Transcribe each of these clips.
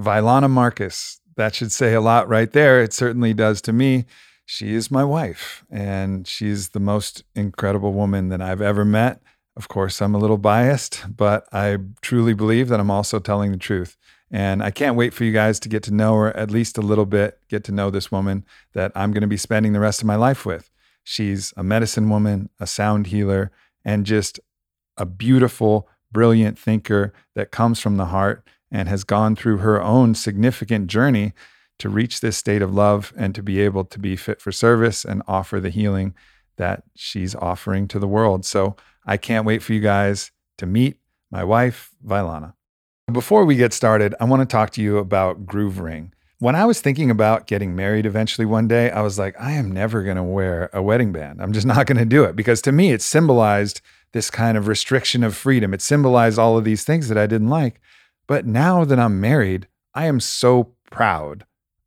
Vylana Marcus. That should say a lot right there. It certainly does to me. She is my wife, and she's the most incredible woman that I've ever met. Of course, I'm a little biased, but I truly believe that I'm also telling the truth. And I can't wait for you guys to get to know her at least a little bit, get to know this woman that I'm going to be spending the rest of my life with. She's a medicine woman, a sound healer, and just a beautiful, brilliant thinker that comes from the heart and has gone through her own significant journey to reach this state of love and to be able to be fit for service and offer the healing that she's offering to the world. So I can't wait for you guys to meet my wife, Vylana. Before we get started, I want to talk to you about Groove Ring. When I was thinking about getting married eventually one day, I was like, I am never going to wear a wedding band. I'm just not going to do it because to me, it symbolized this kind of restriction of freedom. It symbolized all of these things that I didn't like. But now that I'm married, I am so proud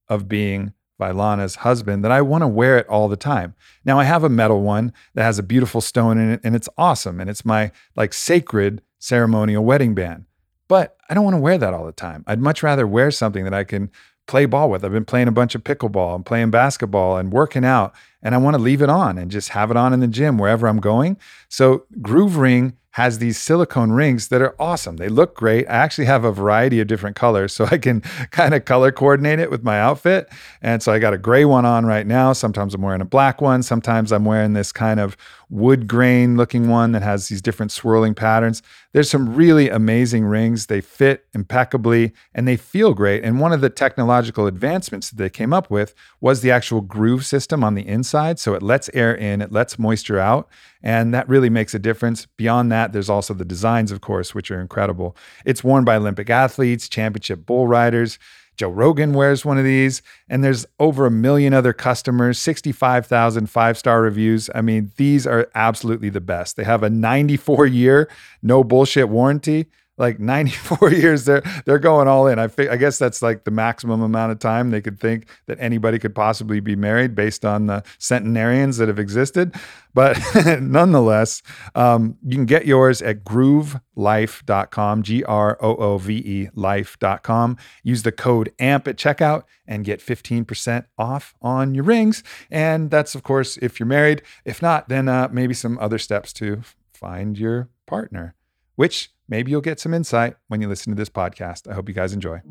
of being Vylana's husband that I want to wear it all the time. Now I have a metal one that has a beautiful stone in it and it's awesome and it's my like sacred ceremonial wedding band. But I don't want to wear that all the time. I'd much rather wear something that I can play ball with. I've been playing a bunch of pickleball and playing basketball and working out and I want to leave it on and just have it on in the gym wherever I'm going. So Groove Ring has these silicone rings that are awesome. They look great. I actually have a variety of different colors so I can kind of color coordinate it with my outfit. And so I got a gray one on right now. Sometimes I'm wearing a black one. Sometimes I'm wearing this kind of wood grain looking one that has these different swirling patterns. There's some really amazing rings. They fit impeccably and they feel great. And one of the technological advancements that they came up with was the actual groove system on the inside. So it lets air in, it lets moisture out. And that really makes a difference. Beyond that, there's also the designs, of course, which are incredible. It's worn by Olympic athletes, championship bull riders. Joe Rogan wears one of these, and there's over a million other customers, 65,000 five star reviews. I mean, these are absolutely the best. They have a 94 year no bullshit warranty like 94 years they're they're going all in. I, fi- I guess that's like the maximum amount of time they could think that anybody could possibly be married based on the centenarians that have existed. But nonetheless um, you can get yours at groovelife.com g-r-o-o-v-e life.com use the code amp at checkout and get 15% off on your rings. And that's of course if you're married. If not then uh, maybe some other steps to find your partner which maybe you'll get some insight when you listen to this podcast. I hope you guys enjoy.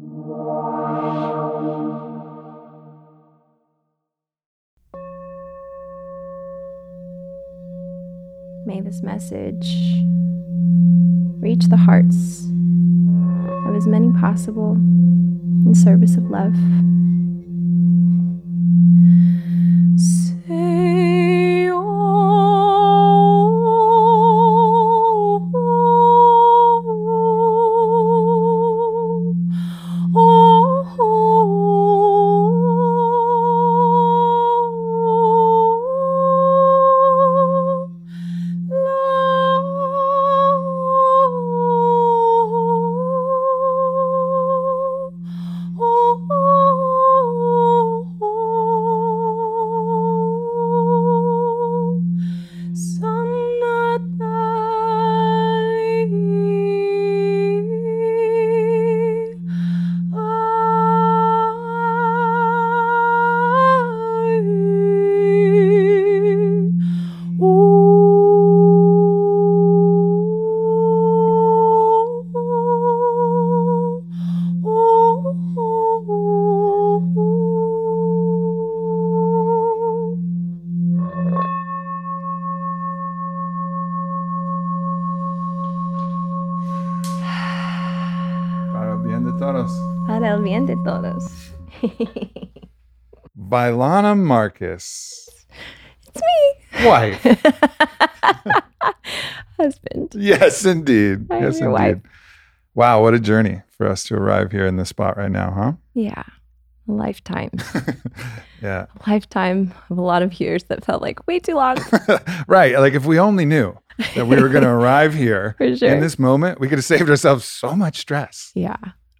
May this message reach the hearts of as many possible in service of love. Todos. Vylana Marcus. It's me. Wife. Husband. yes, indeed. I'm yes, indeed. wife. Wow, what a journey for us to arrive here in this spot right now, huh? Yeah. A lifetime. yeah. A lifetime of a lot of years that felt like way too long. right. Like if we only knew that we were going to arrive here sure. in this moment, we could have saved ourselves so much stress. yeah.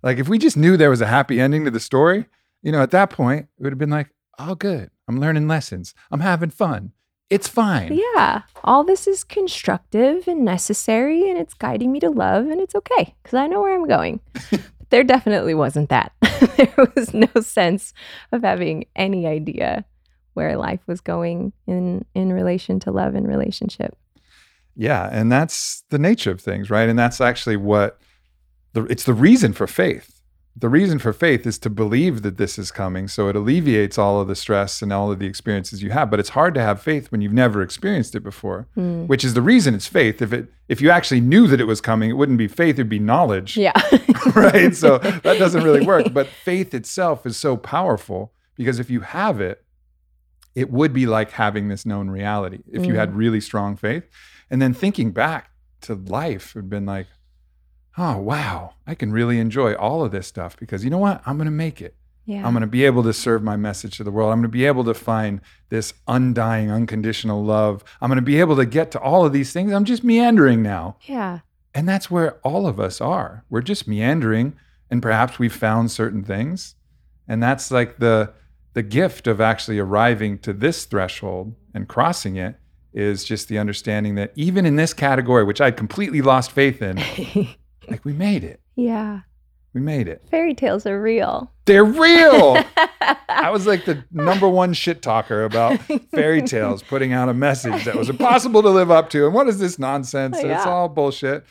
Like if we just knew there was a happy ending to the story, you know, at that point, it would have been like, oh, good. I'm learning lessons. I'm having fun. It's fine. Yeah. All this is constructive and necessary and it's guiding me to love and it's okay because I know where I'm going. but there definitely wasn't that. there was no sense of having any idea where life was going in in relation to love and relationship. Yeah, and that's the nature of things, right? And that's actually what the it's the reason for faith the reason for faith is to believe that this is coming. So it alleviates all of the stress and all of the experiences you have. But it's hard to have faith when you've never experienced it before, mm. which is the reason it's faith. If it if you actually knew that it was coming, it wouldn't be faith, it'd be knowledge. Yeah. right. So that doesn't really work. But faith itself is so powerful because if you have it, it would be like having this known reality if mm. you had mm. really strong faith. And then thinking back to life would have been like, oh, wow, I can really enjoy all of this stuff because you know what? I'm going to make it. Yeah. I'm going to be able to serve my message to the world. I'm going to be able to find this undying, unconditional love. I'm going to be able to get to all of these things. I'm just meandering now. Yeah. And that's where all of us are. We're just meandering and perhaps we've found certain things. And that's like the the gift of actually arriving to this threshold and crossing it is just the understanding that even in this category, which I'd completely lost faith in, like we made it. Yeah. We made it. Fairy tales are real. They're real. I was like the number one shit talker about fairy tales, putting out a message that was impossible to live up to. And what is this nonsense? Yeah. It's all bullshit.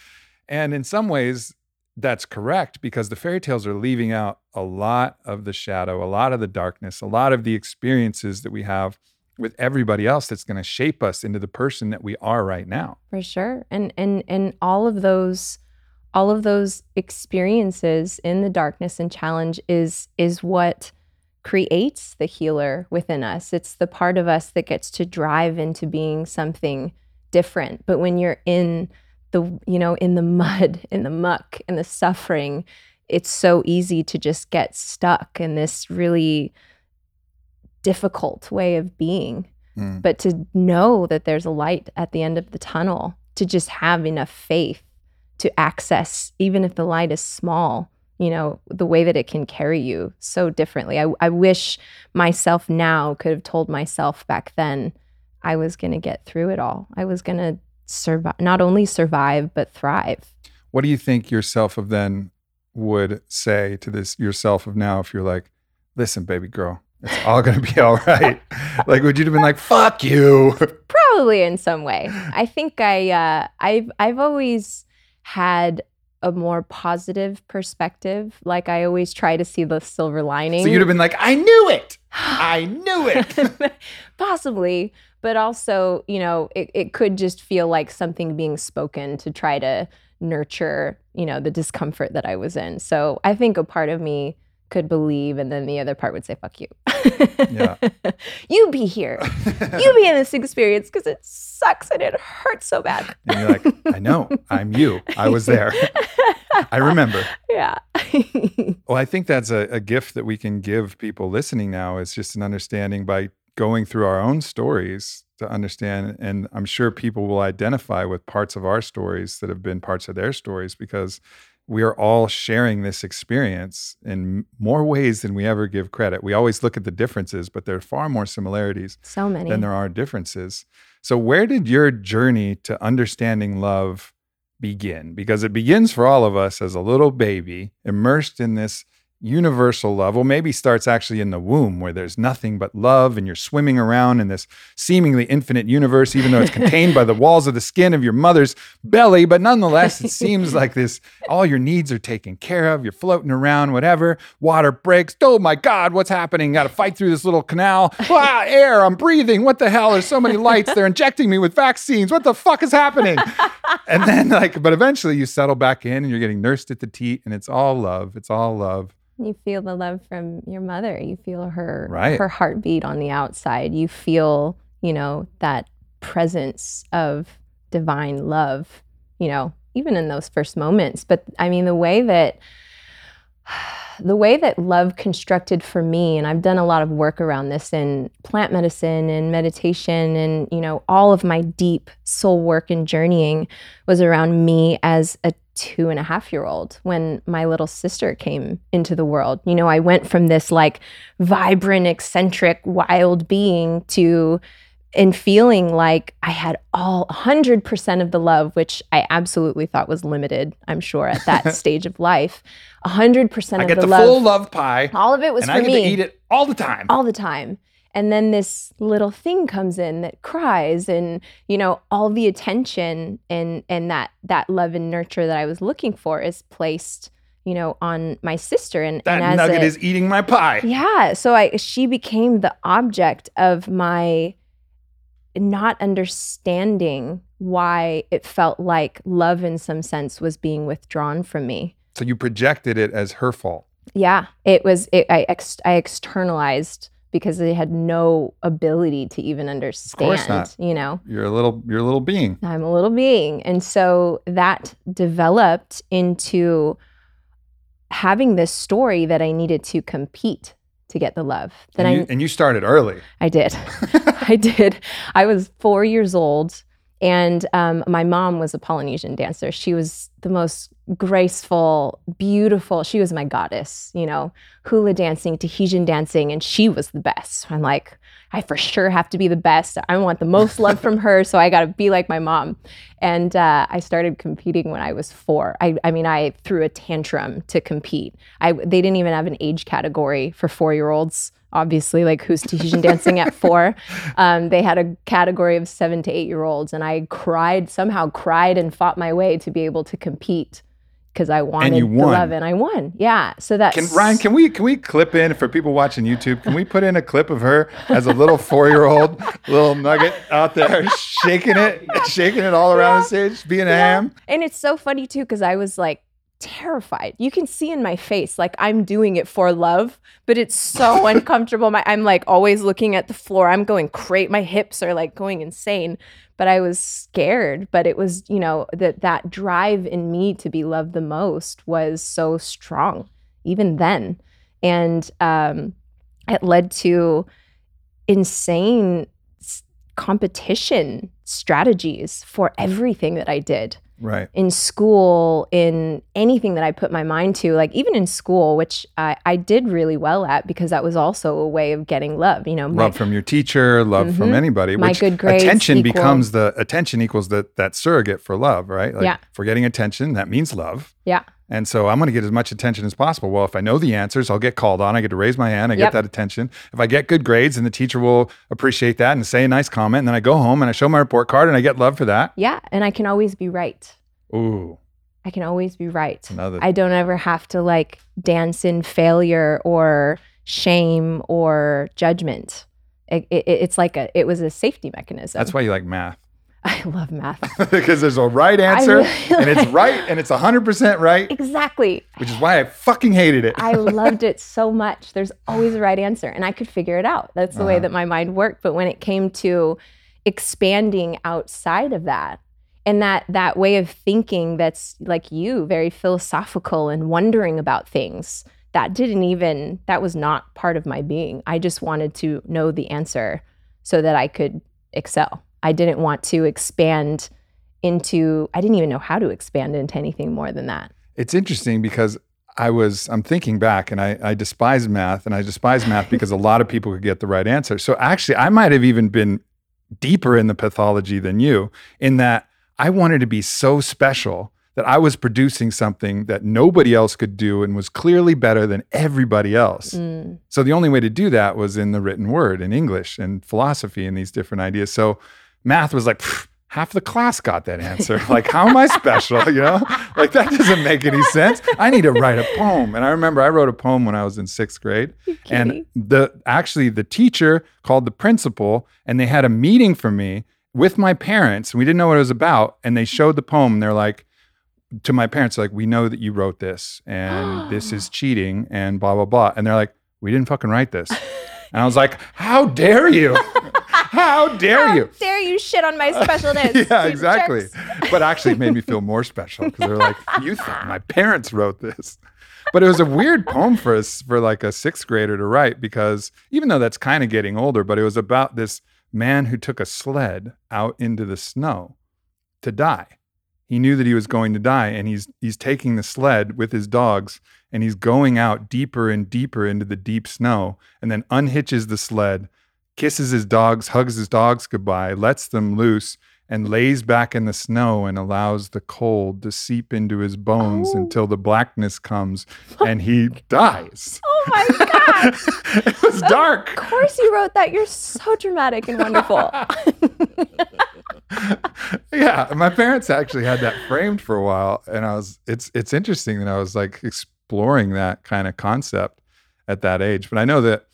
And in some ways, that's correct because the fairy tales are leaving out a lot of the shadow, a lot of the darkness, a lot of the experiences that we have with everybody else that's going to shape us into the person that we are right now. For sure. And and and all of those all of those experiences in the darkness and challenge is is what creates the healer within us. It's the part of us that gets to drive into being something different. But when you're in the, you know, in the mud, in the muck, in the suffering, it's so easy to just get stuck in this really difficult way of being. Mm. But to know that there's a light at the end of the tunnel, to just have enough faith to access, even if the light is small, you know, the way that it can carry you so differently. I, I wish myself now could have told myself back then I was going to get through it all. I was going to survive, not only survive, but thrive. What do you think yourself of then would say to this yourself of now if you're like, listen, baby girl, it's all going to be all right? like, would you have been like, fuck you? Probably in some way. I think I, uh, I've, I've always, had a more positive perspective. Like I always try to see the silver lining. So you'd have been like, I knew it. I knew it. Possibly. But also, you know, it, it could just feel like something being spoken to try to nurture, you know, the discomfort that I was in. So I think a part of me could believe, and then the other part would say, fuck you. yeah. You be here. you be in this experience because it sucks and it hurts so bad. And you're like, I know, I'm you. I was there. I remember. Yeah. well, I think that's a, a gift that we can give people listening now is just an understanding by going through our own stories to understand. And I'm sure people will identify with parts of our stories that have been parts of their stories because we are all sharing this experience in more ways than we ever give credit. We always look at the differences, but there are far more similarities so many. than there are differences. So, where did your journey to understanding love begin? Because it begins for all of us as a little baby immersed in this universal love, well, maybe starts actually in the womb where there's nothing but love and you're swimming around in this seemingly infinite universe, even though it's contained by the walls of the skin of your mother's belly. But nonetheless, it seems like this all your needs are taken care of. You're floating around, whatever. Water breaks. Oh my God, what's happening? Got to fight through this little canal. Ah, air, I'm breathing. What the hell? There's so many lights. They're injecting me with vaccines. What the fuck is happening? And then, like, but eventually you settle back in and you're getting nursed at the teat, and it's all love. It's all love. You feel the love from your mother. You feel her right. her heartbeat on the outside. You feel, you know, that presence of divine love, you know, even in those first moments. But I mean the way that the way that love constructed for me and I've done a lot of work around this in plant medicine and meditation and you know all of my deep soul work and journeying was around me as a two and a half year old when my little sister came into the world. You know, I went from this like vibrant, eccentric, wild being to and feeling like I had all 100% of the love, which I absolutely thought was limited, I'm sure, at that stage of life. 100% I of get the, the, love. full love pie, all of it was and for I get me to eat it all the time. all the time. And then this little thing comes in that cries and you know all the attention and and that that love and nurture that I was looking for is placed you know on my sister and, that and as nugget a- is eating my pie. yeah so I she became the object of my not understanding why it felt like love in some sense was being withdrawn from me So you projected it as her fault. yeah it was it, I, ex- I externalized because I had no ability to even understand of course not. you know You're a little you're a little being. I'm a little being. And so that developed into having this story that I needed to compete to get the love. That And I you, and you started early. I did. I did. I was four years old, and um, my mom was a Polynesian dancer. She was the most graceful, beautiful. She was my goddess, you know, hula dancing, Tahitian dancing, and she was the best. I'm like, I for sure have to be the best. I want the most love from her, so I got to be like my mom. And uh, I started competing when I was four. I, I mean, I threw a tantrum to compete. I they didn't even have an age category for four year olds. Obviously, like who's Tahitian dancing at four. Um, they had a category of seven to eight year olds, and I cried somehow cried and fought my way to be able to compete because I wanted you the won. love, and I won. Yeah, so that's Can Ryan, can we can we clip in for people watching YouTube? Can we put in a clip of her as a little four year old little nugget out there shaking it, shaking it all around the stage, being a ham? And it's so funny too, because I was like terrified. You can see in my face, like I'm doing it for love, but it's so uncomfortable. My, I'm like always looking at the floor. I'm going crazy. My hips are like going insane. But I was scared. But it was, you know, that that drive in me to be loved the most was so strong, even then. And um, it led to insane competition strategies for everything that I did Right. in school, in anything that I put my mind to, like even in school, which I, I did really well at because that was also a way of getting love. You know, my, Love from your teacher, love from Mhm. anybody. My which good grades attention equal- becomes the attention equals the that surrogate for love, right? Like Yeah. we're getting attention, that means love. yeah, And so I'm going to get as much attention as possible. Well, if I know the answers, I'll get called on. I get to raise my hand. I Yep. get that attention. If I get good grades, then the teacher will appreciate that and say a nice comment. And then I go home and I show my report card and I get love for that. yeah, and I can always be right. Ooh, I can always be right. another. I don't ever have to like dance in failure or shame or judgment. It, it, it's like a it was a safety mechanism. That's why you like math I love math. because there's a right answer really and it's right and it's 100% right, exactly. which is why I fucking hated it. I loved it so much. There's always a right answer, and I could figure it out. That's the way Uh-huh. that my mind worked. But when it came to expanding outside of that, and that that way of thinking that's like you, very philosophical and wondering about things, that didn't even that was not part of my being. I just wanted to know the answer so that I could excel. I didn't want to expand into. I didn't even know how to expand into anything more than that. It's interesting because I was I'm thinking back and I, I despise math and I despise math because a lot of people could get the right answer. So actually I might have even been deeper in the pathology than you in that I wanted to be so special that I was producing something that nobody else could do and was clearly better than everybody else. Mm. So the only way to do that was in the written word, in English and philosophy and these different ideas. So math was like half the class got that answer. like, how am I special? You know, like that doesn't make any sense. I need to write a poem. And I remember I wrote a poem when I was in sixth grade. And the actually the teacher called the principal and they had a meeting for me with my parents. And we didn't know what it was about. And they showed the poem. And they're like, to my parents, like, we know that you wrote this and this is cheating and blah, blah, blah. And they're like, we didn't fucking write this. And I was like, how dare you? How dare you? How you? dare you shit on my specialness? yeah, exactly. But actually, it made me feel more special because they're like, "You thought my parents wrote this." But it was a weird poem for us for like a sixth grader to write because even though that's kind of getting older, but it was about this man who took a sled out into the snow to die. He knew that he was going to die, and he's he's taking the sled with his dogs, and he's going out deeper and deeper into the deep snow, and then unhitches the sled, kisses his dogs, hugs his dogs goodbye, lets them loose, and lays back in the snow and allows the cold to seep into his bones Oh. until the blackness comes oh and he dies. Oh my God. it was dark. of course you wrote that. You're so dramatic and wonderful. yeah, my parents actually had that framed for a while, and I was it's it's interesting that I was like exploring that kind of concept at that age. But I know that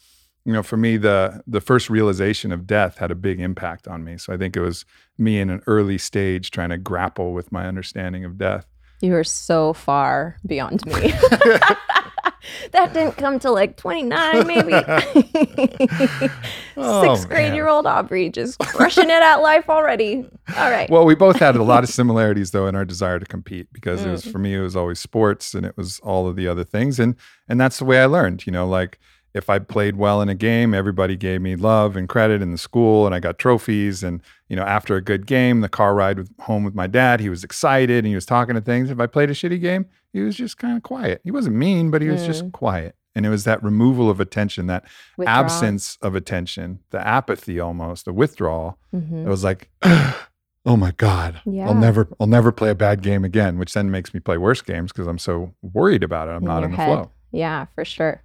you know, for me, the the first realization of death had a big impact on me. So I think it was me in an early stage trying to grapple with my understanding of death. You are so far beyond me. that didn't come till like 29, maybe. Oh, Sixth grade man. year old Aubrey just crushing it at life already. All right. Well, we both had a lot of similarities though in our desire to compete because it was Mm. for me it was always sports and it was all of the other things and and that's the way I learned, you know, like if I played well in a game, everybody gave me love and credit in the school and I got trophies and you know, after a good game, the car ride with, home with my dad, he was excited and he was talking to things. If I played a shitty game, he was just kind of quiet. He wasn't mean, but he was just quiet. And it was that removal of attention, that Withdrawal. absence of attention, the apathy almost, the withdrawal Mhm. it was like oh my god Yeah. i'll never i'll never play a bad game again which then makes me play worse games because i'm so worried about it i'm In not in the head. flow Yeah, for sure.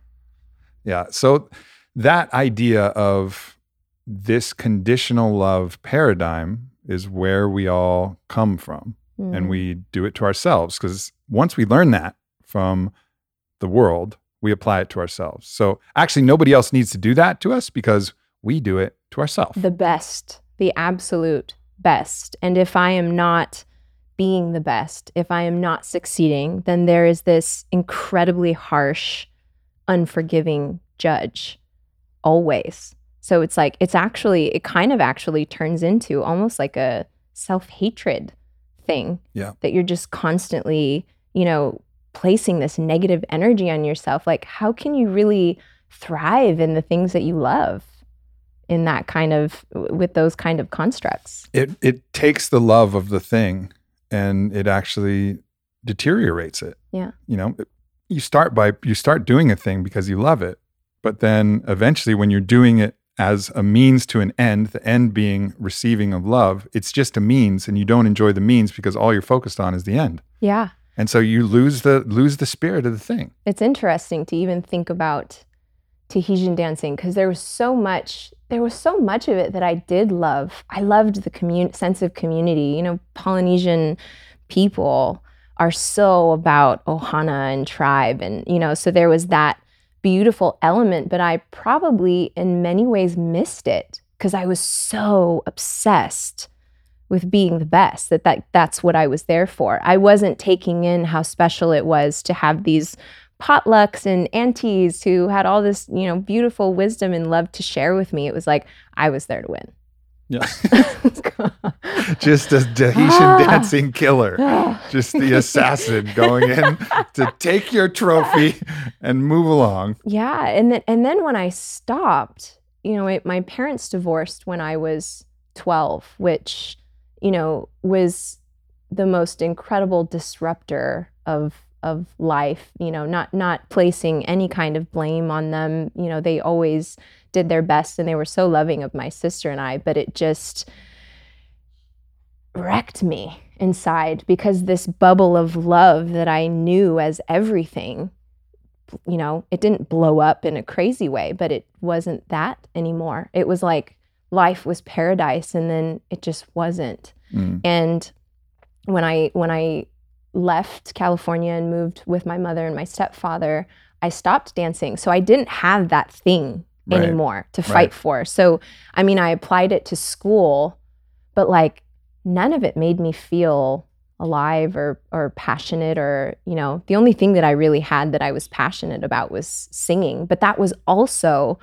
Yeah so that idea of this conditional love paradigm is where we all come from and Mm. we do it to ourselves because once we learn that from the world we apply it to ourselves so actually nobody else needs to do that to us because we do it to ourselves the best, the absolute best. And if I am not being the best, if I am not succeeding, then there is this incredibly harsh, unforgiving judge always. So it's like, it's actually, it kind of actually turns into almost like a self hatred thing. Yeah. That you're just constantly, you know, placing this negative energy on yourself. Like, how can you really thrive in the things that you love? in that kind of with those kind of constructs. it it takes the love of the thing and it actually deteriorates it. Yeah. You know, you start by you start doing a thing because you love it, but then eventually when you're doing it as a means to an end, the end being receiving of love, it's just a means and you don't enjoy the means because all you're focused on is the end. Yeah. And so you lose the lose the spirit of the thing. It's interesting to even think about Tahitian dancing because there was so much there was so much of it that I did love. I loved the commun- sense of community. You know, Polynesian people are so about ohana and tribe and you know, so there was that beautiful element, but I probably in many ways missed it because I was so obsessed with being the best that, that that's what I was there for. I wasn't taking in how special it was to have these potlucks and aunties who had all this, you know, beautiful wisdom and love to share with me. It was like I was there to win. Yeah. just a Tahitian Ah. dancing killer. just the assassin going in to take your trophy and move along. Yeah, and then and then when I stopped, you know, my, my parents divorced when I was 12, which, you know, was the most incredible disruptor of of life, you know, not not placing any kind of blame on them. You know, they always did their best and they were so loving of my sister and I, but it just wrecked me inside because this bubble of love that I knew as everything you know, it didn't blow up in a crazy way, but it wasn't that anymore. It was like life was paradise and then it just wasn't. Mm. And when I when I left California and moved with my mother and my stepfather, I stopped dancing. So I didn't have that thing Right. anymore to fight Right. for. So I mean, I applied it to school, but like none of it made me feel alive or or passionate or you know the only thing that I really had that I was passionate about was singing but that was also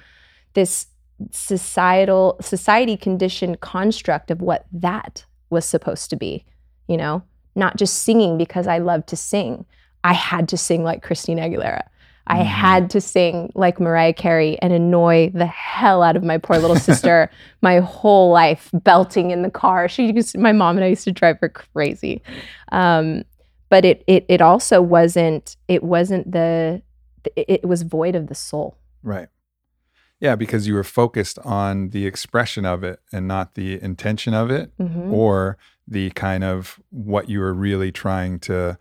this societal society conditioned construct of what that was supposed to be you know not just singing because I love to sing I had to sing like Christina Aguilera I Mhm. had to sing like Mariah Carey and annoy the hell out of my poor little sister my whole life, belting in the car. She used, my mom and I used to drive her crazy. Um, but it it it also wasn't it wasn't the it, it was void of the soul. Right. Yeah, because you were focused on the expression of it and not the intention of it Mhm. or the kind of what you were really trying to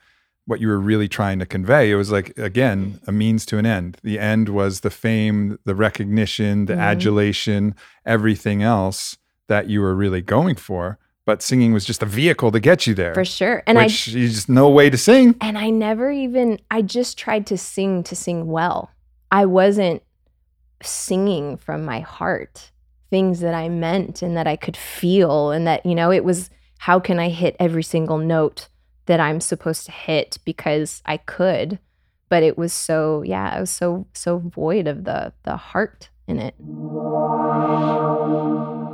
what you were really trying to convey. It was like again, a means to an end. The end was the fame, the recognition, the Mhm. adulation, everything else that you were really going for. But singing was just a vehicle to get you there. For sure. And I which you just no way to sing. and I never even I just tried to sing to sing well. I wasn't singing from my heart things that I meant and that I could feel and that you know it was how can I hit every single note that I'm supposed to hit because I could but it was so yeah it was so so void of the the heart in it.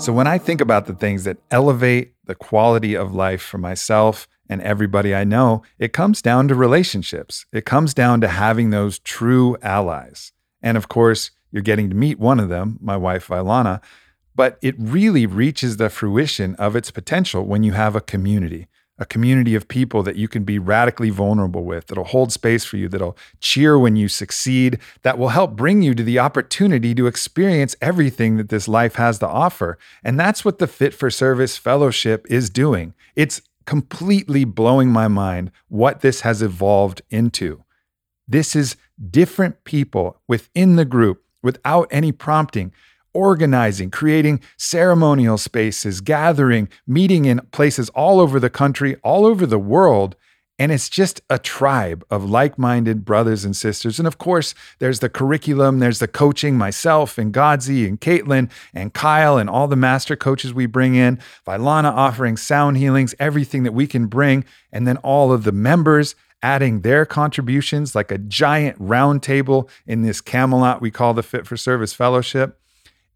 So when I think about the things that elevate the quality of life for myself and everybody I know, it comes down to relationships. It comes down to having those true allies. And of course, you're getting to meet one of them, my wife Vylana, but it really reaches the fruition of its potential when you have a community, a community of people that you can be radically vulnerable with, that'll hold space for you, that'll cheer when you succeed, that will help bring you to the opportunity to experience everything that this life has to offer. And that's what the Fit for Service Fellowship is doing. It's completely blowing my mind what this has evolved into. This is different people within the group without any prompting, organizing, creating ceremonial spaces, gathering, meeting in places all over the country, all over the world. And it's just a tribe of like minded brothers and sisters. And of course, there's the curriculum, there's the coaching, myself and Godzi and Caitlin and Kyle and all the master coaches we bring in, Vylana offering sound healings, everything that we can bring. And then all of the members adding their contributions like a giant round table in this Camelot we call the Fit for Service Fellowship.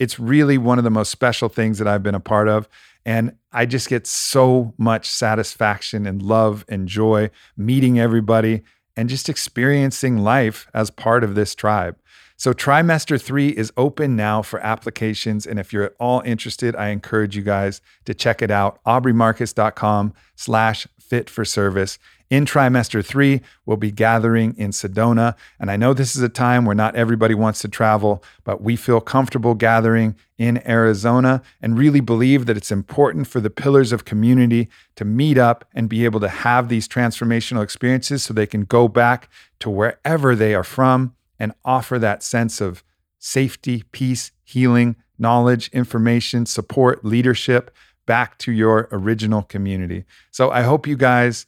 It's really one of the most special things that I've been a part of. And I just get so much satisfaction and love and joy meeting everybody and just experiencing life as part of this tribe. So trimester three is open now for applications. And if you're at all interested, I encourage you guys to check it out. AubreyMarcus.com slash fit for service. In trimester three, we'll be gathering in Sedona. And I know this is a time where not everybody wants to travel, but we feel comfortable gathering in Arizona and really believe that it's important for the pillars of community to meet up and be able to have these transformational experiences so they can go back to wherever they are from and offer that sense of safety, peace, healing, knowledge, information, support, leadership back to your original community. So I hope you guys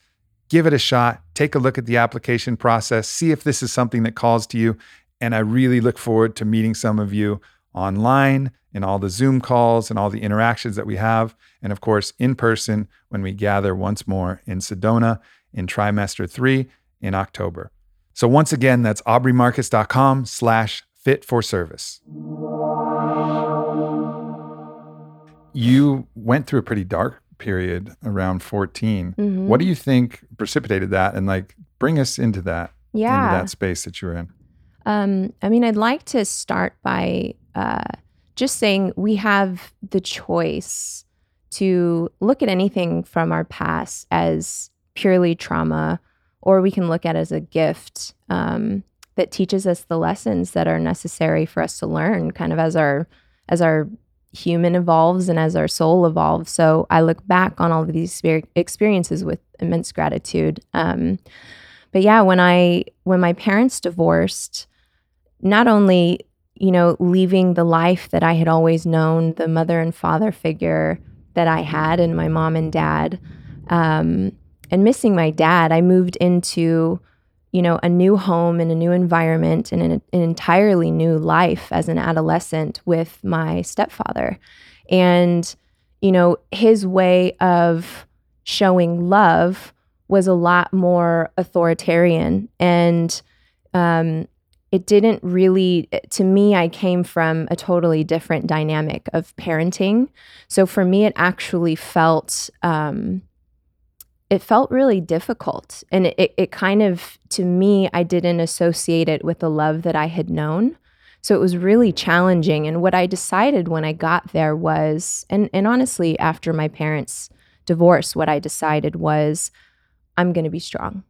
give it a shot, take a look at the application process, see if this is something that calls to you. And I really look forward to meeting some of you online in all the Zoom calls and all the interactions that we have. And of course, in person when we gather once more in Sedona in trimester three in October. So once again, that's aubreymarcus.com slash fit for service. You went through a pretty dark period around 14. Mhm. What do you think precipitated that? And like bring us into that, Yeah. into that space that you were in. Um, I mean, I'd like to start by uh, just saying we have the choice to look at anything from our past as purely trauma, or we can look at it as a gift um, that teaches us the lessons that are necessary for us to learn, kind of as our as our human evolves and as our soul evolves. So I look back on all of these experiences with immense gratitude. Um, but yeah, when I when my parents divorced, not only you know leaving the life that I had always known, the mother and father figure that I had, and my mom and dad, um, and missing my dad, I moved into you know a new home and a new environment and an, an entirely new life as an adolescent with my stepfather, and you know his way of showing love was a lot more authoritarian and um, it didn't really to me i came from a totally different dynamic of parenting. So for me it actually felt um, it felt really difficult. And it, it kind of to me i didn't associate it with the love that i had known. So it was really challenging. And what i decided when i got there was and, and honestly after my parents divorce what i decided was i'm going to be strong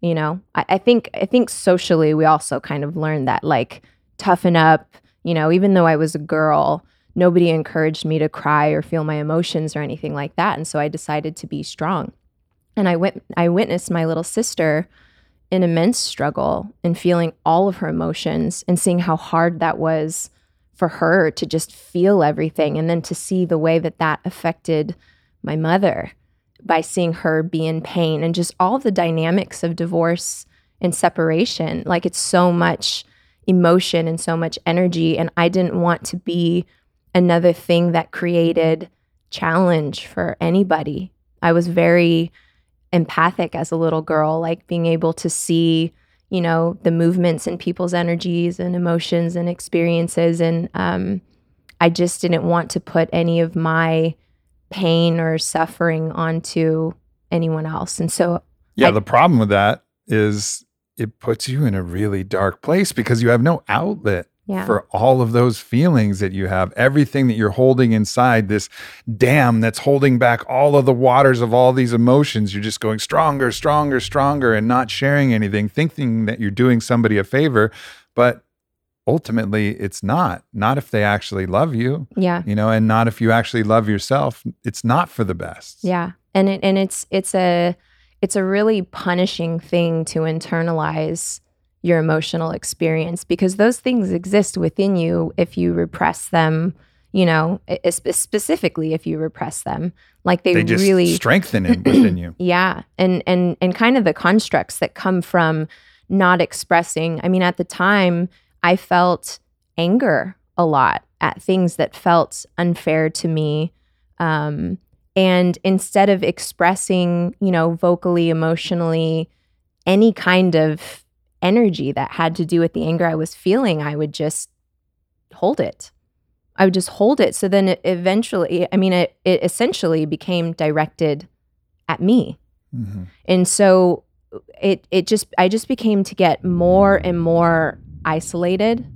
you know? I, I think i think socially we also kind of learned that like toughen up You know, even though I was a girl, nobody encouraged me to cry or feel my emotions or anything like that. And so I decided to be strong. And I went I witnessed my little sister in immense struggle and feeling all of her emotions and seeing how hard that was for her to just feel everything and then to see the way that that affected my mother by seeing her be in pain and just all the dynamics of divorce and separation like it's so much emotion and so much energy and I didn't want to be another thing that created challenge for anybody. I was very empathic as a little girl, like being able to see, you know, the movements and people's energies and emotions and experiences. And um, I just didn't want to put any of my pain or suffering onto anyone else. And so, Yeah, I- the problem with that is it puts you in a really dark place because you have no outlet yeah. for all of those feelings that you have, everything that you're holding inside, this dam that's holding back all of the waters of all these emotions. You're just going stronger, stronger, stronger, and not sharing anything, thinking that you're doing somebody a favor. But ultimately, it's not. Not if they actually love you, yeah. you know, and not if you actually love yourself. It's not for the best. Yeah. And it, and it's it's a it's a really punishing thing to internalize your emotional experience because those things exist within you if you repress them, you know, spe- specifically if you repress them. Like they, They just really strengthen it within you. yeah. And and and kind of the constructs that come from not expressing. I mean, at the time, I felt anger a lot at things that felt unfair to me. Um, and instead of expressing, you know, vocally, emotionally, any kind of energy that had to do with the anger I was feeling, I would just hold it. I would just hold it. So then it eventually, I mean, it, it essentially became directed at me. Mhm. And so it it just I just became to get more and more isolated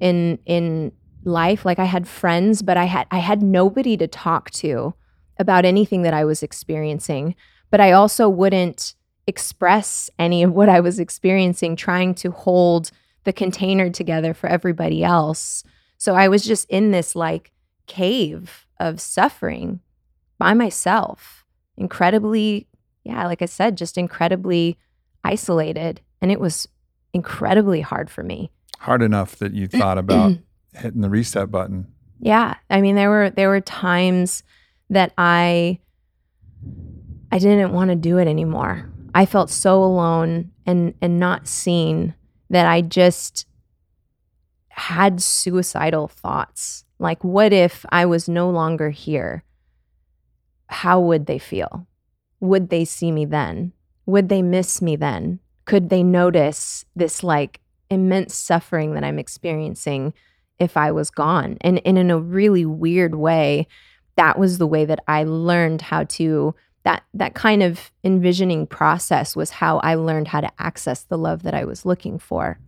in in life. Like I had friends, but I had I had nobody to talk to about anything that I was experiencing. But I also wouldn't express any of what I was experiencing, trying to hold the container together for everybody else. So I was just in this like cave of suffering by myself, incredibly yeah, like I said, just incredibly isolated. And it was incredibly hard for me. Hard enough that you thought about hitting the reset button. Yeah. I mean, there were there were times that I I didn't want to do it anymore. I felt so alone and and not seen that I just had suicidal thoughts. Like what if I was no longer here? How would they feel? Would they see me then? Would they miss me then? Could they notice this like immense suffering that I'm experiencing if I was gone? And, and in a really weird way, that was the way that I learned how to that that kind of envisioning process was how I learned how to access the love that I was looking for.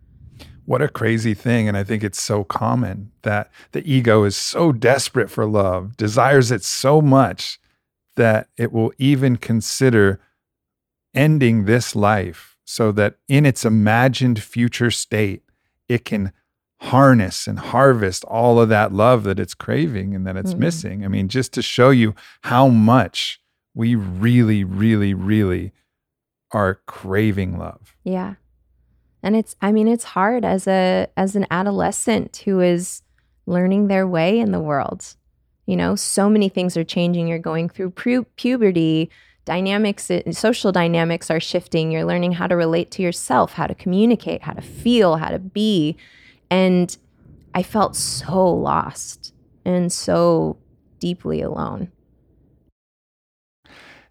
What a crazy thing. And I think it's so common that the ego is so desperate for love, desires it so much that it will even consider ending this life so that in its imagined future state, it can harness and harvest all of that love that it's craving and that it's Mhm. missing. I mean, just to show you how much we really, really, really are craving love. Yeah. And it's I mean it's hard as a as an adolescent who is learning their way in the world. You know, so many things are changing. You're going through pu- puberty, dynamics uh, social dynamics are shifting. You're learning how to relate to yourself, how to communicate, how to feel, how to be. And I felt so lost and so deeply alone.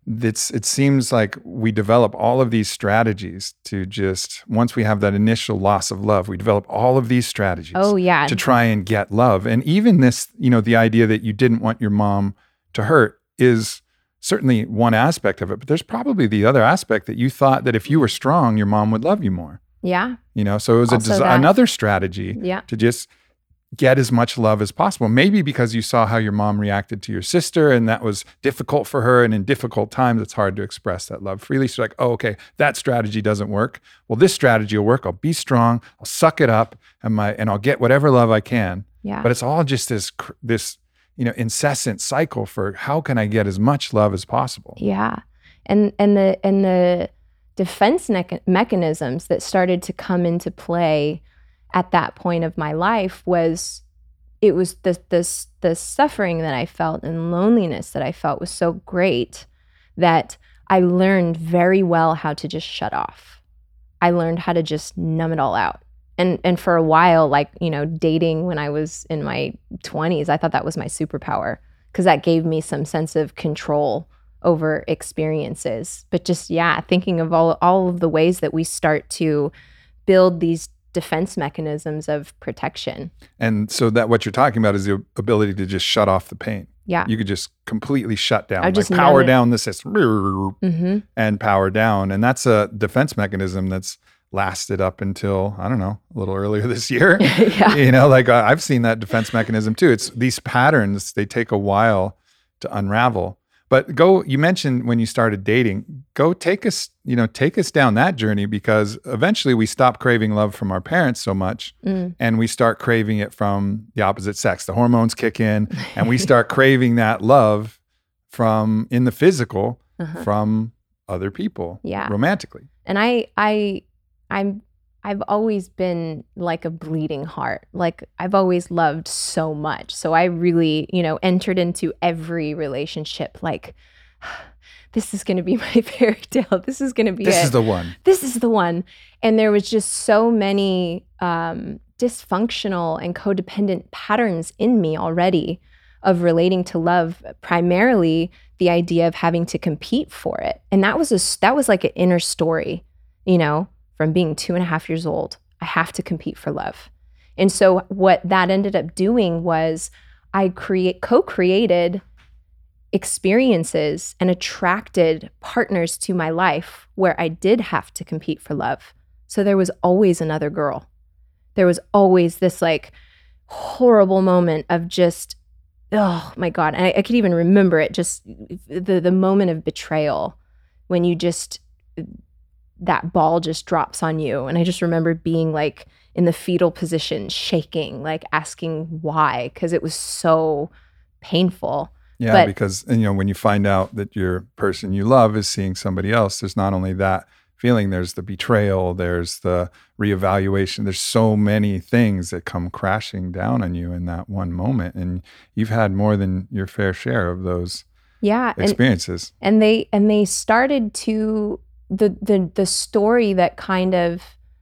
It's it seems like we develop all of these strategies to just once we have that initial loss of love we develop all of these strategies Oh yeah. to try and get love and even this you know the idea that you didn't want your mom to hurt is certainly one aspect of it but there's probably the other aspect that you thought that if you were strong your mom would love you more yeah. you know so it was a Also that. another strategy Yeah. to just get as much love as possible. Maybe because you saw how your mom reacted to your sister and that was difficult for her. And in difficult times, it's hard to express that love freely. So, like, oh, okay, that strategy doesn't work. Well, this strategy will work. I'll be strong. I'll suck it up and my and I'll get whatever love I can. Yeah. But it's all just this this you know incessant cycle for how can I get as much love as possible. Yeah. And and the and the defense mecha- mechanisms that started to come into play at that point of my life was it was the the the suffering that I felt and loneliness that I felt was so great that I learned very well how to just shut off. I learned how to just numb it all out. And and for a while like, you know, dating when I was in my 20s, I thought that was my superpower because that gave me some sense of control over experiences. But just yeah, thinking of all all of the ways that we start to build these defense mechanisms of protection. And so that what you're talking about is the ability to just shut off the pain. Yeah. You could just completely shut down, I like just power down the system hmm and power down. And that's a defense mechanism that's lasted up until, I don't know, a little earlier this year. yeah. you know, like uh, I've seen that defense mechanism too. It's these patterns, they take a while to unravel. But go, you mentioned when you started dating, go take us, you know, take us down that journey because eventually we stop craving love from our parents so much Mm. and we start craving it from the opposite sex. The hormones kick in and we start craving that love from in the physical Uh-huh. from other people Yeah. romantically. and i i i'm i've always been like a bleeding heart. Like i've always loved so much. So i really you know entered into every relationship like this is going to be my fairy tale. This is going to be This it. is the one. this is the one. And there was just so many um, dysfunctional and codependent patterns in me already of relating to love primarily the idea of having to compete for it. And that was a that was like an inner story you know from being two and a half years old i have to compete for love and so what that ended up doing was i create co-created experiences and attracted partners to my life where I did have to compete for love. So there was always another girl. There was always this like horrible moment of just, oh my God. I, I could even remember it just the, the moment of betrayal when you just, that ball just drops on you. And I just remember being like in the fetal position, shaking, like asking why, because it was so painful. Yeah, But- because and, you know when you find out that your person you love is seeing somebody else, there's not only that feeling, there's the betrayal, there's the reevaluation. There's so many things that come crashing down on you in that one moment, and you've had more than your fair share of those Yeah. And, experiences. and they and they started to the the the story that kind of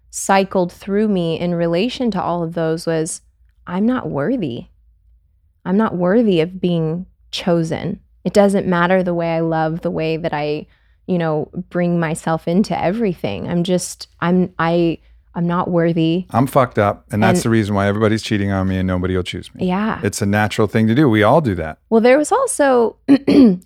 cycled through me in relation to all of those was I'm not worthy. I'm not worthy of being chosen. It doesn't matter the way I love, the way that I, you know, bring myself into everything. I'm just I'm I I'm not worthy. I'm fucked up, and that's And- the reason why everybody's cheating on me and nobody will choose me. Yeah. It's a natural thing to do. We all do that. Well, there was also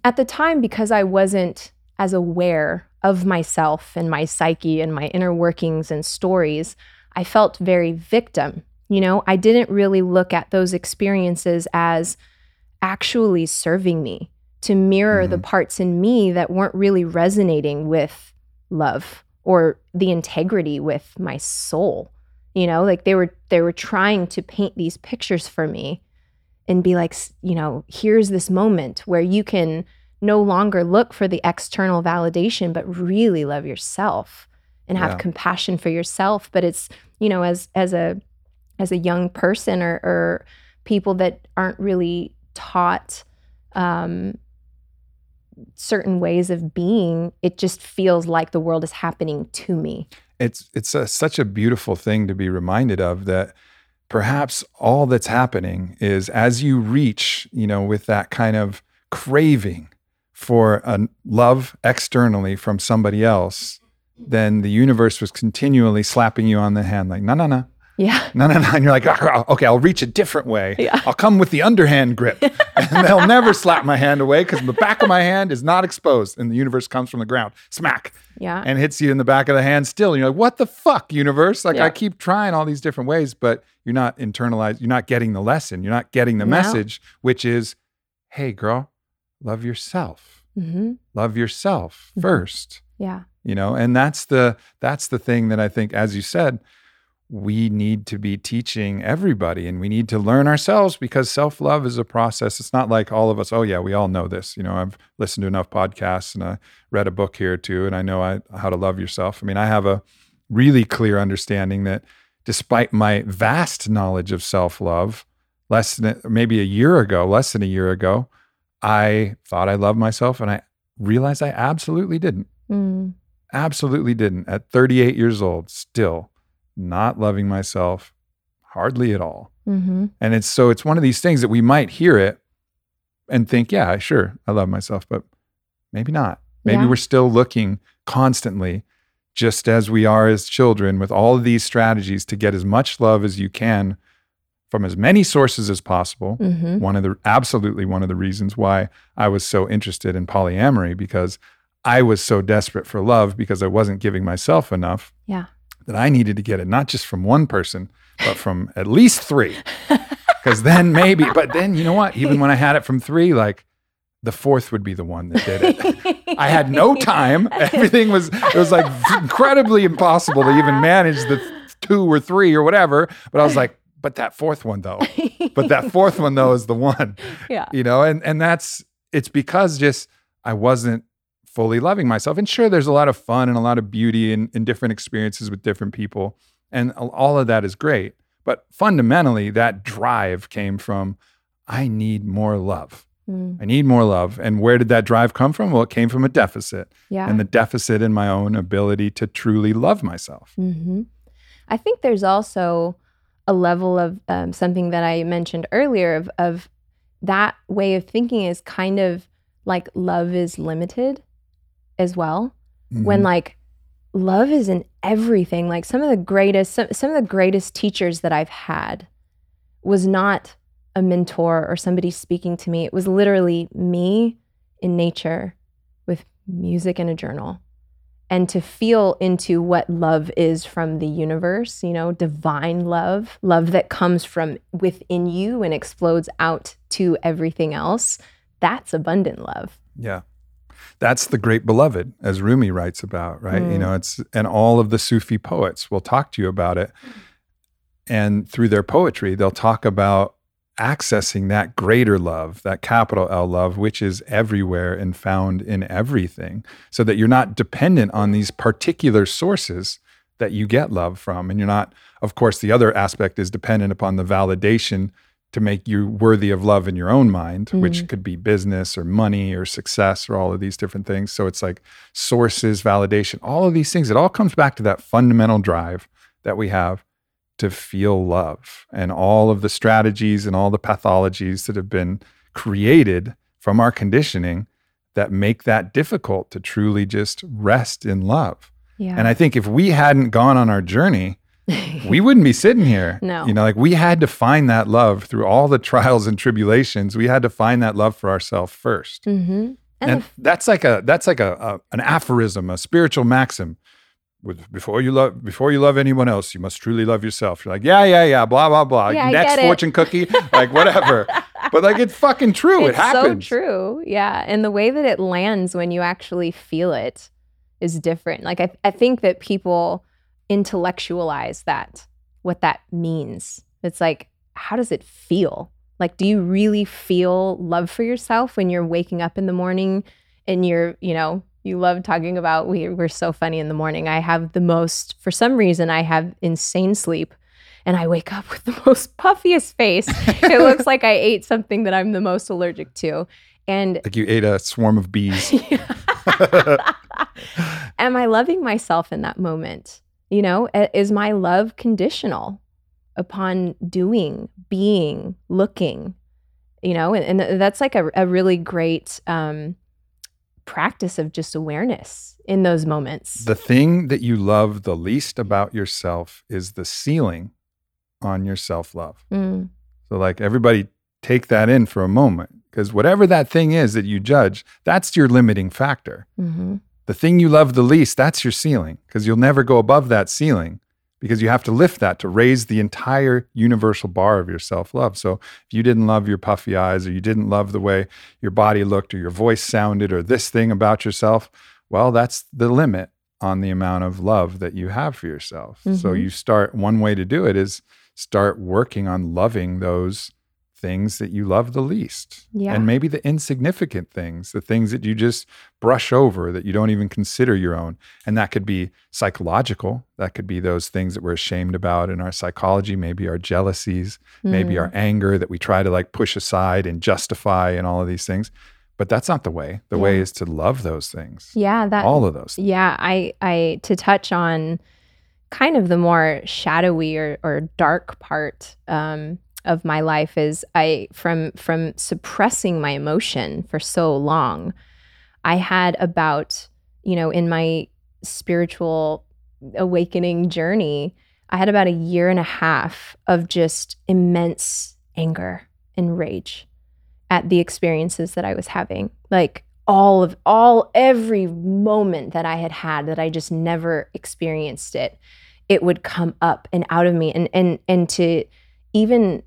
at the time because I wasn't as aware of myself and my psyche and my inner workings and stories, I felt very victim. You know, I didn't really look at those experiences as actually serving me to mirror the mm-hmm. parts in me that weren't really resonating with love or the integrity with my soul. You know, like they were they were trying to paint these pictures for me and be like, you know, here's this moment where you can no longer look for the external validation, but really love yourself and have Yeah. compassion for yourself. But it's, you know, as as a as a young person or, or people that aren't really taught um, certain ways of being, it just feels like the world is happening to me. it's it's a, such a beautiful thing to be reminded of that perhaps all that's happening is as you reach you know with that kind of craving for a love externally from somebody else then the universe was continually slapping you on the hand like no no no Yeah. No, no, no. And you're like, "Ah, okay, I'll reach a different way. Yeah. I'll come with the underhand grip. and they'll never slap my hand away because the back of my hand is not exposed and the universe comes from the ground. Smack. Yeah. And hits you in the back of the hand still. And you're like, what the fuck, universe? Like, Yeah. I keep trying all these different ways, but you're not internalized. You're not getting the lesson. You're not getting the No. message, which is, hey, girl, love yourself. hmm Love yourself Mhm. first Yeah. you know and that's the that's the thing that i think as you said we need to be teaching everybody and we need to learn ourselves because self-love is a process it's not like all of us oh yeah we all know this you know i've listened to enough podcasts and i read a book here too, and i know I, how to love yourself i mean i have a really clear understanding that despite my vast knowledge of self-love less than maybe a year ago less than a year ago i thought i loved myself and i realized i absolutely didn't. Mm. absolutely didn't. At 38 years old still not loving myself hardly at all. Hmm and it's so it's one of these things that we might hear it and think yeah sure i love myself but maybe not. Maybe Yeah. we're still looking constantly just as we are as children with all of these strategies to get as much love as you can from as many sources as possible hmm one of the absolutely one of the reasons why I was so interested in polyamory because I was so desperate for love because I wasn't giving myself enough Yeah. that I needed to get it not just from one person but from at least 3 cuz then maybe but then you know what even when I had it from 3 like the fourth would be the one that did it. I had no time. Everything was it was like incredibly impossible to even manage the two or three or whatever, but I was like but that fourth one though. But that fourth one though is the one yeah. you know and and that's it's because just i wasn't fully loving myself and sure there's a lot of fun and a lot of beauty in, in different experiences with different people and all of that is great but fundamentally that drive came from i need more love Mm. i need more love and where did that drive come from well it came from a deficit Yeah. and the deficit in my own ability to truly love myself hmm I think there's also a level of um, something that I mentioned earlier of, of that way of thinking is kind of like love is limited as well. When Mhm. like love is in everything. Like some of the greatest, some, some of the greatest teachers that I've had was not a mentor or somebody speaking to me. It was literally me in nature with music and a journal and to feel into what love is from the universe, you know, divine love, love that comes from within you and explodes out to everything else. That's abundant love. Yeah. That's the great beloved, as Rumi writes about, right? You Mm. know, it's, and all of the Sufi poets will talk to you about it. And through their poetry, they'll talk about accessing that greater love, that capital L love, which is everywhere and found in everything, so that you're not dependent on these particular sources that you get love from. And you're not, of course, the other aspect is dependent upon the validation to make you worthy of love in your own mind, which mm-hmm. could be business or money or success or all of these different things. So it's like sources, validation, all of these things. It all comes back to that fundamental drive that we have to feel love and all of the strategies and all the pathologies that have been created from our conditioning that make that difficult to truly just rest in love. Yeah. And I think if we hadn't gone on our journey, we wouldn't be sitting here. No. You know, like we had to find that love through all the trials and tribulations. We had to find that love for ourselves first. hmm And, And that's like a that's like a, a an aphorism, a spiritual maxim. With before you love before you love anyone else, you must truly love yourself. You're like, yeah, yeah, yeah, blah, blah, blah. Yeah, Next fortune cookie, like whatever. but like it's fucking true. it's it happens. so true. Yeah. And the way that it lands when you actually feel it is different. Like I, I think that people intellectualize that, what that means. It's like, how does it feel? Like, do you really feel love for yourself when you're waking up in the morning and you're, you know, you love talking about we, we're so funny in the morning. I have the most, for some reason, I have insane sleep and I wake up with the most puffiest face. it looks like I ate something that I'm the most allergic to. And Like you ate a swarm of bees. am I loving myself in that moment? You know, is my love conditional upon doing, being, looking? You know, and, and that's like a, a really great um, practice of just awareness in those moments. The thing that you love the least about yourself is the ceiling on your self love. Mm. So, like, everybody take that in for a moment because whatever that thing is that you judge, that's your limiting factor. hmm The thing you love the least, that's your ceiling because you'll never go above that ceiling because you have to lift that to raise the entire universal bar of your self love. So if you didn't love your puffy eyes or you didn't love the way your body looked or your voice sounded or this thing about yourself, well, that's the limit on the amount of love that you have for yourself. So Mhm. you start, one way to do it is start working on loving those things that you love the least. Yeah. And maybe the insignificant things, the things that you just brush over that you don't even consider your own. And that could be psychological. That could be those things that we're ashamed about in our psychology, maybe our jealousies, maybe Mm. our anger that we try to like push aside and justify and all of these things. But that's not the way. The way is to love those things. Yeah, that All of those. Yeah, I I to touch on kind of the more shadowy or, or dark part um, of my life is I from from suppressing my emotion for so long. I had about you know in my spiritual awakening journey, I had about a year and a half of just immense anger and rage at the experiences that I was having. Like all of all every moment that I had had that I just never experienced it, it would come up and out of me and and and to even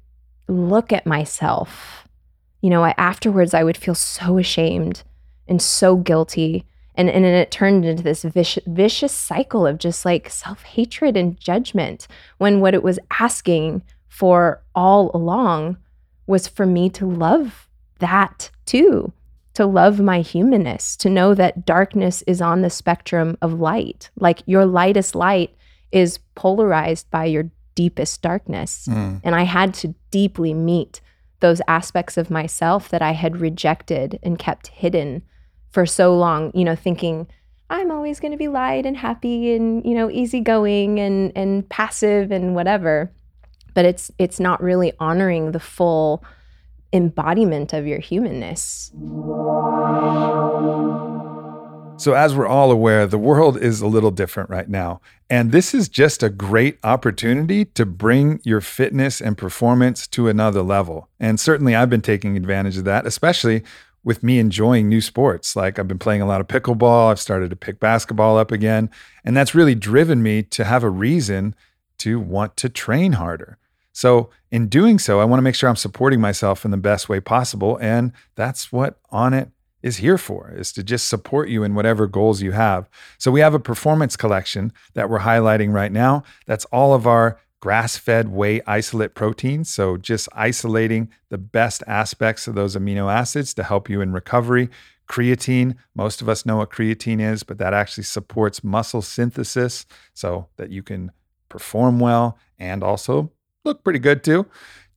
look at myself, you know, I, afterwards I would feel so ashamed and so guilty. And, and it turned into this vicious, vicious cycle of just like self hatred and judgment when what it was asking for all along was for me to love that too, to love my humanness, to know that darkness is on the spectrum of light. Like your lightest light is polarized by your deepest darkness. Mm. And I had to deeply meet those aspects of myself that I had rejected and kept hidden for so long, you know, thinking I'm always going to be light and happy and, you know, easygoing and and passive and whatever. But it's it's not really honoring the full embodiment of your humanness. So, as we're all aware, the world is a little different right now. And this is just a great opportunity to bring your fitness and performance to another level. And certainly, I've been taking advantage of that, especially with me enjoying new sports. Like, I've been playing a lot of pickleball, I've started to pick basketball up again. And that's really driven me to have a reason to want to train harder. So, in doing so, I want to make sure I'm supporting myself in the best way possible. And that's what Onnit is here for is to just support you in whatever goals you have. So we have a performance collection that we're highlighting right now. That's all of our grass-fed whey isolate proteins, so just isolating the best aspects of those amino acids to help you in recovery. Creatine, most of us know what creatine is, but that actually supports muscle synthesis so that you can perform well and also look pretty good too.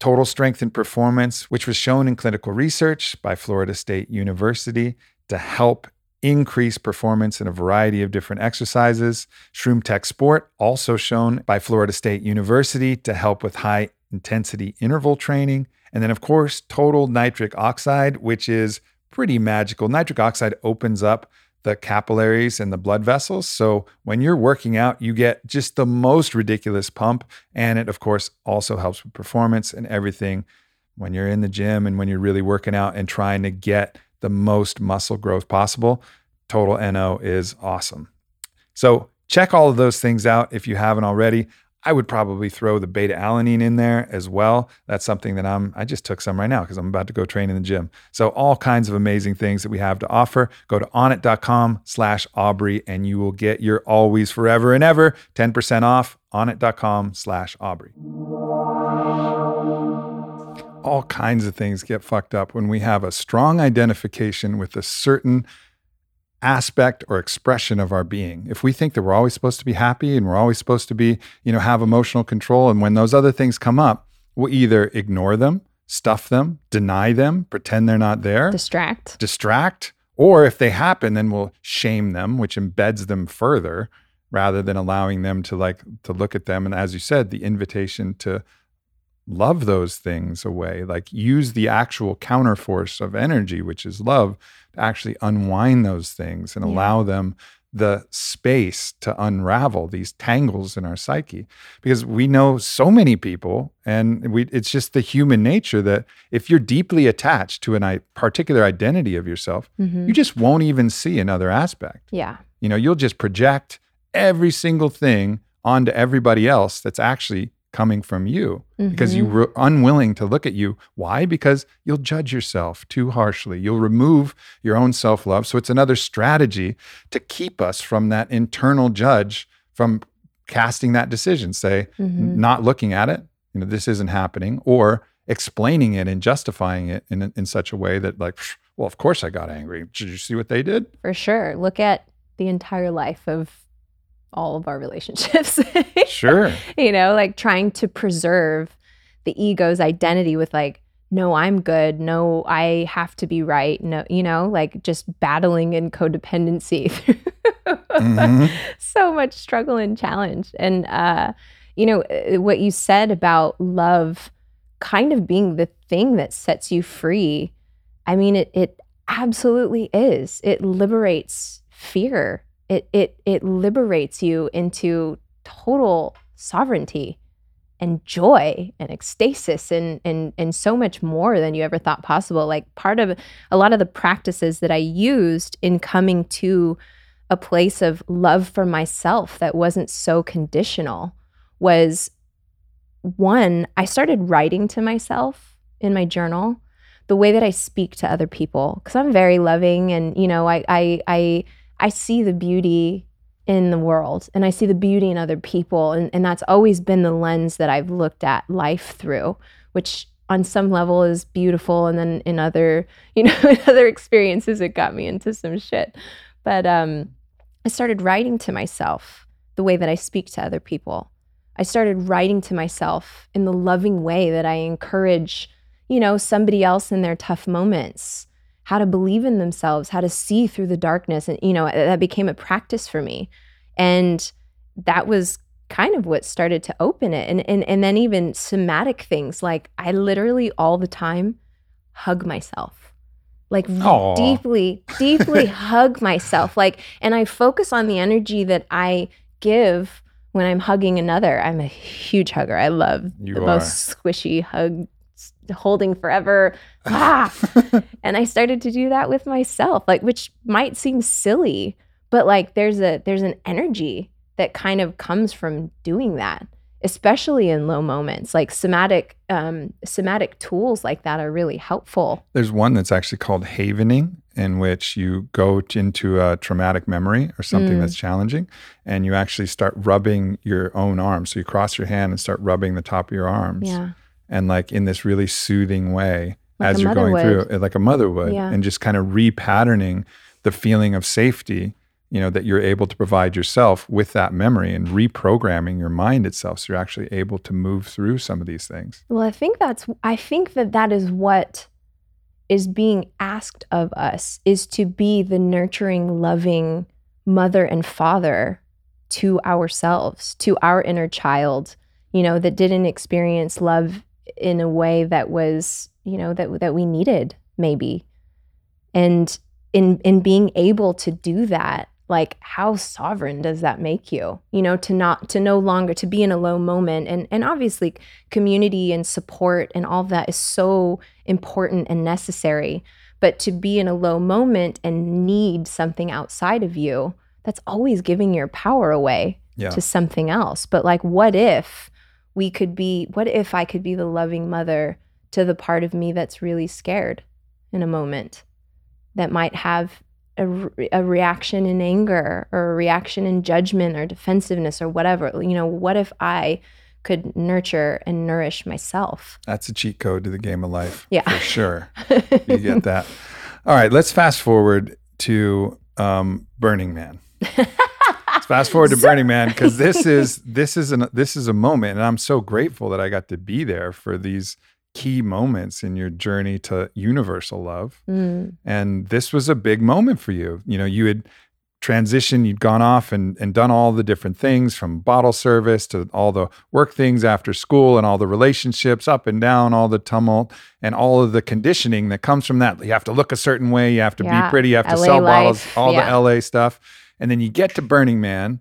Total Strength and Performance, which was shown in clinical research by Florida State University to help increase performance in a variety of different exercises. Shroom Tech Sport, also shown by Florida State University to help with high intensity interval training. And then, of course, Total Nitric Oxide, which is pretty magical. Nitric oxide opens up the capillaries and the blood vessels. So when you're working out, you get just the most ridiculous pump. And it, of course, also helps with performance and everything when you're in the gym and when you're really working out and trying to get the most muscle growth possible. Total NO is awesome. So check all of those things out if you haven't already. I would probably throw the beta alanine in there as well. That's something that I'm, I just took some right now because I'm about to go train in the gym. So all kinds of amazing things that we have to offer. Go to onnit.com slash Aubrey and you will get your always forever and ever 10% off onnit.com slash Aubrey. All kinds of things get fucked up when we have a strong identification with a certain aspect or expression of our being. If we think that we're always supposed to be happy and we're always supposed to be, you know, have emotional control, and when those other things come up, we'll either ignore them, stuff them, deny them, pretend they're not there, Distract. distract, or if they happen, then we'll shame them, which embeds them further rather than allowing them to like to look at them. And as you said, the invitation to love those things away, like use the actual counterforce of energy, which is love, to actually unwind those things and Yeah. allow them the space to unravel these tangles in our psyche because we know so many people and we it's just the human nature that if you're deeply attached to a particular identity of yourself Mhm. you just won't even see another aspect yeah. you know you'll just project every single thing onto everybody else that's actually coming from you because you Mhm. were unwilling to look at you. Why? Because you'll judge yourself too harshly. You'll remove your own self love. So it's another strategy to keep us from that internal judge from casting that decision. Say, Mhm. not looking at it, you know, this isn't happening, or explaining it and justifying it in, in such a way that, like, well, of course I got angry. Did you see what they did? For sure. Look at the entire life of all of our relationships. Sure. you know, like trying to preserve the ego's identity with like, no, I'm good. No, I have to be right. No, you know, like just battling in codependency. Mhm. so much struggle and challenge. And, uh, you know, uh, what you said about love kind of being the thing that sets you free. I mean, it, it absolutely is. It liberates fear. It, it, it liberates you into total sovereignty and joy and ecstasis and, and and so much more than you ever thought possible. Like part of a lot of the practices that i used in coming to a place of love for myself that wasn't so conditional was one i started writing to myself in my journal the way that i speak to other people because i'm very loving and you know I, I i i see the beauty in the world and I see the beauty in other people. And, and that's always been the lens that I've looked at life through, which on some level is beautiful. And then in other, you know, in other experiences, it got me into some shit. But um, I started writing to myself the way that I speak to other people. I started writing to myself in the loving way that I encourage, you know, somebody else in their tough moments how to believe in themselves, how to see through the darkness. And, you know, that became a practice for me. And that was kind of what started to open it. And, and, and then even somatic things like I literally all the time hug myself. Like Aw. deeply, deeply hug myself. Like, and I focus on the energy that I give when I'm hugging another. I'm a huge hugger. I love You the are. most squishy hug, holding forever. Ah, and I started to do that with myself, like which might seem silly, but like there's a there's an energy that kind of comes from doing that, especially in low moments. Like somatic um, somatic tools like that are really helpful. There's one that's actually called havening, in which you go into a traumatic memory or something Mm. that's challenging, and you actually start rubbing your own arms. So you cross your hand and start rubbing the top of your arms, Yeah, and like in this really soothing way Like as you're going would. through, it, like a mother would, Yeah. and just kind of repatterning the feeling of safety. You know that you're able to provide yourself with that memory and reprogramming your mind itself, so you're actually able to move through some of these things. Well, I think that's I think that that is what is being asked of us is to be the nurturing, loving mother and father to ourselves, to our inner child, you know, that didn't experience love in a way that was, you know, that that we needed maybe. And in in being able to do that, like how sovereign does that make you? You know, to not to no longer to be in a low moment and and obviously community and support and all that is so important and necessary. But to be in a low moment and need something outside of you, that's always giving your power away Yeah. to something else. But like, what if we could be, what if I could be the loving mother to the part of me that's really scared in a moment that might have a, re- a reaction in anger or a reaction in judgment or defensiveness or whatever? You know, what if I could nurture and nourish myself? That's a cheat code to the game of life. Yeah. For sure. You get that. All right, let's fast forward to um, Burning Man. Fast forward to Burning Man because this is this is an this is a moment, and I'm so grateful that I got to be there for these key moments in your journey to universal love. Mm, And this was a big moment for you. You know, you had transitioned, you'd gone off and, and done all the different things from bottle service to all the work things after school and all the relationships up and down, all the tumult and all of the conditioning that comes from that. You have to look a certain way, you have to Yeah, be pretty, you have to LA sell bottles, all yeah. the LA stuff. And then you get to Burning Man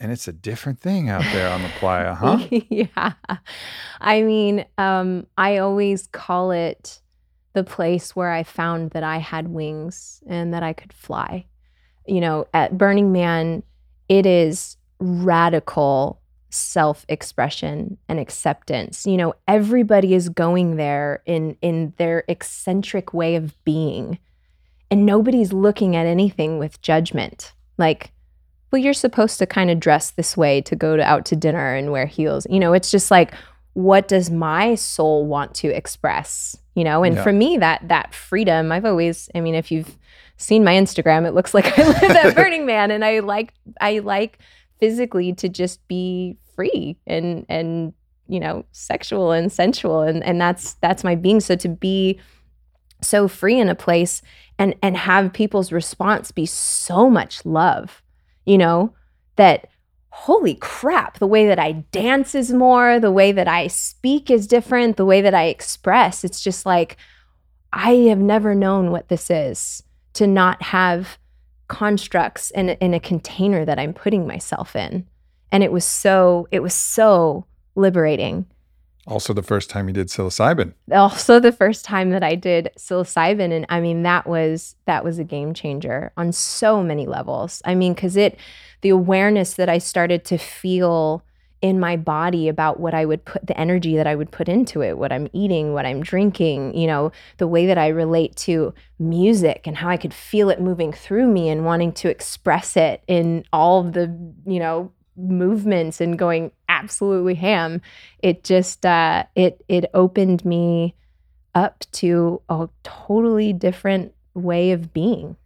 and it's a different thing out there on the playa, huh? yeah. I mean, um, I always call it the place where I found that I had wings and that I could fly. You know, at Burning Man, it is radical self expression and acceptance. You know, everybody is going there in in their eccentric way of being. And nobody's looking at anything with judgment. Like, well, you're supposed to kind of dress this way to go to, out to dinner and wear heels. You know, it's just like, what does my soul want to express? You know, and yeah. for me, that that freedom, I've always, I mean, if you've seen my Instagram, it looks like I live at Burning Man, and I like I like physically to just be free and and you know sexual and sensual and and that's that's my being so to be so free in a place and and have people's response be so much love you know that holy crap the way that i dance is more the way that i speak is different the way that i express. It's just like i have never known what this is to not have constructs in, in a container that i'm putting myself in. And it was so it was so liberating also the first time you did psilocybin. Also the first time that i did psilocybin and i mean that was that was a game changer on so many levels. I mean because it the awareness that i started to feel in my body about what I would put the energy that I would put into it, what I'm eating, what I'm drinking, you know, the way that I relate to music and how I could feel it moving through me and wanting to express it in all the, you know, movements and going absolutely ham it just uh it it opened me up to a totally different way of being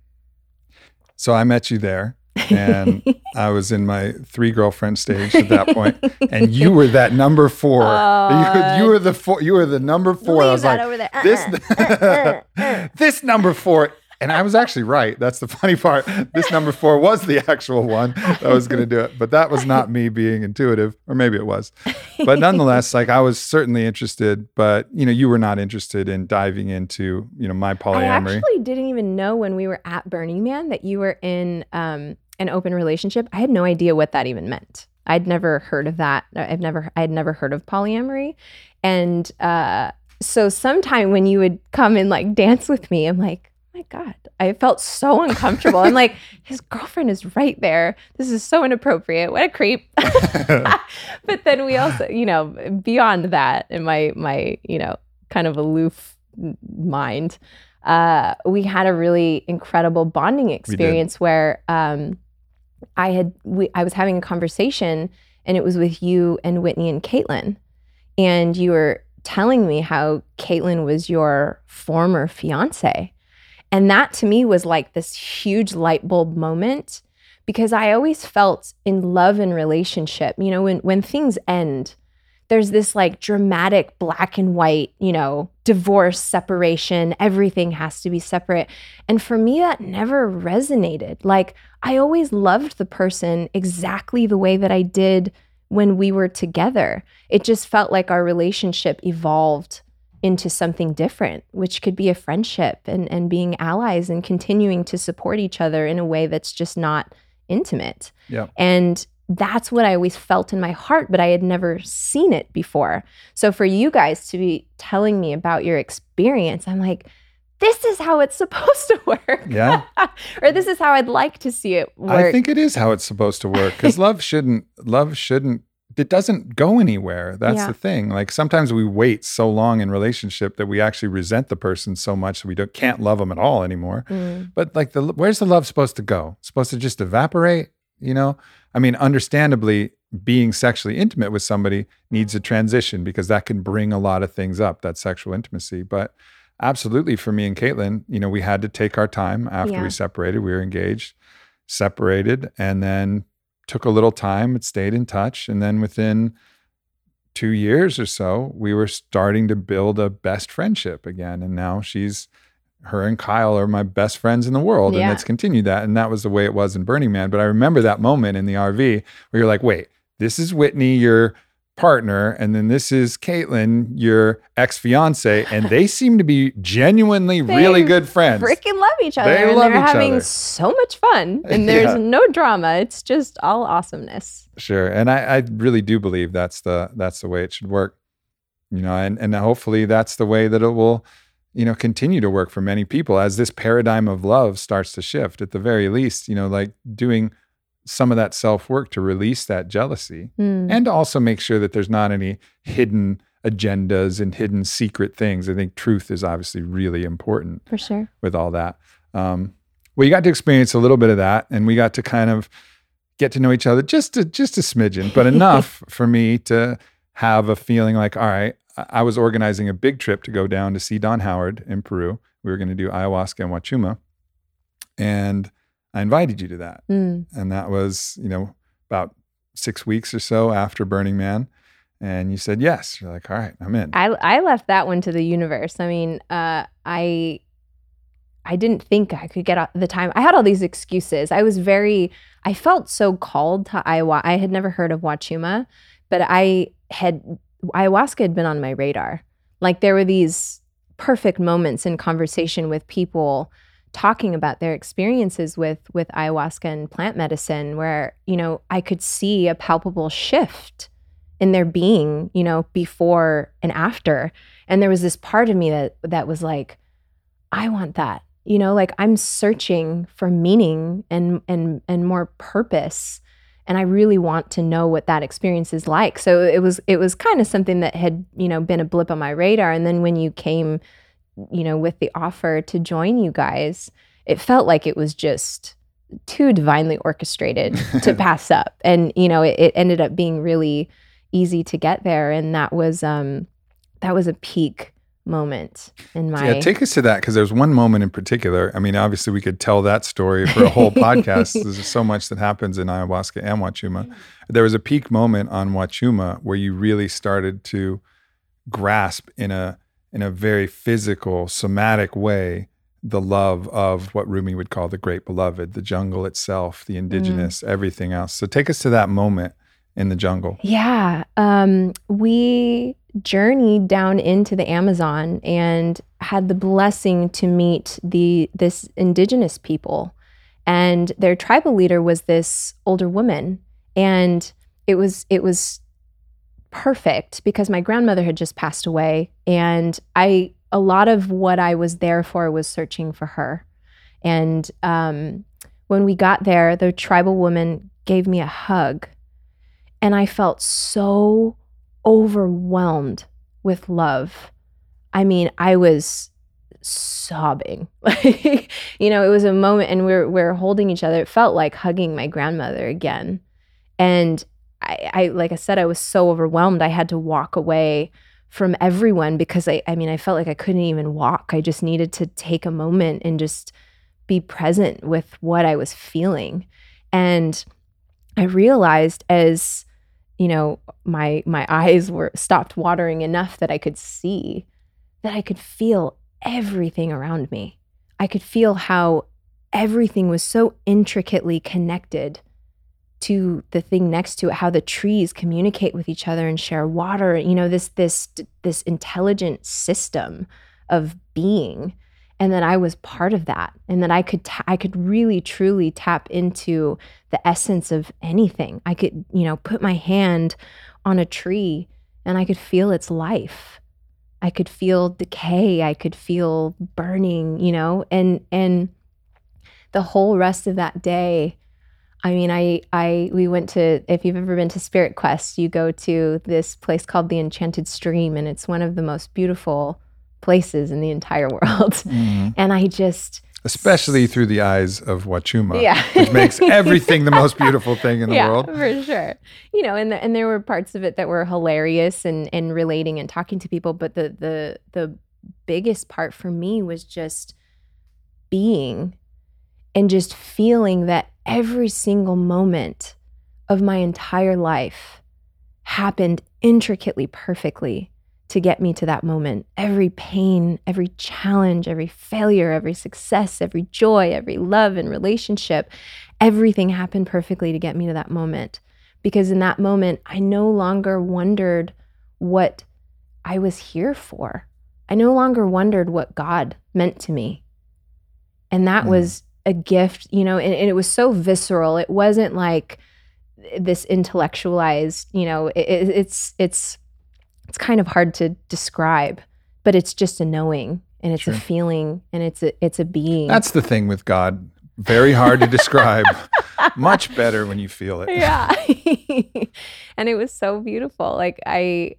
so i met you there and I was in my three girlfriend stage at that point, and you were that number four. Uh, you, you, were the four. You were the number four. I was like, uh-uh. this, uh-uh. uh-uh. this number four and I was actually right. That's the funny part. This number four was the actual one that was going to do it, but that was not me being intuitive, or maybe it was. But nonetheless, like I was certainly interested, but you know, you were not interested in diving into you know my polyamory. I actually didn't even know when we were at Burning Man that you were in um, an open relationship. I had no idea what that even meant. I'd never heard of that. I've never, I had never heard of polyamory, and uh, so sometime when you would come and like dance with me, I'm like my God, I felt so uncomfortable. I'm like, his girlfriend is right there. This is so inappropriate. What a creep. but then we also, you know, beyond that, in my my, you know, kind of aloof mind, uh, we had a really incredible bonding experience where um, I had we, I was having a conversation and it was with you and Whitney and Caitlin. And you were telling me how Caitlin was your former fiance and that to me was like this huge light bulb moment because I always felt in love and relationship, you know, when when things end, there's this like dramatic black and white, you know, divorce, separation, everything has to be separate. And for me that never resonated. Like I always loved the person exactly the way that I did when we were together. It just felt like our relationship evolved into something different, which could be a friendship and, and being allies and continuing to support each other in a way that's just not intimate. Yeah. And that's what I always felt in my heart, but I had never seen it before. So for you guys to be telling me about your experience, I'm like, this is how it's supposed to work. Yeah. or this is how I'd like to see it work. I think it is how it's supposed to work because love shouldn't love shouldn't it doesn't go anywhere. That's yeah. the thing. Like sometimes we wait so long in relationship that we actually resent the person so much that we don't, can't love them at all anymore. Mm. But like the where's the love supposed to go? It's supposed to just evaporate, you know? I mean, understandably, being sexually intimate with somebody needs a transition because that can bring a lot of things up, that sexual intimacy. But absolutely for me and Caitlin, you know, we had to take our time after yeah. we separated. We were engaged, separated, and then took a little time, it stayed in touch. And then within two years or so, we were starting to build a best friendship again. And now she's, her and Kyle are my best friends in the world. Yeah. And it's continued that. And that was the way it was in Burning Man. But I remember that moment in the RV where you're like, wait, this is Whitney, your partner, and then this is Caitlin, your ex fiance, and they seem to be genuinely really good friends. Freaking love each other, They and love they're each having other. so much fun, and there's Yeah. no drama. It's just all awesomeness. Sure, and I, I really do believe that's the that's the way it should work. You know, and and hopefully that's the way that it will, you know, continue to work for many people as this paradigm of love starts to shift. At the very least, you know, like doing some of that self work to release that jealousy Mm. and to also make sure that there's not any hidden agendas and hidden secret things. I think truth is obviously really important For sure. with all that. Um, well, you got to experience a little bit of that, and we got to kind of get to know each other just a, just a smidgen, but enough for me to have a feeling like, all right, I I was organizing a big trip to go down to see Don Howard in Peru. We were going to do ayahuasca and Wachuma, and I invited you to that, Mm. and that was you know about six weeks or so after Burning Man. And you said yes. You're like, all right, I'm in. I I left that one to the universe. I mean, uh, I I didn't think I could get out the time. I had all these excuses. I was very I felt so called to ayahuasca. I had never heard of Wachuma, but I had ayahuasca had been on my radar. Like there were these perfect moments in conversation with people talking about their experiences with with ayahuasca and plant medicine where, you know, I could see a palpable shift in their being, you know, before and after. And there was this part of me that that was like, I want that. You know, like I'm searching for meaning and and and more purpose. And I really want to know what that experience is like. So it was it was kind of something that had, you know, been a blip on my radar. And then when you came, you know, with the offer to join you guys, it felt like it was just too divinely orchestrated to pass up. And, you know, it, it ended up being really easy to get there and that was um that was a peak moment in my Yeah, take us to that because there's one moment in particular. I mean, obviously, we could tell that story for a whole podcast. There's so much that happens in ayahuasca and Wachuma. There was a peak moment on Wachuma where you really started to grasp in a in a very physical, somatic way the love of what Rumi would call the great beloved, the jungle itself, the indigenous, everything else. So take us to that moment in the jungle. Yeah. Um, we journeyed down into the Amazon and had the blessing to meet the this indigenous people. And their tribal leader was this older woman. And it was it was perfect because my grandmother had just passed away. And I a lot of what I was there for was searching for her. And um, when we got there, the tribal woman gave me a hug and I felt so overwhelmed with love. I mean, I was sobbing. Like, you know, it was a moment and we're we're holding each other. It felt like hugging my grandmother again. And I, I like I said, I was so overwhelmed. I had to walk away from everyone because I I mean, I felt like I couldn't even walk. I just needed to take a moment and just be present with what I was feeling. And I realized as you know my my eyes were stopped watering enough that I could see that I could feel everything around me. I could feel how everything was so intricately connected to the thing next to it how the trees communicate with each other and share water you know this this this intelligent system of being and that I was part of that and that I could ta- I could really truly tap into the essence of anything. I could, you know, put my hand on a tree and I could feel its life. I could feel decay, I could feel burning, you know, and and the whole rest of that day I mean, I, I, we went to. If you've ever been to Spirit Quest, you go to this place called the Enchanted Stream, and it's one of the most beautiful places in the entire world. Mm-hmm. And I just, Especially through the eyes of Wachuma, yeah, which makes everything the most beautiful thing in the yeah, world. for sure. You know, and the, and there were parts of it that were hilarious and and relating and talking to people, but the the the biggest part for me was just being and just feeling that every single moment of my entire life happened intricately perfectly to get me to that moment. Every pain, every challenge, every failure, every success, every joy, every love and relationship, everything happened perfectly to get me to that moment. because in that moment, I no longer wondered what I was here for. I no longer wondered what God meant to me. And that mm. was a gift, you know, and, and, it was so visceral. It wasn't like this intellectualized, you know, it, it's it's it's kind of hard to describe, but it's just a knowing and it's a feeling and it's a it's a being. That's the thing with God. Very hard to describe. Much better when you feel it. Yeah. and it was so beautiful. Like I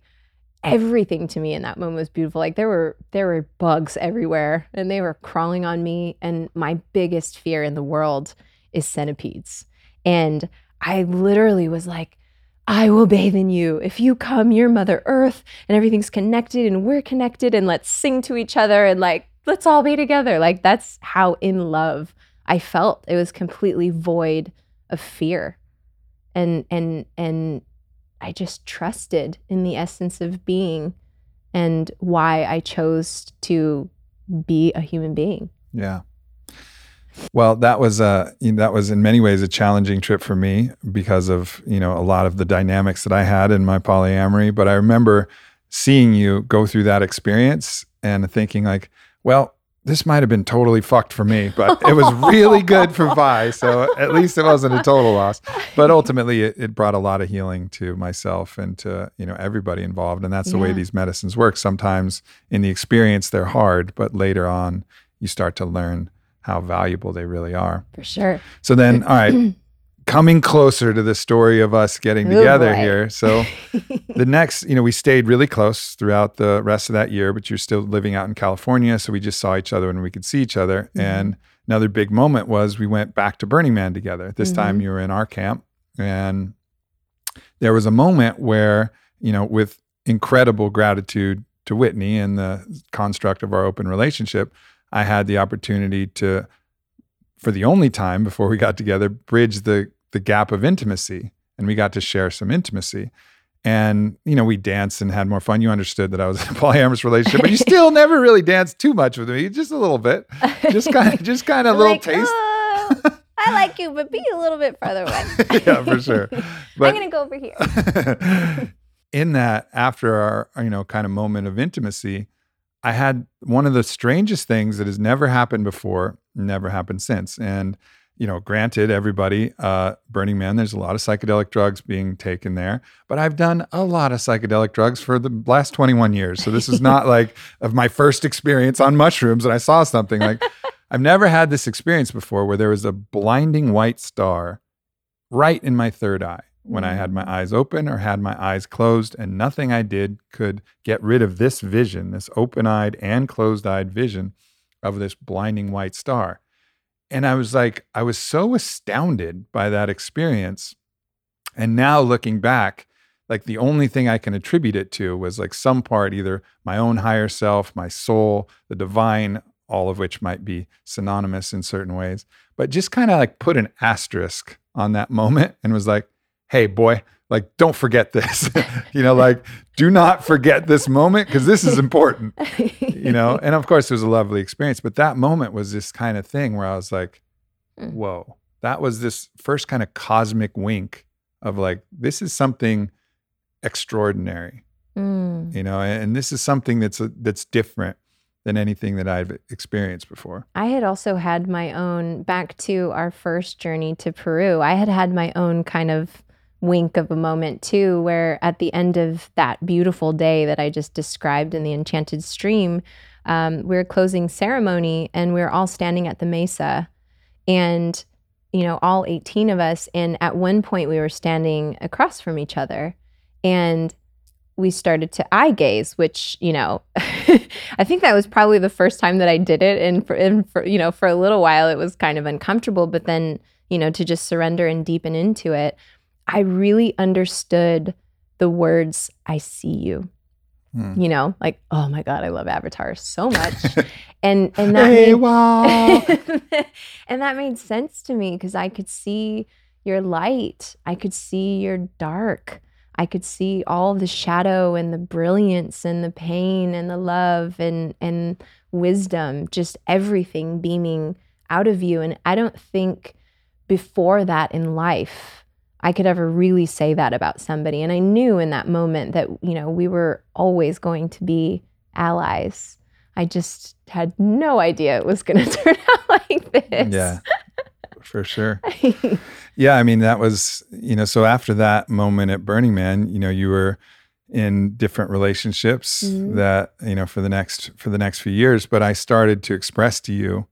everything to me in that moment was beautiful. Like there were there were bugs everywhere and they were crawling on me and my biggest fear in the world is centipedes. And I literally was like I will bathe in you. If you come, you're Mother Earth and everything's connected and we're connected and let's sing to each other and like let's all be together. Like that's how in love I felt. It was completely void of fear. And and and I just trusted in the essence of being and why I chose to be a human being. Yeah. Well, that was uh, that was in many ways a challenging trip for me because of you know a lot of the dynamics that I had in my polyamory. But I remember seeing you go through that experience and thinking like, well, this might have been totally fucked for me, but it was really good for Vi. So at least it wasn't a total loss. But ultimately, it, it, brought a lot of healing to myself and to you know everybody involved. And that's the yeah. way these medicines work. Sometimes in the experience, they're hard, but later on, you start to learn how valuable they really are. For sure. So then, all right. Coming closer to the story of us getting Ooh, together boy. here. So the next, you know, we stayed really close throughout the rest of that year, but you're still living out in California. So we just saw each other when we could see each other. Mm-hmm. And another big moment was we went back to Burning Man together. This mm-hmm. time you were in our camp. And there was a moment where, you know, with incredible gratitude to Whitney and the construct of our open relationship, I had the opportunity to for the only time before we got together, bridge the the gap of intimacy and we got to share some intimacy. And you know we danced and had more fun. You understood that i was in a polyamorous relationship but you still never really danced too much with me just a little bit. Just kind of just kind of a little like, taste. Oh, i like you but be a little bit farther away. Yeah for sure. But, i'm gonna go over here. in that after our you know kind of moment of intimacy i had one of the strangest things that has never happened before never happened since. And you know, granted, everybody, uh, Burning Man, there's a lot of psychedelic drugs being taken there, but I've done a lot of psychedelic drugs for the last 21 years. So this is not like of my first experience on mushrooms and I saw something like I've never had this experience before where there was a blinding white star right in my third eye when I had my mm. eyes open or had my eyes closed, and nothing I did could get rid of this vision, this open eyed and closed eyed vision of this blinding white star. And I was like, I was so astounded by that experience. And now looking back, like the only thing I can attribute it to was like some part, either my own higher self, my soul, the divine, all of which might be synonymous in certain ways, but just kind of like put an asterisk on that moment and was like, hey, boy, like don't forget this you know like do not forget this moment because this is important you know and of course it was a lovely experience but that moment was this kind of thing where i was like mm. whoa that was this first kind of cosmic wink of like this is something extraordinary mm. you know and, and this is something that's a, that's different than anything that I've experienced before. I had also had my own back to our first journey to Peru. I had had my own kind of wink of a moment too where at the end of that beautiful day that i just described in the enchanted stream um, we are closing ceremony and we are all standing at the mesa. And you know all 18 of us and at one point we were standing across from each other. And we started to eye gaze which you know i think that was probably the first time that i did it. And for, and for you know for a little while it was kind of uncomfortable but then you know to just surrender and deepen into it I really understood the words, I see you. Hmm. You know, like, oh my God, I love Avatar so much. and and that hey, made, wow. and that made sense to me because I could see your light. I could see your dark. I could see all the shadow and the brilliance and the pain and the love and and wisdom, just everything beaming out of you. And I don't think before that in life I could ever really say that about somebody. And I knew in that moment that, you know, we were always going to be allies. I just had no idea it was going to turn out like this. Yeah, for sure. yeah, I mean, that was, you know, so after that moment at Burning Man, you know, you were in different relationships mm-hmm. that, you know, for the next for the next few years, but I started to express to you,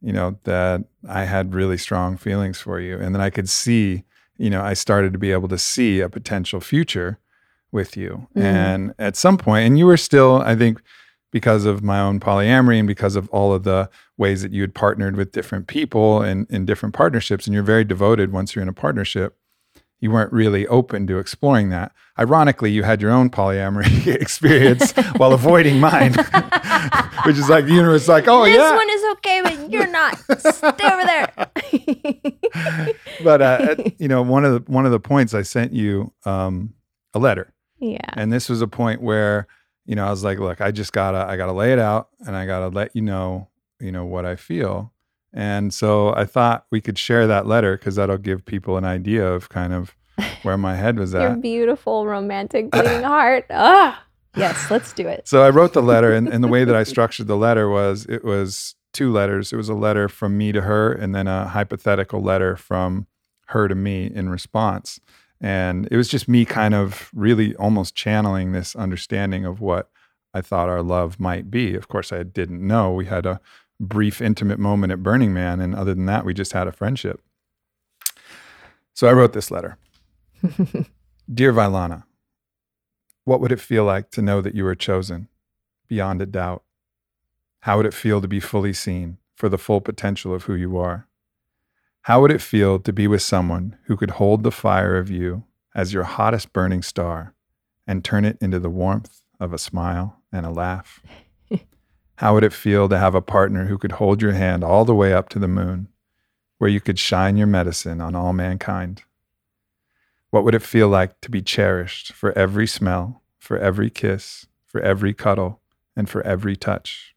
you know, that I had really strong feelings for you and then I could see you know, I started to be able to see a potential future with you. Mm. And at some point, and you were still, I think, because of my own polyamory and because of all of the ways that you had partnered with different people and in different partnerships, and you're very devoted once you're in a partnership, you weren't really open to exploring that. Ironically, you had your own polyamory experience while avoiding mine, which is like the universe, like, oh this yeah, this one is okay, but you're not. Stay over there. but uh, you know, one of the one of the points I sent you um, a letter. Yeah. And this was a point where you know I was like, look, I just gotta I gotta lay it out, and I gotta let you know you know what I feel. And so I thought we could share that letter because that'll give people an idea of kind of where my head was at. Your beautiful, romantic, beating heart. Ah, yes, let's do it. So I wrote the letter, and, and the way that I structured the letter was it was two letters. It was a letter from me to her, and then a hypothetical letter from her to me in response. And it was just me kind of really almost channeling this understanding of what I thought our love might be. Of course, I didn't know. We had a brief, intimate moment at Burning Man. And other than that, we just had a friendship. So I wrote this letter Dear Vylana, what would it feel like to know that you were chosen beyond a doubt? How would it feel to be fully seen for the full potential of who you are? How would it feel to be with someone who could hold the fire of you as your hottest burning star and turn it into the warmth of a smile and a laugh? How would it feel to have a partner who could hold your hand all the way up to the moon, where you could shine your medicine on all mankind? What would it feel like to be cherished for every smell, for every kiss, for every cuddle, and for every touch?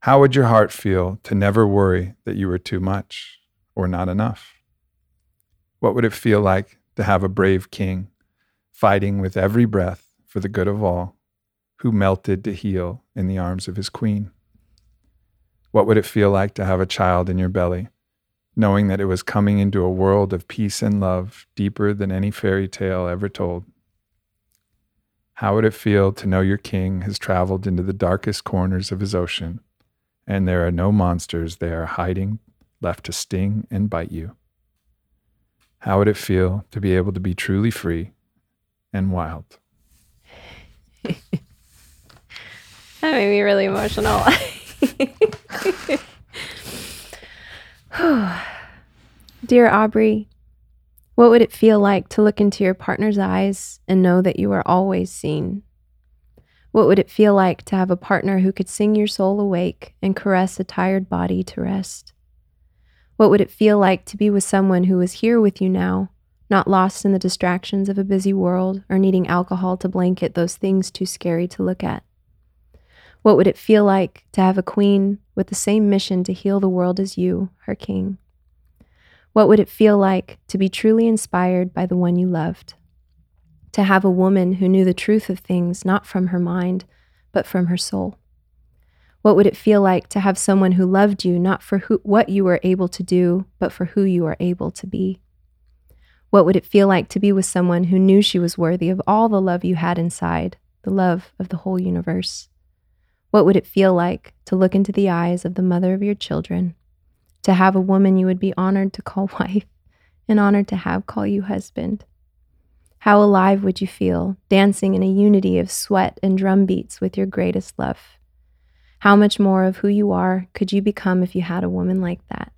How would your heart feel to never worry that you were too much or not enough? What would it feel like to have a brave king fighting with every breath for the good of all who melted to heal in the arms of his queen? What would it feel like to have a child in your belly, knowing that it was coming into a world of peace and love deeper than any fairy tale ever told? How would it feel to know your king has traveled into the darkest corners of his ocean, and there are no monsters there hiding, left to sting and bite you? How would it feel to be able to be truly free and wild? That made me really emotional. Dear Aubrey, what would it feel like to look into your partner's eyes and know that you are always seen? What would it feel like to have a partner who could sing your soul awake and caress a tired body to rest? What would it feel like to be with someone who is here with you now, not lost in the distractions of a busy world or needing alcohol to blanket those things too scary to look at? What would it feel like to have a queen with the same mission to heal the world as you, her king? What would it feel like to be truly inspired by the one you loved? To have a woman who knew the truth of things not from her mind, but from her soul? What would it feel like to have someone who loved you not for who, what you were able to do, but for who you are able to be? What would it feel like to be with someone who knew she was worthy of all the love you had inside, the love of the whole universe? What would it feel like to look into the eyes of the mother of your children, to have a woman you would be honored to call wife and honored to have call you husband? How alive would you feel dancing in a unity of sweat and drum beats with your greatest love? How much more of who you are could you become if you had a woman like that?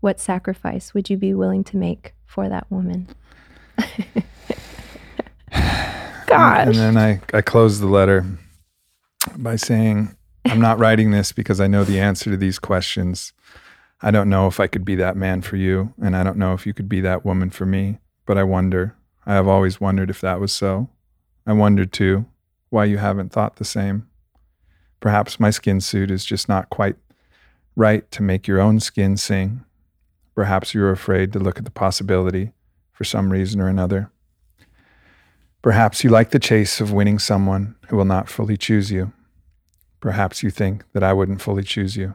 What sacrifice would you be willing to make for that woman? Gosh. And then I, I closed the letter by saying, I'm not writing this because I know the answer to these questions. I don't know if I could be that man for you, and I don't know if you could be that woman for me, but I wonder. I have always wondered if that was so. I wonder too why you haven't thought the same. Perhaps my skin suit is just not quite right to make your own skin sing. Perhaps you're afraid to look at the possibility for some reason or another. Perhaps you like the chase of winning someone who will not fully choose you. Perhaps you think that I wouldn't fully choose you.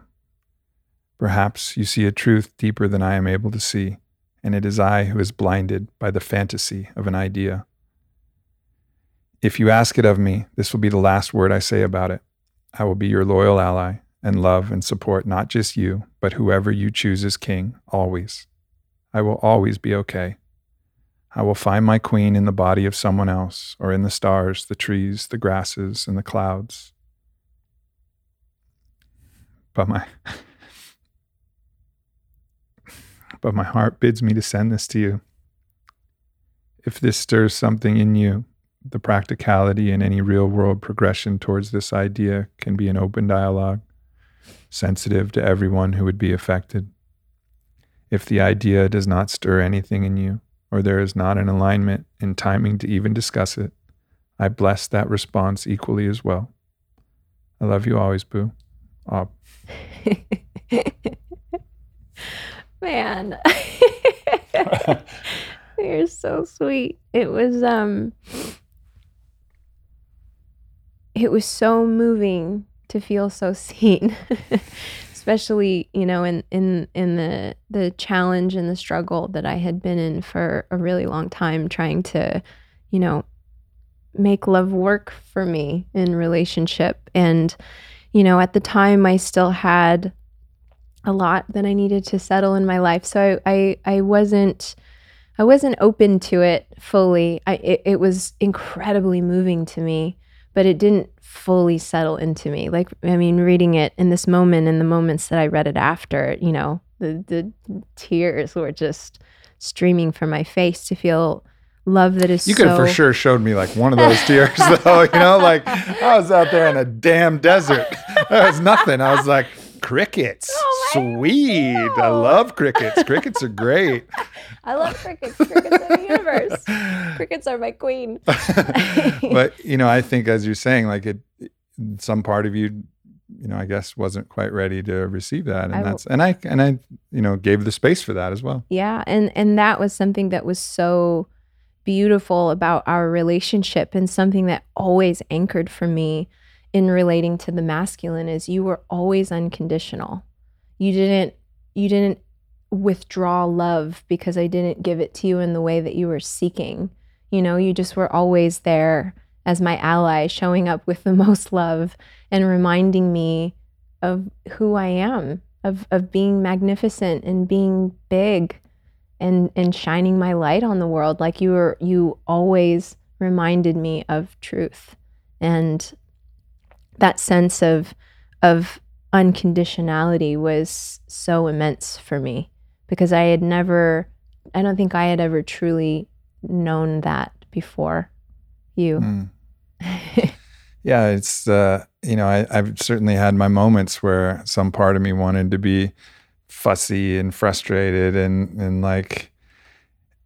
Perhaps you see a truth deeper than I am able to see, and it is I who is blinded by the fantasy of an idea. If you ask it of me, this will be the last word I say about it. I will be your loyal ally and love and support not just you, but whoever you choose as king, always. I will always be okay. I will find my queen in the body of someone else, or in the stars, the trees, the grasses, and the clouds. But my but my heart bids me to send this to you. If this stirs something in you, the practicality and any real world progression towards this idea can be an open dialogue, sensitive to everyone who would be affected. If the idea does not stir anything in you, or there is not an alignment in timing to even discuss it, I bless that response equally as well. I love you always, Boo. Oh. Man. You're so sweet. It was um it was so moving to feel so seen. especially you know in in in the the challenge and the struggle that I had been in for a really long time trying to you know make love work for me in relationship and you know at the time I still had a lot that I needed to settle in my life so I I wasn't I wasn't open to it fully I it, it was incredibly moving to me but it didn't fully settle into me. Like, I mean, reading it in this moment and the moments that I read it after, you know, the, the tears were just streaming from my face to feel love that is you could have for sure showed me like one of those tears though you know like i was out there in a damn desert there was nothing i was like crickets oh sweet i love crickets crickets are great I love crickets. Crickets are the universe. Crickets are my queen. but you know, I think as you're saying, like it, some part of you, you know, I guess wasn't quite ready to receive that, and I that's and I and I, you know, gave the space for that as well. Yeah, and and that was something that was so beautiful about our relationship, and something that always anchored for me in relating to the masculine is you were always unconditional. You didn't you didn't withdraw love because I didn't give it to you in the way that you were seeking. You know, you just were always there as my ally, showing up with the most love and reminding me of who I am, of of being magnificent and being big and and shining my light on the world. Like you were you always reminded me of truth and that sense of of unconditionality was so immense for me because I had never, I don't think I had ever truly known that before you. Mm. yeah, it's, uh, you know, I, I've certainly had my moments where some part of me wanted to be fussy and frustrated and, and like,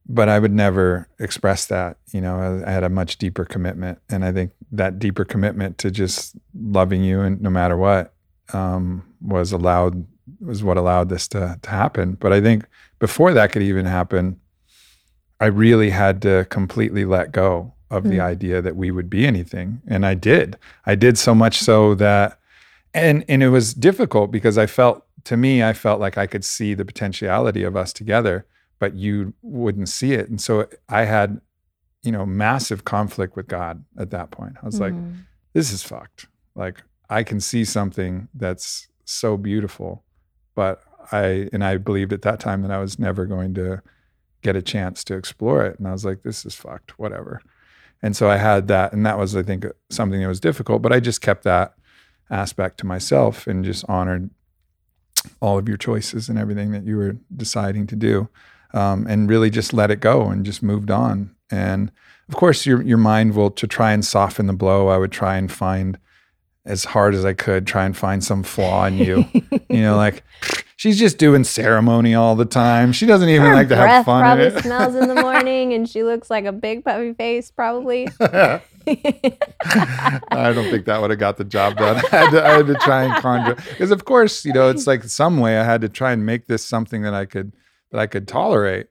but I would never express that. You know, I, I, had a much deeper commitment, and I think that deeper commitment to just loving you and no matter what um, was allowed was what allowed this to, to happen. But I think before that could even happen, I really had to completely let go of mm. the hmm. idea that we would be anything. And I did. I did so much so that and and it was difficult because I felt to me, I felt like I could see the potentiality of us together, but you wouldn't see it. And so I had, you know, massive conflict with God at that point. I was mm. like, this is fucked. Like I can see something that's so beautiful but I and I believed at that time that I was never going to get a chance to explore it. And I was like, this is fucked, whatever. And so I had that, and that was, I think, something that was difficult. But I just kept that aspect to myself and just honored all of your choices and everything that you were deciding to do, um, and really just let it go and just moved on. And of course, your your mind will to try and soften the blow. I would try and find as hard as I could, try and find some flaw in you. you know, like she's just doing ceremony all the time. She doesn't even Her like to have fun. She probably in smells in the morning, and she looks like a big puppy face. Probably. I don't think that would have got the job done. I had, to, I had to try and conjure because, of course, you know, it's like some way I had to try and make this something that I could that I could tolerate.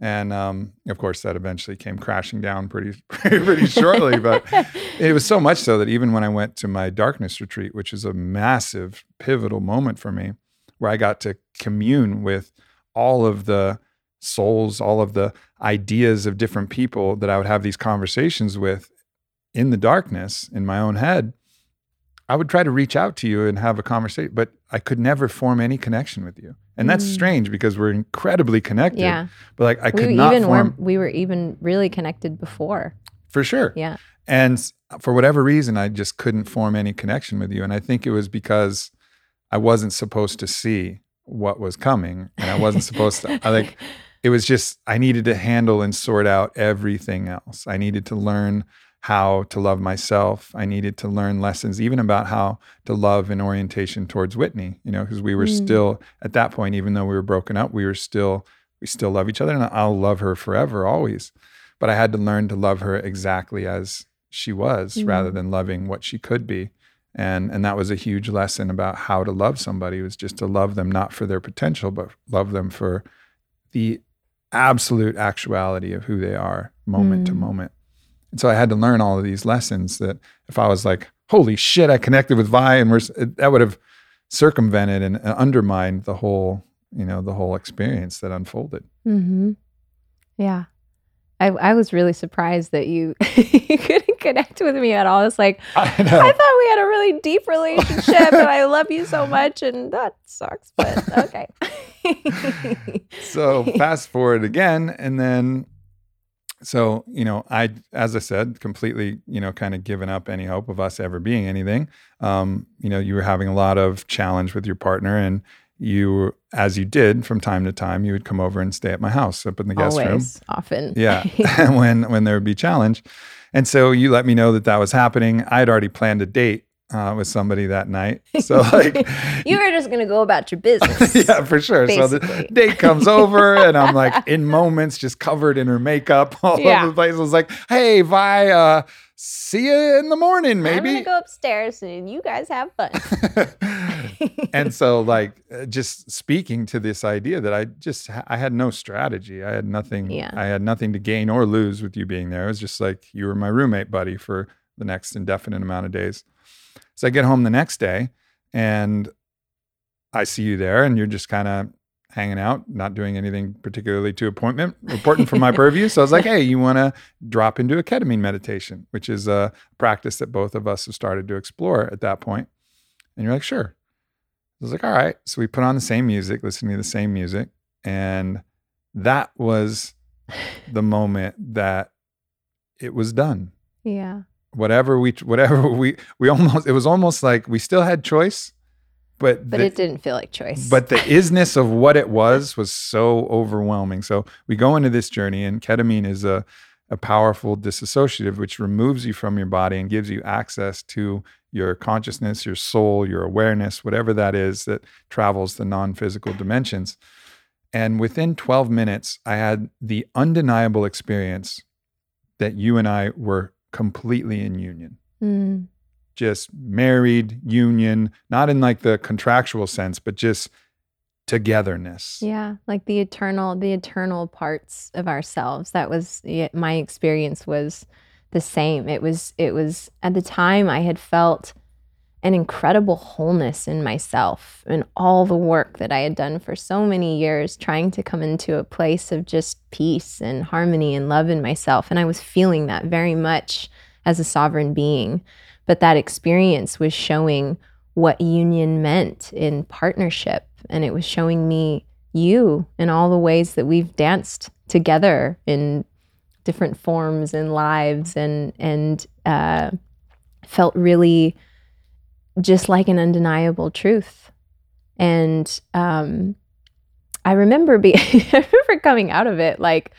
And um, of course, that eventually came crashing down pretty, pretty, pretty shortly. But it was so much so that even when I went to my darkness retreat, which is a massive, pivotal moment for me, where I got to commune with all of the souls, all of the ideas of different people that I would have these conversations with in the darkness in my own head, I would try to reach out to you and have a conversation, but I could never form any connection with you. And that's Mm. strange because we're incredibly connected. Yeah. But like I could we not even form were we were even really connected before. for sure. Yeah. And for whatever reason, I just couldn't form any connection with you. And I think it was because I wasn't supposed to see what was coming. And I wasn't supposed to, I like, it was just, I needed to handle and sort out everything else. I needed to learn how to love myself. I needed to learn lessons, even about how to love in orientation towards Whitney, you know, because we were Mm. still at that point, even though we were broken up, we were still, we still love each other. And I'll love her forever, always but I had to learn to love her exactly as she was rather Mm. than loving what she could be. And and that was a huge lesson about how to love somebody was just to love them not for their potential, but love them for the absolute actuality of who they are moment to Mm. moment. And so I had to learn all of these lessons that if I was like, holy shit, I connected with Vi and we're, that would have circumvented and, and undermined the whole, you know, the whole experience that unfolded. Mm-hmm. Yeah. I, I was really surprised that you, you couldn't connect with me at all. It's like, I I thought we had a really deep relationship and I love you so much and that sucks, but okay. so fast forward again and then so you know i as i said completely you know kind of given up any hope of us ever being anything. Um you know you were having a lot of challenge with your partner and you as you did from time to time you would come over and stay at my house up in the guest room. Often. yeah when when there would be challenge. And so you let me know that that was happening. I had already planned a date uh, with somebody that night so like you were just going to go about your business. yeah, for sure. So the date comes over, and I'm like in moments, just covered in her makeup all Yeah. over the place. I was like, "Hey, Vi, uh, see you in the morning, maybe. I'm going maybe." to go upstairs and you guys have fun. and so, like, uh, just speaking to this idea that I just I had no strategy. I had nothing. Yeah. I had nothing to gain or lose with you being there. It was just like you were my roommate buddy for the next indefinite amount of days. So I get home the next day, and I see you there, and you're just kind of hanging out, not doing anything particularly too appointment important for my purview. So I was like, hey, you want to drop into a ketamine meditation, which is a practice that both of us have started to explore at that point. And you're like, sure. I was like, all right. So we put on the same music, listening to the same music. And that was the moment that it was done. yeah. Whatever we, whatever we, we almost, it was almost like we still had choice, but, But the, it didn't feel like choice. but the isness of what it was was so overwhelming. So we go into this journey, and ketamine is a, a powerful disassociative, which removes you from your body and gives you access to your consciousness, your soul, your awareness, whatever that is that travels the non physical dimensions. And within 12 minutes, I had the undeniable experience that you and I were completely in union Mm, just married union not in like the contractual sense but just togetherness yeah. Like the eternal, the eternal parts of ourselves. That was my experience was the same. It was, it was at the time I had felt an incredible wholeness in myself and all the work that I had done for so many years, trying to come into a place of just peace and harmony and love in myself. And I was feeling that very much as a sovereign being. But that experience was showing what union meant in partnership. And it was showing me you in all the ways that we've danced together in different forms and lives and, and, uh, felt really just like an undeniable truth. And um, I remember being, I remember coming out of it like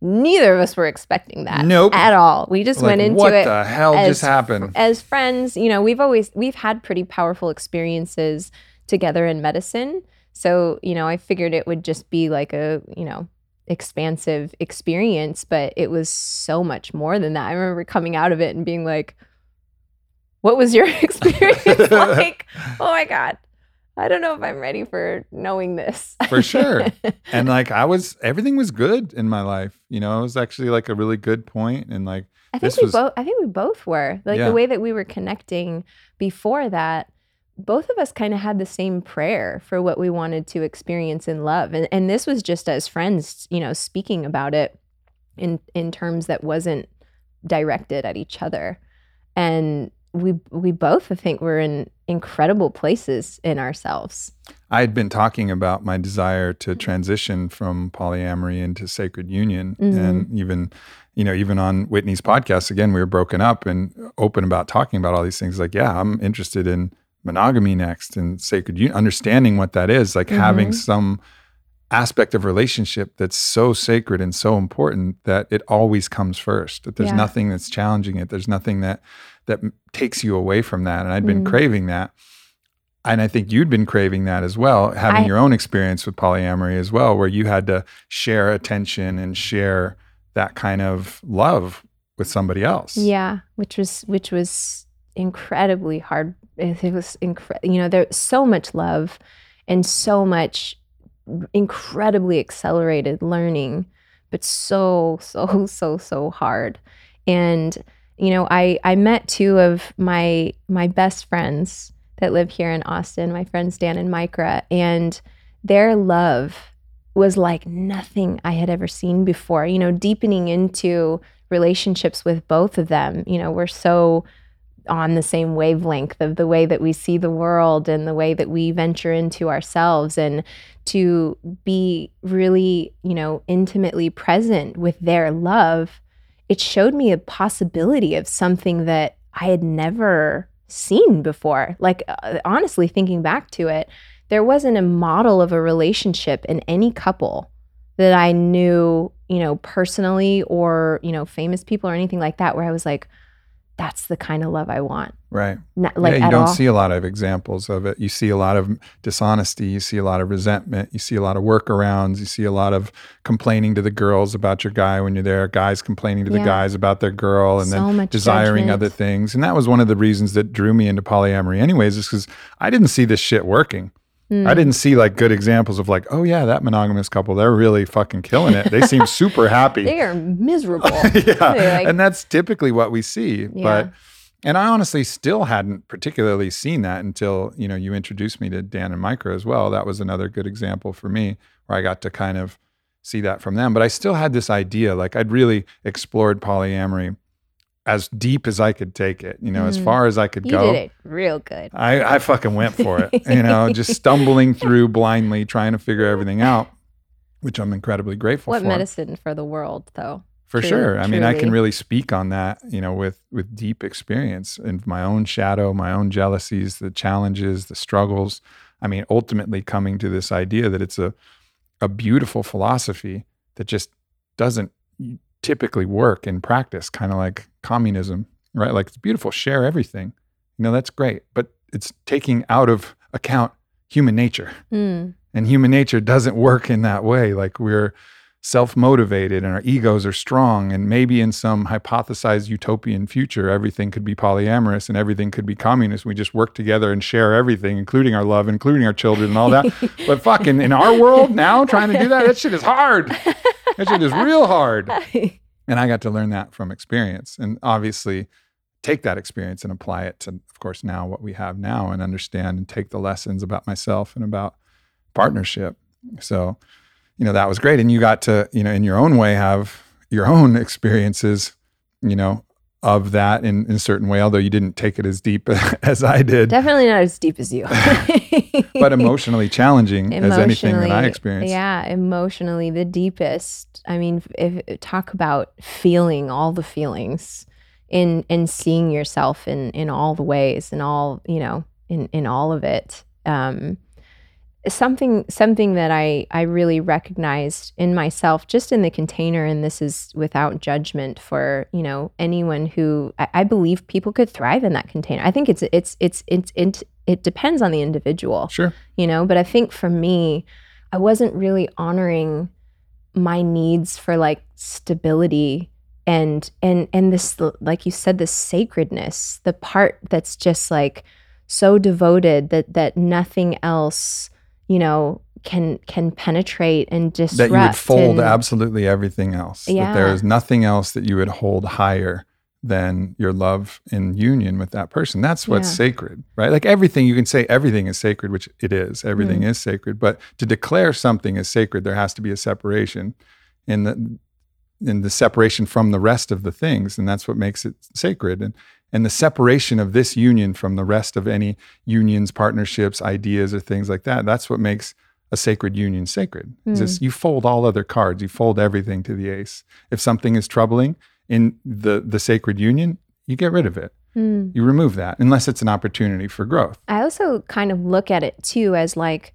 neither of us were expecting that Nope. at all. We just Like, went into what it What the hell as just happened as friends. You know, we've always we've had pretty powerful experiences together in medicine. So you know, I figured it would just be like a you know expansive experience, but it was so much more than that. I remember coming out of it and being like, "What was your experience like?" Oh my god. I don't know if I'm ready for knowing this. For sure. and like I was everything was good in my life. You know, it was actually like a really good point and like I think we was- both I think we both were. Like Yeah. the way that we were connecting before that, both of us kind of had the same prayer for what we wanted to experience in love. And and this was just as friends, you know, speaking about it in in terms that wasn't directed at each other. And we we both I think were in incredible places in ourselves. I had been talking about my desire to transition from polyamory into sacred union. Mhm. And even, you know, even on Whitney's podcast, again, we were broken up and open about talking about all these things. Like, yeah, I'm interested in monogamy next and sacred union, understanding what that is, like having Mhm. some aspect of relationship that's so sacred and so important that it always comes first that there's Yeah. nothing that's challenging it there's nothing that that takes you away from that and i'd been Mm. craving that and i think you'd been craving that as well having I- your own experience with polyamory as well where you had to share attention and share that kind of love with somebody else Yeah, which was which was incredibly hard. It it was incredible. You know, there's so much love and so much incredibly accelerated learning, but so so so so hard. And you know, I I met two of my my best friends that live here in Austin. My friends Dan and Micra, and their love was like nothing I had ever seen before. You know, deepening into relationships with both of them. You know, we're so on the same wavelength of the way that we see the world and the way that we venture into ourselves and to be really, you know, intimately present with their love, it showed me a possibility of something that I had never seen before. Like, uh, honestly, thinking back to it, there wasn't a model of a relationship in any couple that I knew, you know, personally or, you know, famous people or anything like that, where I was like, that's the kind of love I want. right Not, like yeah, you don't all. see a lot of examples of it. You see a lot of dishonesty. You see a lot of resentment. You see a lot of workarounds. You see a lot of complaining to the girls about your guy when you're there. Guys complaining to the guys about their girl, and so then desiring judgment. other things. And that was one of the reasons that drew me into polyamory, anyways, is because I didn't see this shit working. Mm. I didn't see like good examples of like, oh yeah, that monogamous couple, they're really fucking killing it. They seem super happy. They are miserable. yeah, like- and that's typically what we see. Yeah. But and I honestly still hadn't particularly seen that until you know you introduced me to Dan and Micro as well. That was another good example for me where I got to kind of see that from them. But I still had this idea, like I'd really explored polyamory as deep as I could take it. You know, as Mm. far as I could go. you go. did it real good. I, I fucking went for it, you know, just stumbling through blindly, trying to figure everything out, which I'm incredibly grateful What for. What medicine for the world, though? For Truly- sure. I mean, I can really speak on that, you know, with with deep experience and my own shadow, my own jealousies, the challenges, the struggles. I mean, ultimately coming to this idea that it's a a beautiful philosophy that just doesn't typically work in practice, kind of like communism, right? Like it's beautiful, share everything. You know, that's great, but it's taking out of account human nature. Mm. And human nature doesn't work in that way. Like we're self motivated and our egos are strong. And maybe in some hypothesized utopian future, everything could be polyamorous and everything could be communist. We just work together and share everything, including our love, including our children and all that. but fucking in our world now, trying to do that, that shit is hard. That shit is real hard. And I got to learn that from experience. And obviously, take that experience and apply it to, of course, now what we have now and understand and take the lessons about myself and about partnership. So, you know, that was great. And you got to, you know, in your own way, have your own experiences, you know, of that in, in a certain way, although you didn't take it as deep as I did, Definitely not as deep as you. but emotionally challenging as anything that I experienced. Yeah, emotionally the deepest. I mean, if, talk about feeling all the feelings in in seeing yourself in in all the ways and all you know in in all of it. Um, something something that I I really recognized in myself just in the container, and this is without judgment for you know anyone who I, I believe people could thrive in that container. I think it's it's it's it's it, it depends on the individual Sure. you know but i think for me i wasn't really honoring my needs for like stability and and and this like you said this sacredness the part that's just like so devoted that that nothing else, you know, can can penetrate and disrupt. That you would fold and- absolutely everything else. That there Yeah. is nothing else that you would hold higher than your love in union with that person. That's what's Yeah. sacred, right? Like everything, you can say everything is sacred, which it is. Everything Mm. is sacred. But to declare something as sacred, there has to be a separation in the in the separation from the rest of the things. And that's what makes it sacred. And and the separation of this union from the rest of any unions, partnerships, ideas, or things like that, that's what makes a sacred union sacred. Hmm. just you fold all other cards, you fold everything to the ace. If something is troubling in the the sacred union, you get rid of it. Hmm. You remove that unless it's an opportunity for growth. I also kind of look at it too as like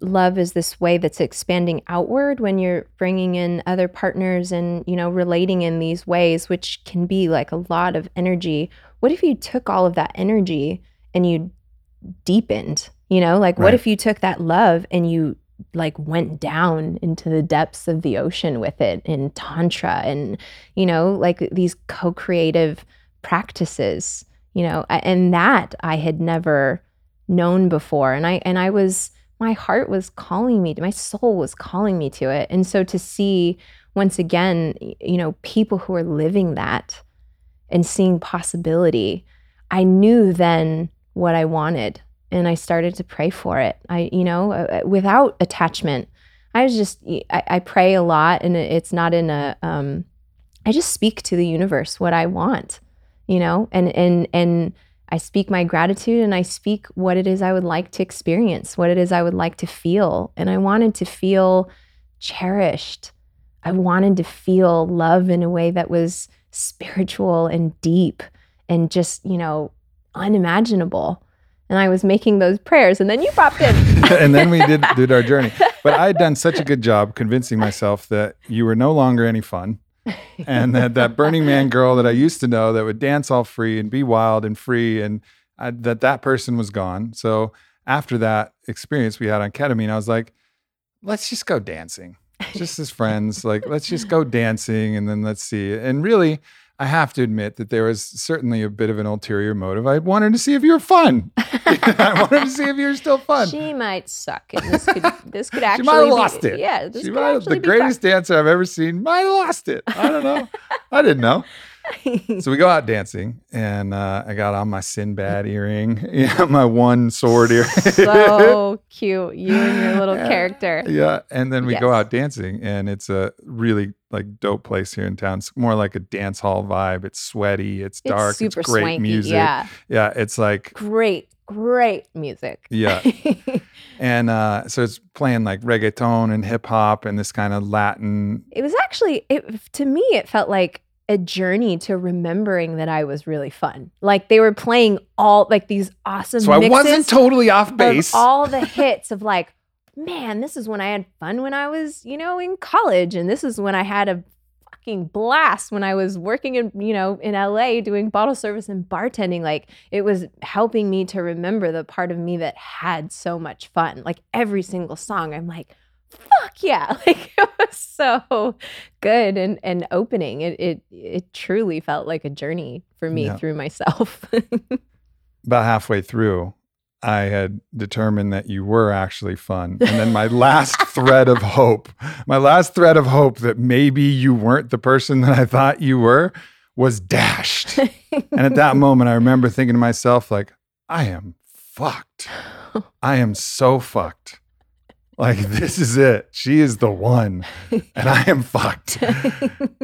love is this way that's expanding outward when you're bringing in other partners and you know relating in these ways which can be like a lot of energy what if you took all of that energy and you deepened you know? Like what if you took that love and you like went down into the depths of the ocean with it in tantra and you know like these co-creative practices you know? And that i had never known before. And i and i was my heart was calling me my soul was calling me to it. And so to see once again you know people who are living that and seeing possibility i knew then what i wanted and i started to pray for it i you know uh, uh, without attachment i was just I, I pray a lot and it's not in a um i just speak to the universe what i want you know and and and I speak my gratitude and I speak what it is I would like to experience, what it is I would like to feel. And I wanted to feel cherished. I wanted to feel love in a way that was spiritual and deep and just, you know, unimaginable. And I was making those prayers and then you popped in. and then we did did our journey. But I had done such a good job convincing myself that you were no longer any fun. and that that Burning Man girl that I used to know that would dance all free and be wild and free, and I, that that person was gone. So after that experience we had on ketamine, I was like, let's just go dancing, just as friends. Like let's just go dancing, and then let's see. And really, I have to admit that there was certainly a bit of an ulterior motive. I wanted to see if you were fun. I wanted to see if you were still fun. She might suck, and this could this could She might have be- lost it. Yeah, this she might have, the be greatest dancer I've ever seen might have lost it. I don't know. I didn't know. So we go out dancing, and uh, I got on my Sinbad earring, yeah, my one sword earring. so cute, you and your little Yeah. character. yeah, and then we go out dancing, and it's a really like dope place here in town. It's more like a dance hall vibe. It's sweaty, it's dark, it's super great swanky. music. Yeah, yeah, it's like great, great music. Yeah. and uh, so it's playing like reggaeton and hip hop and this kind of Latin. it was actually it to me it felt like a journey to remembering that I was really fun. Like they were playing all like these awesome So I wasn't totally off of base. all the hits of like, man, this is when I had fun when I was, you know, in college and this is when I had a fucking blast when I was working in, you know, in LA doing bottle service and bartending. Like it was helping me to remember the part of me that had so much fun. Like every single song, I'm like, fuck yeah. Like it was so good and and opening. It it it truly felt like a journey for me Yeah. through myself. About halfway through, I had determined that you were actually fun. And then my last thread of hope, my last thread of hope that maybe you weren't the person that I thought you were was dashed. And at that moment, I remember thinking to myself, like, I am fucked. I am so fucked. Like, this is it. She is the one, and I am fucked.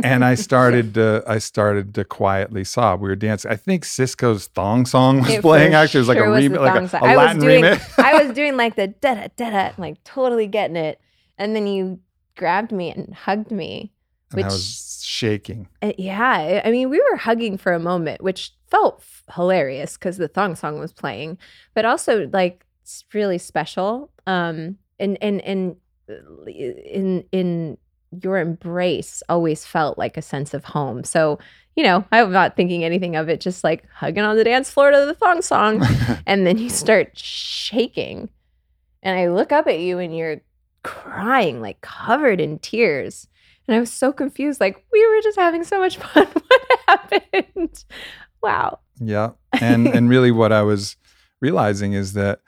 And I started to, I started to quietly sob. We were dancing. I think Sisqó's thong song was It playing. Actually, it was like sure a remix, like a, song. a I was Latin doing- remix. I was doing like the da da da da, like totally getting it. And then you grabbed me and hugged me. and I which- was shaking. Uh, yeah, I- I mean, we were hugging for a moment, which felt f- hilarious because the thong song was playing, but also like it's really special. Um, and and and uh, in in your embrace always felt like a sense of home. So you know, I'm not thinking anything of it, just like hugging on the dance floor to the thong song, and then you start shaking, and I look up at you and you're crying, like covered in tears. And I was so confused. Like, we were just having so much fun. What happened? Wow. Yeah. And and really what I was realizing is that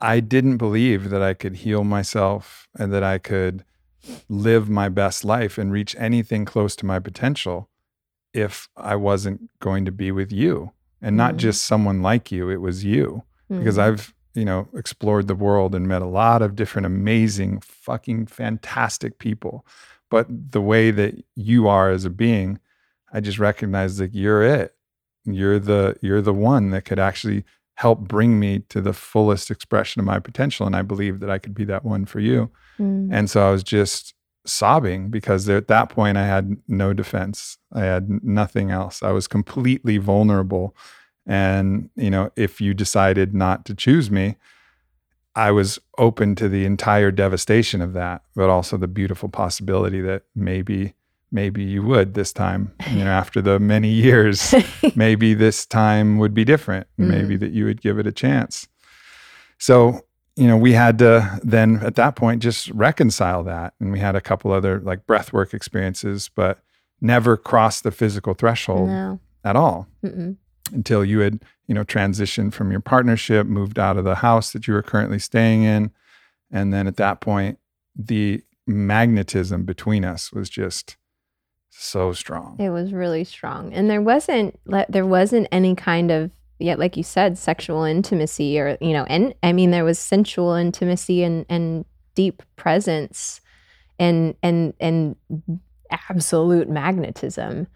I didn't believe that I could heal myself and that I could live my best life and reach anything close to my potential if I wasn't going to be with you and not Mm. just someone like you. It was you because Mhm. I've, you know, explored the world and met a lot of different amazing, fucking fantastic people. But the way that you are as a being, I just recognize that you're it. You're the you're the one that could actually help bring me to the fullest expression of my potential. And I believe that I could be that one for you. Mm. And so I was just sobbing because there, at that point I had no defense. I had nothing else. I was completely vulnerable. And, you know, if you decided not to choose me, I was open to the entire devastation of that, but also the beautiful possibility that maybe, maybe you would this time, you know, after the many years, maybe this time would be different. Mm. Maybe that you would give it a chance. So, you know, we had to then at that point just reconcile that. And we had a couple other like breathwork experiences, but never crossed the physical threshold no. at all Mm-mm. until you had, you know, transitioned from your partnership, moved out of the house that you were currently staying in. And then at that point, the magnetism between us was just so strong. It was really strong, and there wasn't there wasn't any kind of yet, like you said, sexual intimacy or you know, and I mean there was sensual intimacy and and deep presence, and and and absolute magnetism,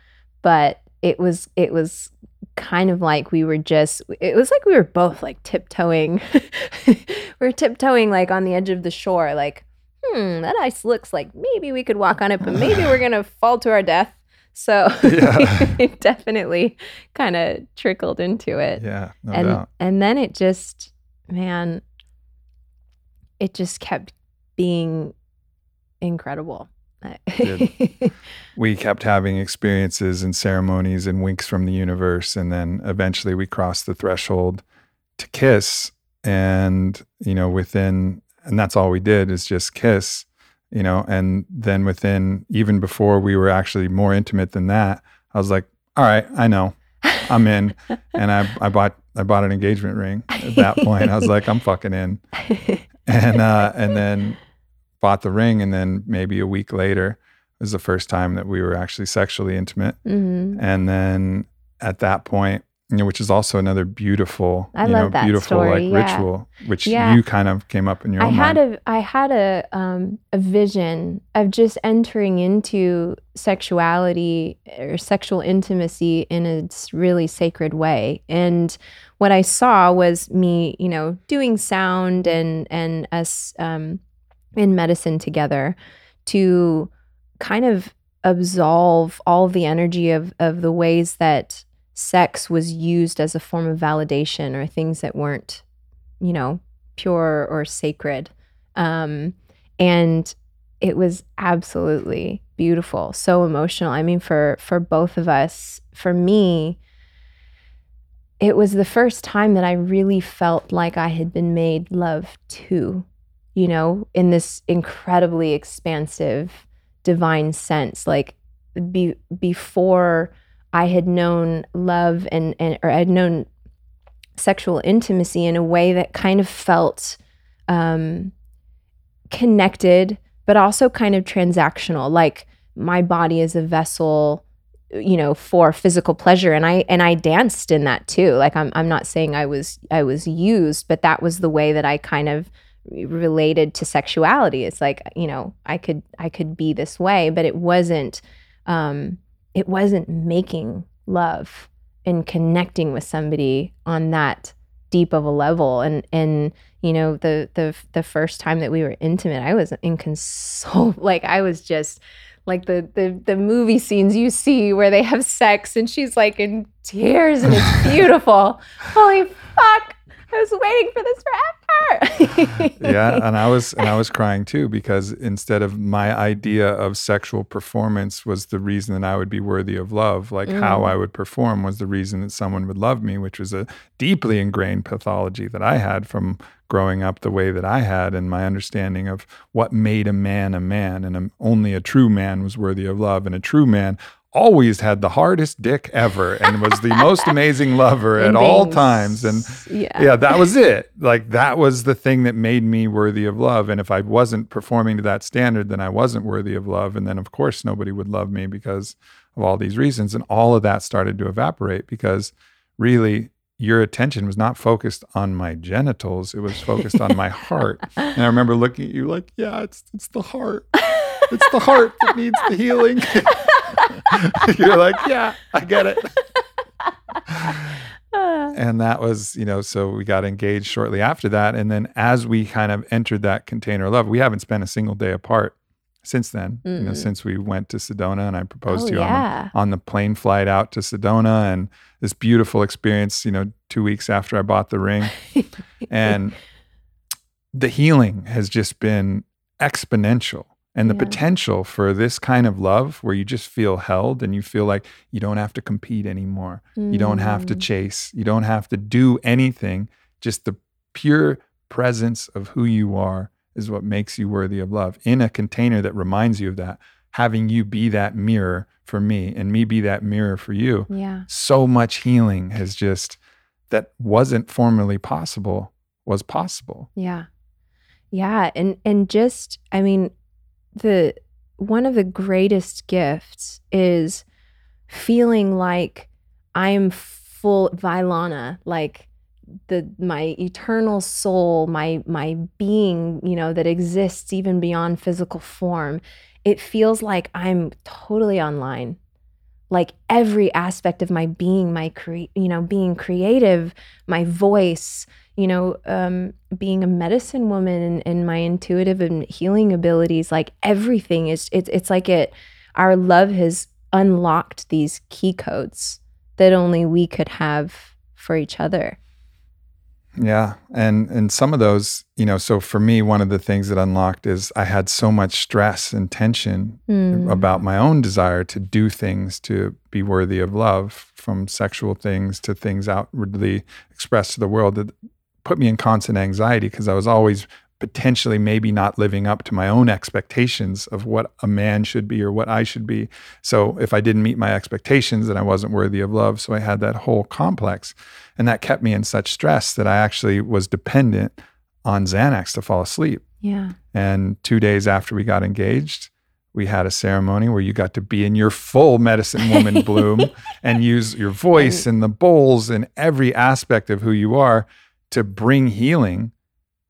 but it was it was kind of like we were just it was like we were both like tiptoeing. We were tiptoeing like on the edge of the shore like hmm that ice looks like maybe we could walk on it but maybe we're gonna fall to our death. So Yeah. it definitely kind of trickled into it. Yeah, no and doubt. and then it just man it just kept being incredible. We kept having experiences and ceremonies and winks from the universe and then eventually we crossed the threshold to kiss. And you know within and that's all we did is just kiss you know and then within even before we were actually more intimate than that i was like all right i know. I'm in. And i i bought i bought an engagement ring at that point. I was like i'm fucking in. And uh and then bought the ring and then maybe a week later was the first time that we were actually sexually intimate. Mhm. and then at that point you know which is also another beautiful I you love know beautiful story, like yeah. ritual which Yeah. you kind of came up in your I own had mind a I had a um a vision of just entering into sexuality or sexual intimacy in a really sacred way. And what I saw was me, you know, doing sound and and us um in medicine together to kind of absolve all the energy of of the ways that sex was used as a form of validation or things that weren't, you know, pure or sacred. Um, and it was absolutely beautiful, so emotional. I mean, for for both of us, for me, it was the first time that I really felt like I had been made love to, you know, in this incredibly expansive, divine sense. Like be, before I had known love and, and or I'd known sexual intimacy in a way that kind of felt um, connected, but also kind of transactional. Like my body is a vessel, you know, for physical pleasure, and I and I danced in that too. Like I'm I'm not saying I was I was used, but that was the way that I kind of related to sexuality. It's like you know I could I could be this way, but it wasn't um, it wasn't making love and connecting with somebody on that deep of a level. And and you know the the the first time that we were intimate i was inconsolable like i was just like the the the movie scenes you see where they have sex and she's like in tears and it's beautiful. Holy fuck i was waiting for this forever yeah and i was and i was crying too because instead of my idea of sexual performance was the reason that i would be worthy of love like how Mm. i would perform was the reason that someone would love me which was a deeply ingrained pathology that i had from growing up the way that i had and my understanding of what made a man a man and um only a true man was worthy of love and a true man always had the hardest dick ever and was the most amazing lover at all times. And yeah. yeah, that was it. Like that was the thing that made me worthy of love. And if I wasn't performing to that standard, then I wasn't worthy of love. And then, of course, nobody would love me because of all these reasons. And all of that started to evaporate because really your attention was not focused on my genitals, it was focused on my heart. And I remember looking at you like, yeah, it's it's the heart. It's the heart that needs the healing. You're like, yeah, I get it. and that was, you know, so we got engaged shortly after that. And then as we kind of entered that container of love, we haven't spent a single day apart since then, mm. you know, since we went to Sedona and I proposed oh, to you yeah. on, on the plane flight out to Sedona and this beautiful experience, you know, two weeks after I bought the ring. and the healing has just been exponential. And the yeah. potential for this kind of love where you just feel held and you feel like you don't have to compete anymore. Mm. You don't have to mm. chase. You don't have to do anything. Just the pure presence of who you are is what makes you worthy of love in a container that reminds you of that having you be that mirror for me and me be that mirror for you yeah so much healing has just that wasn't formerly possible was possible yeah yeah and and just i mean the one of the greatest gifts is feeling like i'm full Vylana, like the my eternal soul my my being you know that exists even beyond physical form. It feels like i'm totally online. Like every aspect of my being my cre- you know being creative my voice you know um, being a medicine woman and, and my intuitive and healing abilities like everything is it's it's like it our love has unlocked these key codes that only we could have for each other yeah. And and some of those, you know, so for me, one of the things that unlocked is I had so much stress and tension mm. about my own desire to do things to be worthy of love, from sexual things to things outwardly expressed to the world that put me in constant anxiety because I was always potentially maybe not living up to my own expectations of what a man should be or what I should be. So if I didn't meet my expectations, then I wasn't worthy of love. So I had that whole complex. And that kept me in such stress that I actually was dependent on Xanax to fall asleep. Yeah. And two days after we got engaged, we had a ceremony where you got to be in your full medicine woman bloom and use your voice and the bowls and every aspect of who you are to bring healing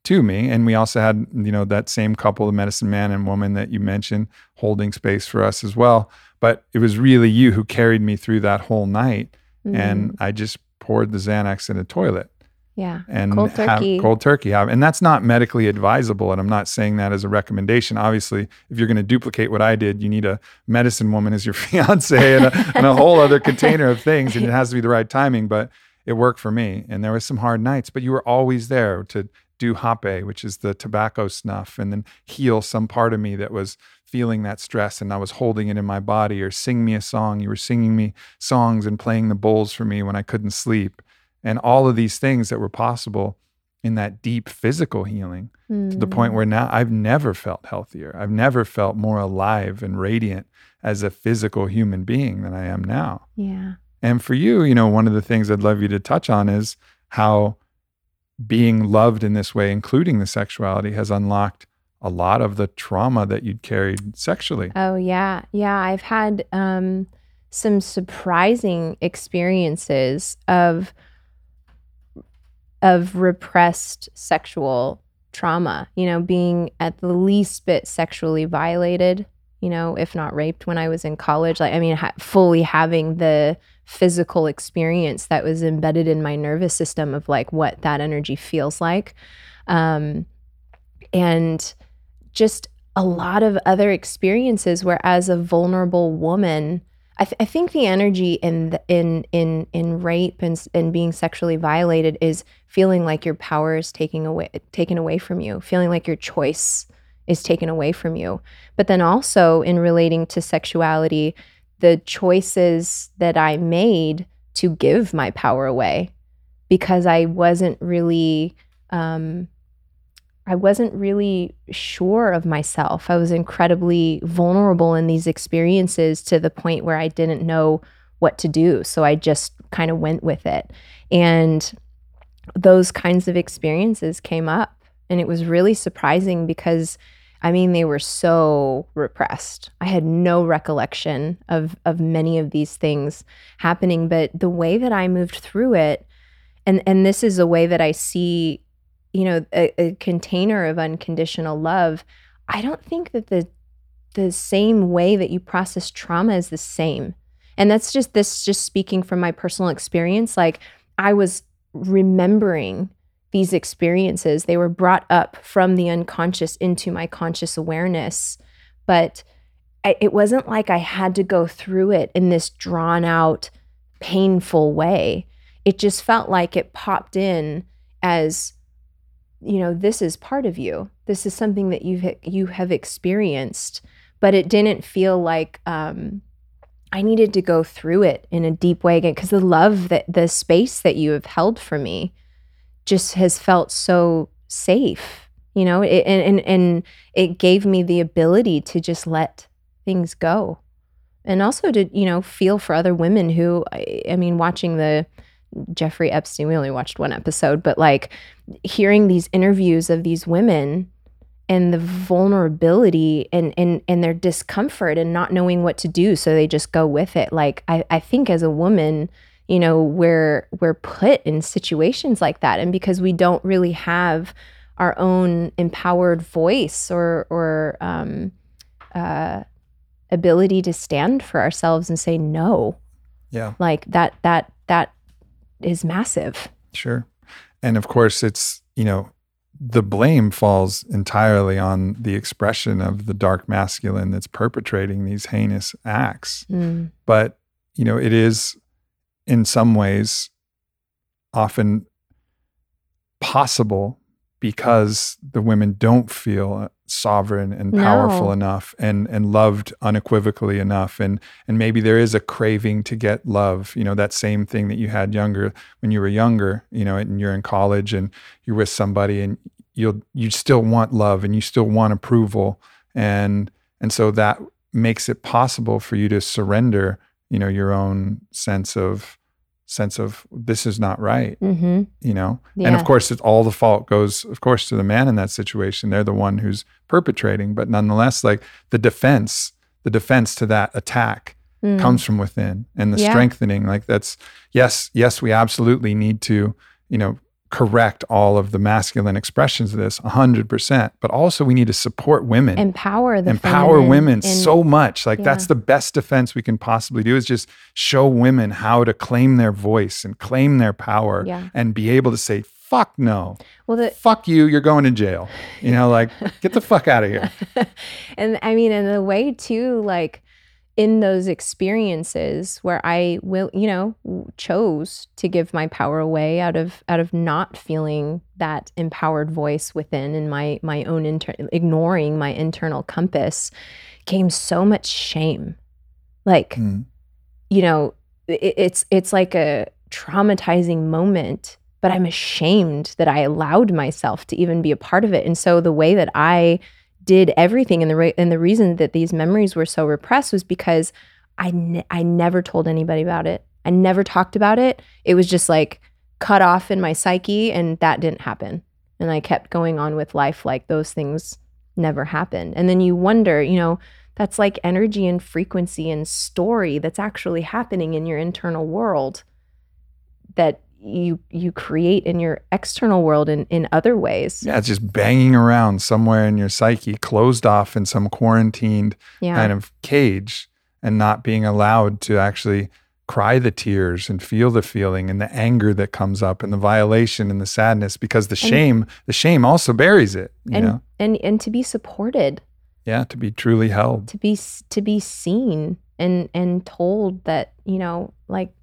to me. And we also had, you know, that same couple, the medicine man and woman that you mentioned, holding space for us as well. But it was really you who carried me through that whole night. Mm-hmm. And I just poured the Xanax in a toilet. Yeah. And cold turkey. cold turkey. And that's not medically advisable. And I'm not saying that as a recommendation. Obviously, if you're going to duplicate what I did, you need a medicine woman as your fiance and a, and a whole other container of things. And it has to be the right timing. But it worked for me. And there was some hard nights, but you were always there to do hape, which is the tobacco snuff, and then heal some part of me that was feeling that stress and I was holding it in my body, or sing me a song. You were singing me songs and playing the bowls for me when I couldn't sleep. And all of these things that were possible in that deep physical healing mm. to the point where now I've never felt healthier. I've never felt more alive and radiant as a physical human being than I am now. Yeah. And for you, you know, one of the things I'd love you to touch on is how being loved in this way, including the sexuality, has unlocked a lot of the trauma that you'd carried sexually. Oh yeah, yeah. I've had um, some surprising experiences of of repressed sexual trauma. You know, being at the least bit sexually violated. You know, if not raped when I was in college. Like, I mean, ha- fully having the physical experience that was embedded in my nervous system of like what that energy feels like. Um, and just a lot of other experiences where as a vulnerable woman, I, th- I think the energy in the, in in in rape and and being sexually violated is feeling like your power is taking away taken away from you, feeling like your choice is taken away from you. But then also in relating to sexuality, the choices that I made to give my power away because I wasn't really um, I wasn't really sure of myself. I was incredibly vulnerable in these experiences to the point where I didn't know what to do. So I just kind of went with it. And those kinds of experiences came up. And it was really surprising because I mean, they were so repressed. I had no recollection of of many of these things happening, but the way that I moved through it, and and this is a way that I see, you know, a, a container of unconditional love. I don't think that the the same way that you process trauma is the same. And that's just this just speaking from my personal experience. Like I was remembering these experiences. They were brought up from the unconscious into my conscious awareness. But it wasn't like I had to go through it in this drawn out, painful way. It just felt like it popped in as, you know, this is part of you. This is something that you've you have experienced, but it didn't feel like um, I needed to go through it in a deep way again because the love that the space that you have held for me just has felt so safe, you know, it, and, and, and it gave me the ability to just let things go. And also to, you know, feel for other women who, I, I mean, watching the Jeffrey Epstein, we only watched one episode, but like hearing these interviews of these women and the vulnerability and and and their discomfort and not knowing what to do so they just go with it like i i think as a woman you know we're we're put in situations like that. And because we don't really have our own empowered voice or or um, uh, ability to stand for ourselves and say no. Yeah. Like that that that is massive. Sure. And of course it's you know the blame falls entirely on the expression of the dark masculine that's perpetrating these heinous acts. Mm. but you know it is in some ways often possible because the women don't feel sovereign and powerful no. enough and and loved unequivocally enough and and maybe there is a craving to get love you know that same thing that you had younger when you were younger you know and you're in college and you're with somebody and you'll you still want love and you still want approval and and so that makes it possible for you to surrender you know your own sense of sense of this is not right mm-hmm. you know yeah. and of course it's all the fault goes of course to the man in that situation they're the one who's perpetrating but nonetheless like the defense the defense to that attack mm. comes from within and the yeah. strengthening like that's yes yes we absolutely need to you know correct all of the masculine expressions of this 100% but also we need to support women. Empower the empower women in, so much. Like yeah. that's the best defense we can possibly do is just show women how to claim their voice and claim their power yeah. and be able to say fuck no. Well the, fuck you. You're going to jail. You know like get the fuck out of here. And i mean in the way too like in those experiences where I will, you know, chose to give my power away out of out of not feeling that empowered voice within and my my own inter- ignoring my internal compass came so much shame. Like, mm. you know, it, it's it's like a traumatizing moment, but I'm ashamed that I allowed myself to even be a part of it. And so the way that I did everything and the re- and the reason that these memories were so repressed was because I ne- I never told anybody about it. I never talked about it. It was just like cut off in my psyche and that didn't happen. And I kept going on with life like those things never happened. And then you wonder, you know, that's like energy and frequency and story that's actually happening in your internal world that you you create in your external world in, in other ways. Yeah, it's just banging around somewhere in your psyche, closed off in some quarantined yeah. kind of cage and not being allowed to actually cry the tears and feel the feeling and the anger that comes up and the violation and the sadness because the and, shame the shame also buries it you and, know and and to be supported yeah to be truly held to be to be seen and and told that you know like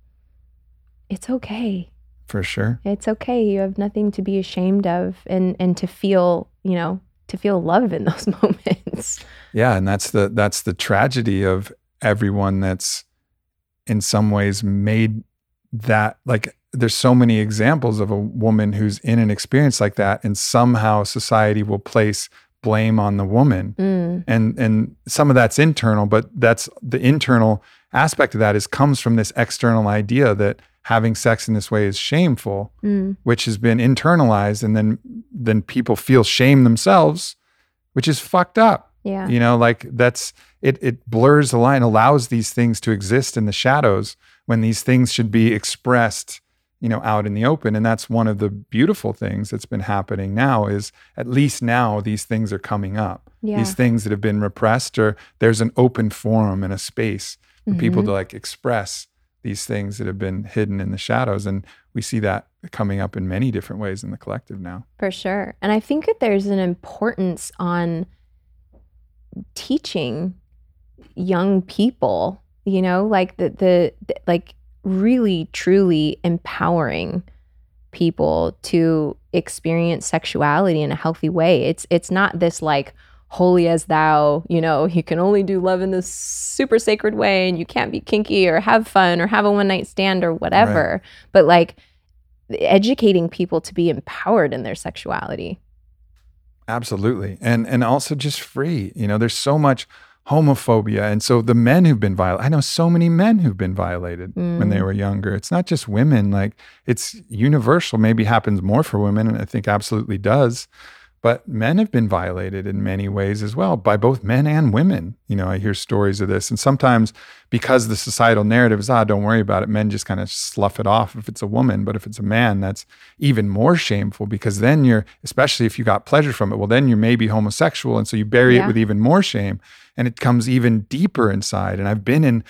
it's okay for sure. It's okay. You have nothing to be ashamed of and and to feel, you know, to feel love in those moments. Yeah, and that's the that's the tragedy of everyone that's in some ways made that like there's so many examples of a woman who's in an experience like that and somehow society will place blame on the woman Mm. and and some of that's internal but that's the internal aspect of that is comes from this external idea that having sex in this way is shameful Mm. which has been internalized and then then people feel shame themselves which is fucked up Yeah. you know like that's it it blurs the line allows these things to exist in the shadows when these things should be expressed you know out in the open and that's one of the beautiful things that's been happening now is at least now these things are coming up Yeah. these things that have been repressed or there's an open forum and a space for people Mhm. to like express these things that have been hidden in the shadows and we see that coming up in many different ways in the collective now For sure. And I think that there's an importance on teaching young people, you know, like the, the, the like really truly empowering people to experience sexuality in a healthy way. It's it's not this like holy as thou, you know, you can only do love in this super sacred way and you can't be kinky or have fun or have a one night stand or whatever. But like educating people to be empowered in their sexuality. Absolutely. And and also just free. You know, there's so much homophobia. And so the men who've been violated, I know so many men who've been violated when they Mm. were younger. It's not just women, like it's universal. Maybe happens more for women, and I think absolutely does. But men have been violated in many ways as well by both men and women. You know, I hear stories of this. And sometimes because the societal narrative is, ah, don't worry about it, men just kind of slough it off if it's a woman. But if it's a man, that's even more shameful because then you're, especially if you got pleasure from it, well, then you're maybe homosexual. And so you bury it with even more shame and it comes even deeper inside. And I've been in,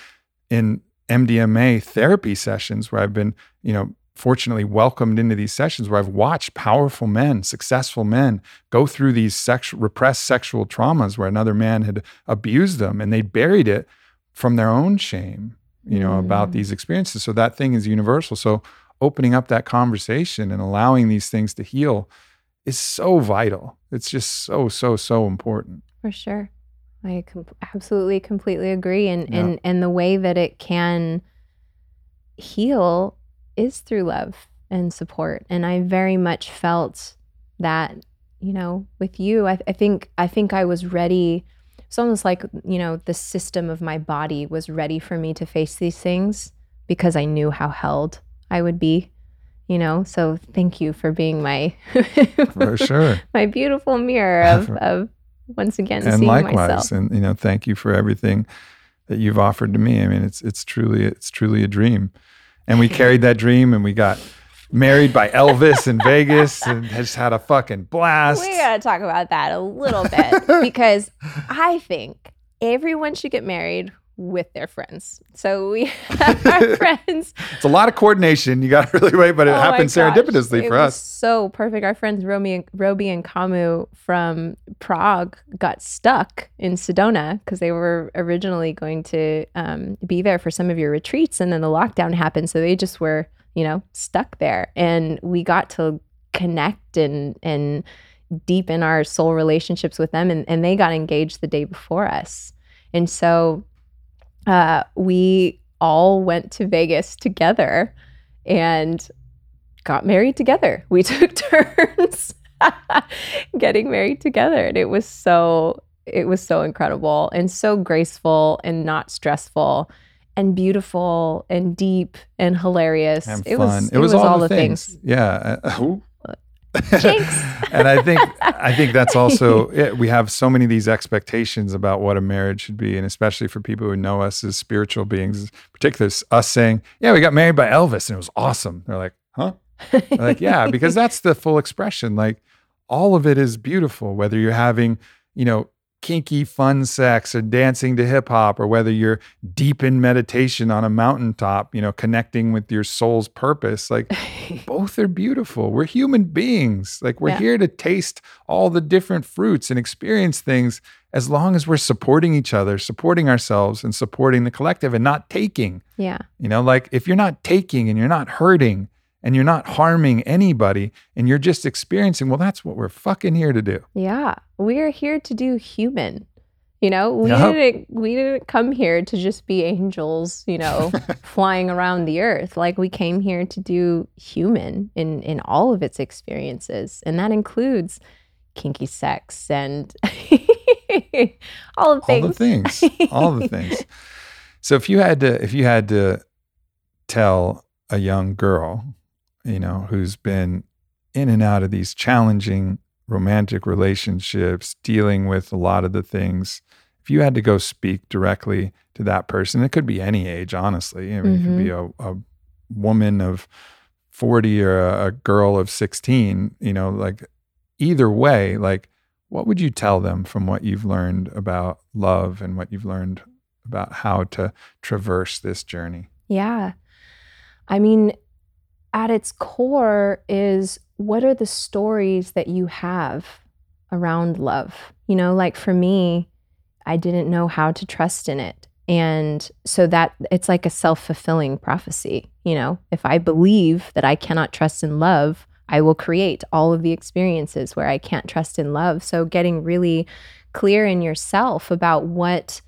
in MDMA therapy sessions where I've been, you know, fortunately welcomed into these sessions where I've watched powerful men, successful men go through these sexual repressed sexual traumas where another man had abused them and they buried it from their own shame, you know, about Mm. these experiences. So that thing is universal. So opening up that conversation and allowing these things to heal is so vital. It's just so, so, so important. For sure. I com- absolutely completely agree and Yeah. and and the way that it can heal is through love and support. And I very much felt that you know with you I, I think I think I was ready. It's almost like you know the system of my body was ready for me to face these things because I knew how held I would be you know? So thank you for being my For sure. my beautiful mirror of, of once again and seeing likewise myself. and you know thank you for everything that you've offered to me. I mean it's it's truly it's truly a dream and we carried that dream and we got married by elvis in vegas and just had a fucking blast. We gotta talk about that a little bit because I think everyone should get married with their friends. So we have our friends. it's a lot of coordination you got to really wait but it Oh happened serendipitously it for us So perfect. Our friends Romy and, Roby and Kamu from Prague got stuck in Sedona because they were originally going to um, be there for some of your retreats, and then the lockdown happened, so they just were, you know, stuck there. And we got to connect and and deepen our soul relationships with them, and, and they got engaged the day before us, and so uh, we all went to Vegas together and got married together. We took turns getting married together and it was so it was so incredible and so graceful and not stressful and beautiful and deep and hilarious. and it fun was it was, all, the things. things, yeah Uh. and I think I think that's also it. We have so many of these expectations about what a marriage should be, and especially for people who know us as spiritual beings, particularly us saying, "Yeah, we got married by Elvis, and it was awesome." They're like, "Huh?" We're like, "Yeah," because that's the full expression. Like, all of it is beautiful. Whether you're having, you know, kinky, fun sex, or dancing to hip hop, or whether you're deep in meditation on a mountaintop, you know, connecting with your soul's purpose, like both are beautiful. We're human beings. Like we're Yeah. here to taste all the different fruits and experience things as long as we're supporting each other, supporting ourselves and supporting the collective and not taking. yeah. You know, like if you're not taking and you're not hurting and you're not harming anybody and you're just experiencing, well, that's what we're fucking here to do. Yeah. We are here to do human. You know, we Yep. didn't we didn't come here to just be angels, you know, flying around the earth. Like we came here to do human in in all of its experiences. And that includes kinky sex and all the things. all the things all the things so if you had to if you had to tell a young girl you know who's been in and out of these challenging romantic relationships dealing with a lot of the things if you had to go speak directly to that person it could be any age honestly i mean it could be mm-hmm. a, a woman of 40 or a, a girl of 16 you know like either way like what would you tell them from what you've learned about love and what you've learned about how to traverse this journey? Yeah. I mean, at its core is what are the stories that you have around love? You know, like for me, I didn't know how to trust in it. And so that it's like a self fulfilling prophecy. You know, if I believe that I cannot trust in love, I will create all of the experiences where I can't trust in love. So getting really clear in yourself about what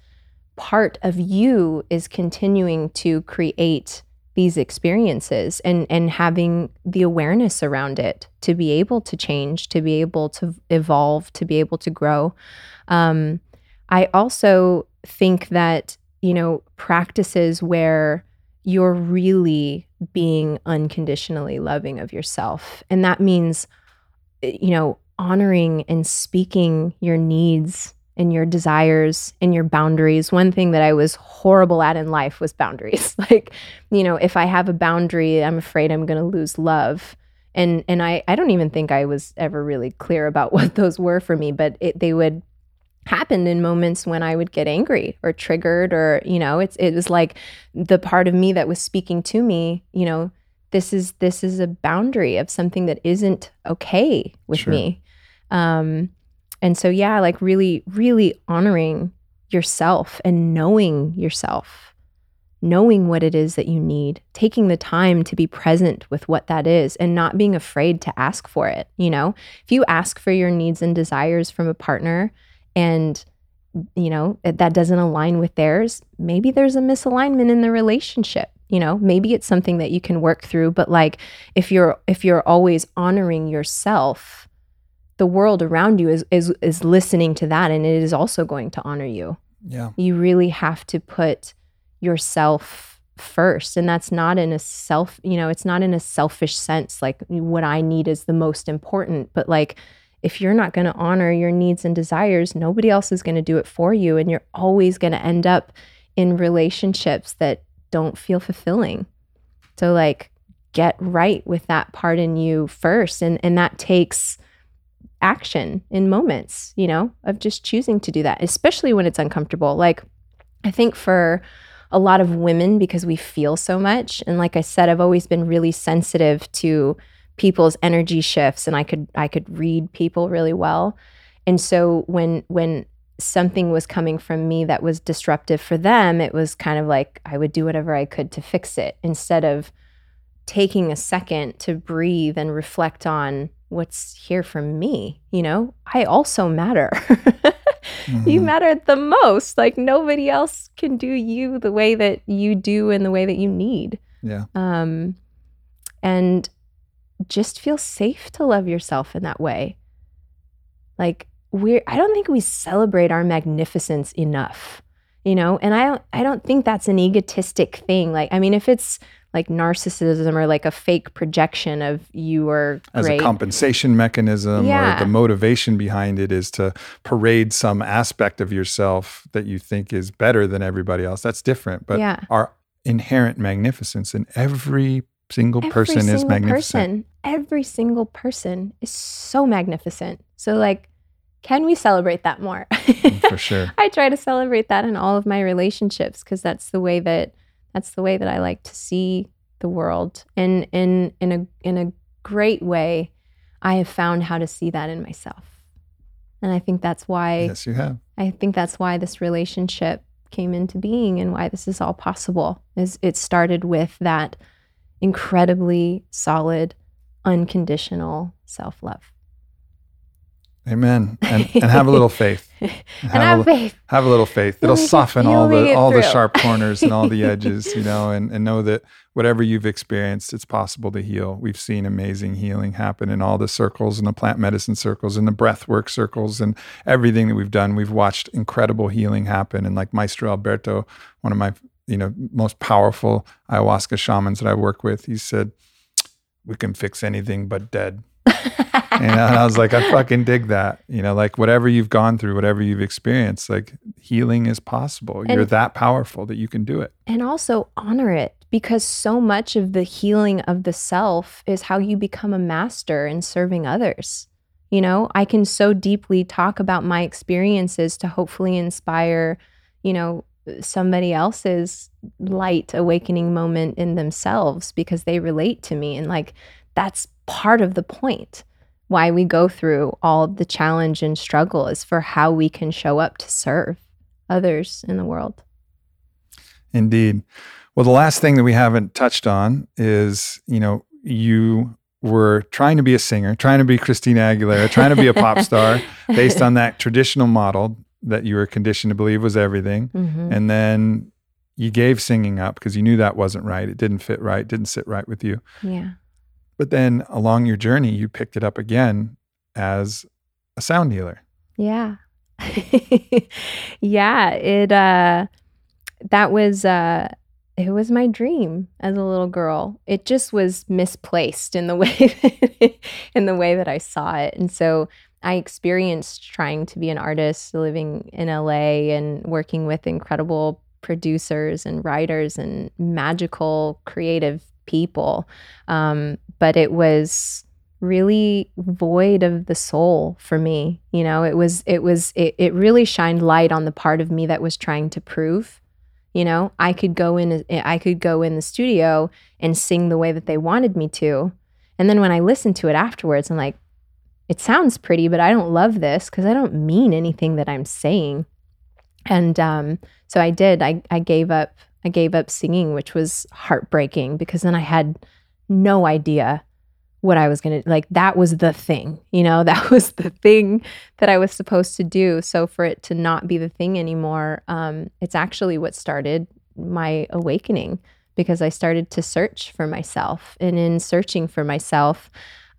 part of you is continuing to create these experiences and and having the awareness around it to be able to change to be able to evolve to be able to grow. Um, i also think that you know practices where you're really being unconditionally loving of yourself. And that means eh, you know honoring and speaking your needs and your desires and your boundaries. One thing that I was horrible at in life was boundaries. like, you know, if I have a boundary, I'm afraid I'm going to lose love. And and I I don't even think I was ever really clear about what those were for me, but it, they would happen in moments when I would get angry or triggered or, you know, it's it was like the part of me that was speaking to me, you know, this is this is a boundary of something that isn't okay with Sure. me. Um and so, yeah, like really, really honoring yourself and knowing yourself, knowing what it is that you need, taking the time to be present with what that is and not being afraid to ask for it. You know, if you ask for your needs and desires from a partner and you know that doesn't align with theirs maybe there's a misalignment in the relationship you know maybe it's something that you can work through but like if you're if you're always honoring yourself the world around you is is is listening to that and it is also going to honor you. Yeah. You really have to put yourself first and that's not in a self, you know, it's not in a selfish sense like what I need is the most important, but like if you're not going to honor your needs and desires, nobody else is going to do it for you and you're always going to end up in relationships that don't feel fulfilling. So like get right with that part in you first and and that takes action in moments, you know, of just choosing to do that, especially when it's uncomfortable. Like, I think for a lot of women, because we feel so much, and like I said, I've always been really sensitive to people's energy shifts, and I could I could read people really well. And so when when something was coming from me that was disruptive for them, it was kind of like I would do whatever I could to fix it instead of taking a second to breathe and reflect on what's here for me. You know, I also matter. You Mhm. matter the most. Like nobody else can do you the way that you do and the way that you need. Yeah. Um, and just feel safe to love yourself in that way. Like we're, I don't think we celebrate our magnificence enough, you know. And I don't, I don't think that's an egotistic thing. Like, I mean, if it's like narcissism or like a fake projection of you are As great, a compensation mechanism, or the motivation behind it is to parade some aspect of yourself that you think is better than everybody else. That's different. But yeah. our inherent magnificence in every single Every person is single magnificent. Person, every single person is so magnificent. So, like, can we celebrate that more? Mm, for sure. I try to celebrate that in all of my relationships because that's the way that that's the way that I like to see the world. And in in a in a great way, I have found how to see that in myself. And I think that's why yes, you have. I think that's why this relationship came into being and why this is all possible. Is it started with that incredibly solid, unconditional self-love. Amen. And, and have a little faith. and have, have faith. Have a little faith. It'll soften all the all through. the sharp corners and all the edges, you know, and, and know that whatever you've experienced, it's possible to heal. We've seen amazing healing happen in all the circles and the plant medicine circles and the breath work circles and everything that we've done. We've watched incredible healing happen. And like Maestro Alberto, one of my you know most powerful ayahuasca shamans that I work with, he said, "We can fix anything but dead." And I was like, I fucking dig that. You know, like whatever you've gone through, whatever you've experienced, like healing is possible. And, You're that powerful that you can do it. And also honor it because so much of the healing of the self is how you become a master in serving others. You know, I can so deeply talk about my experiences to hopefully inspire, you know, somebody else's light awakening moment in themselves because they relate to me. And like, that's part of the point why we go through all the challenge and struggle is for how we can show up to serve others in the world. Indeed. Well, the last thing that we haven't touched on is, you know, you were trying to be a singer, trying to be Christina Aguilera, trying to be a pop star based on that traditional model that you were conditioned to believe was everything. Mm-hmm. And then you gave singing up because you knew that wasn't right. It didn't fit right, didn't sit right with you. Yeah. But then along your journey, you picked it up again as a sound healer. Yeah. yeah, it uh that was uh it was my dream as a little girl. It just was misplaced in the way in the way that I saw it. And so I experienced trying to be an artist living in LA and working with incredible producers and writers and magical creative people. Um, but it was really void of the soul for me. You know, it was, it was, it, it really shined light on the part of me that was trying to prove. You know, I could go in, I could go in the studio and sing the way that they wanted me to. And then when I listened to it afterwards, I'm like, it sounds pretty, but I don't love this because I don't mean anything that I'm saying. And um, so I did. I, I gave up. I gave up singing, which was heartbreaking because then I had no idea what I was going to like. That was the thing, you know, that was the thing that I was supposed to do. So for it to not be the thing anymore, um, it's actually what started my awakening because I started to search for myself. And in searching for myself,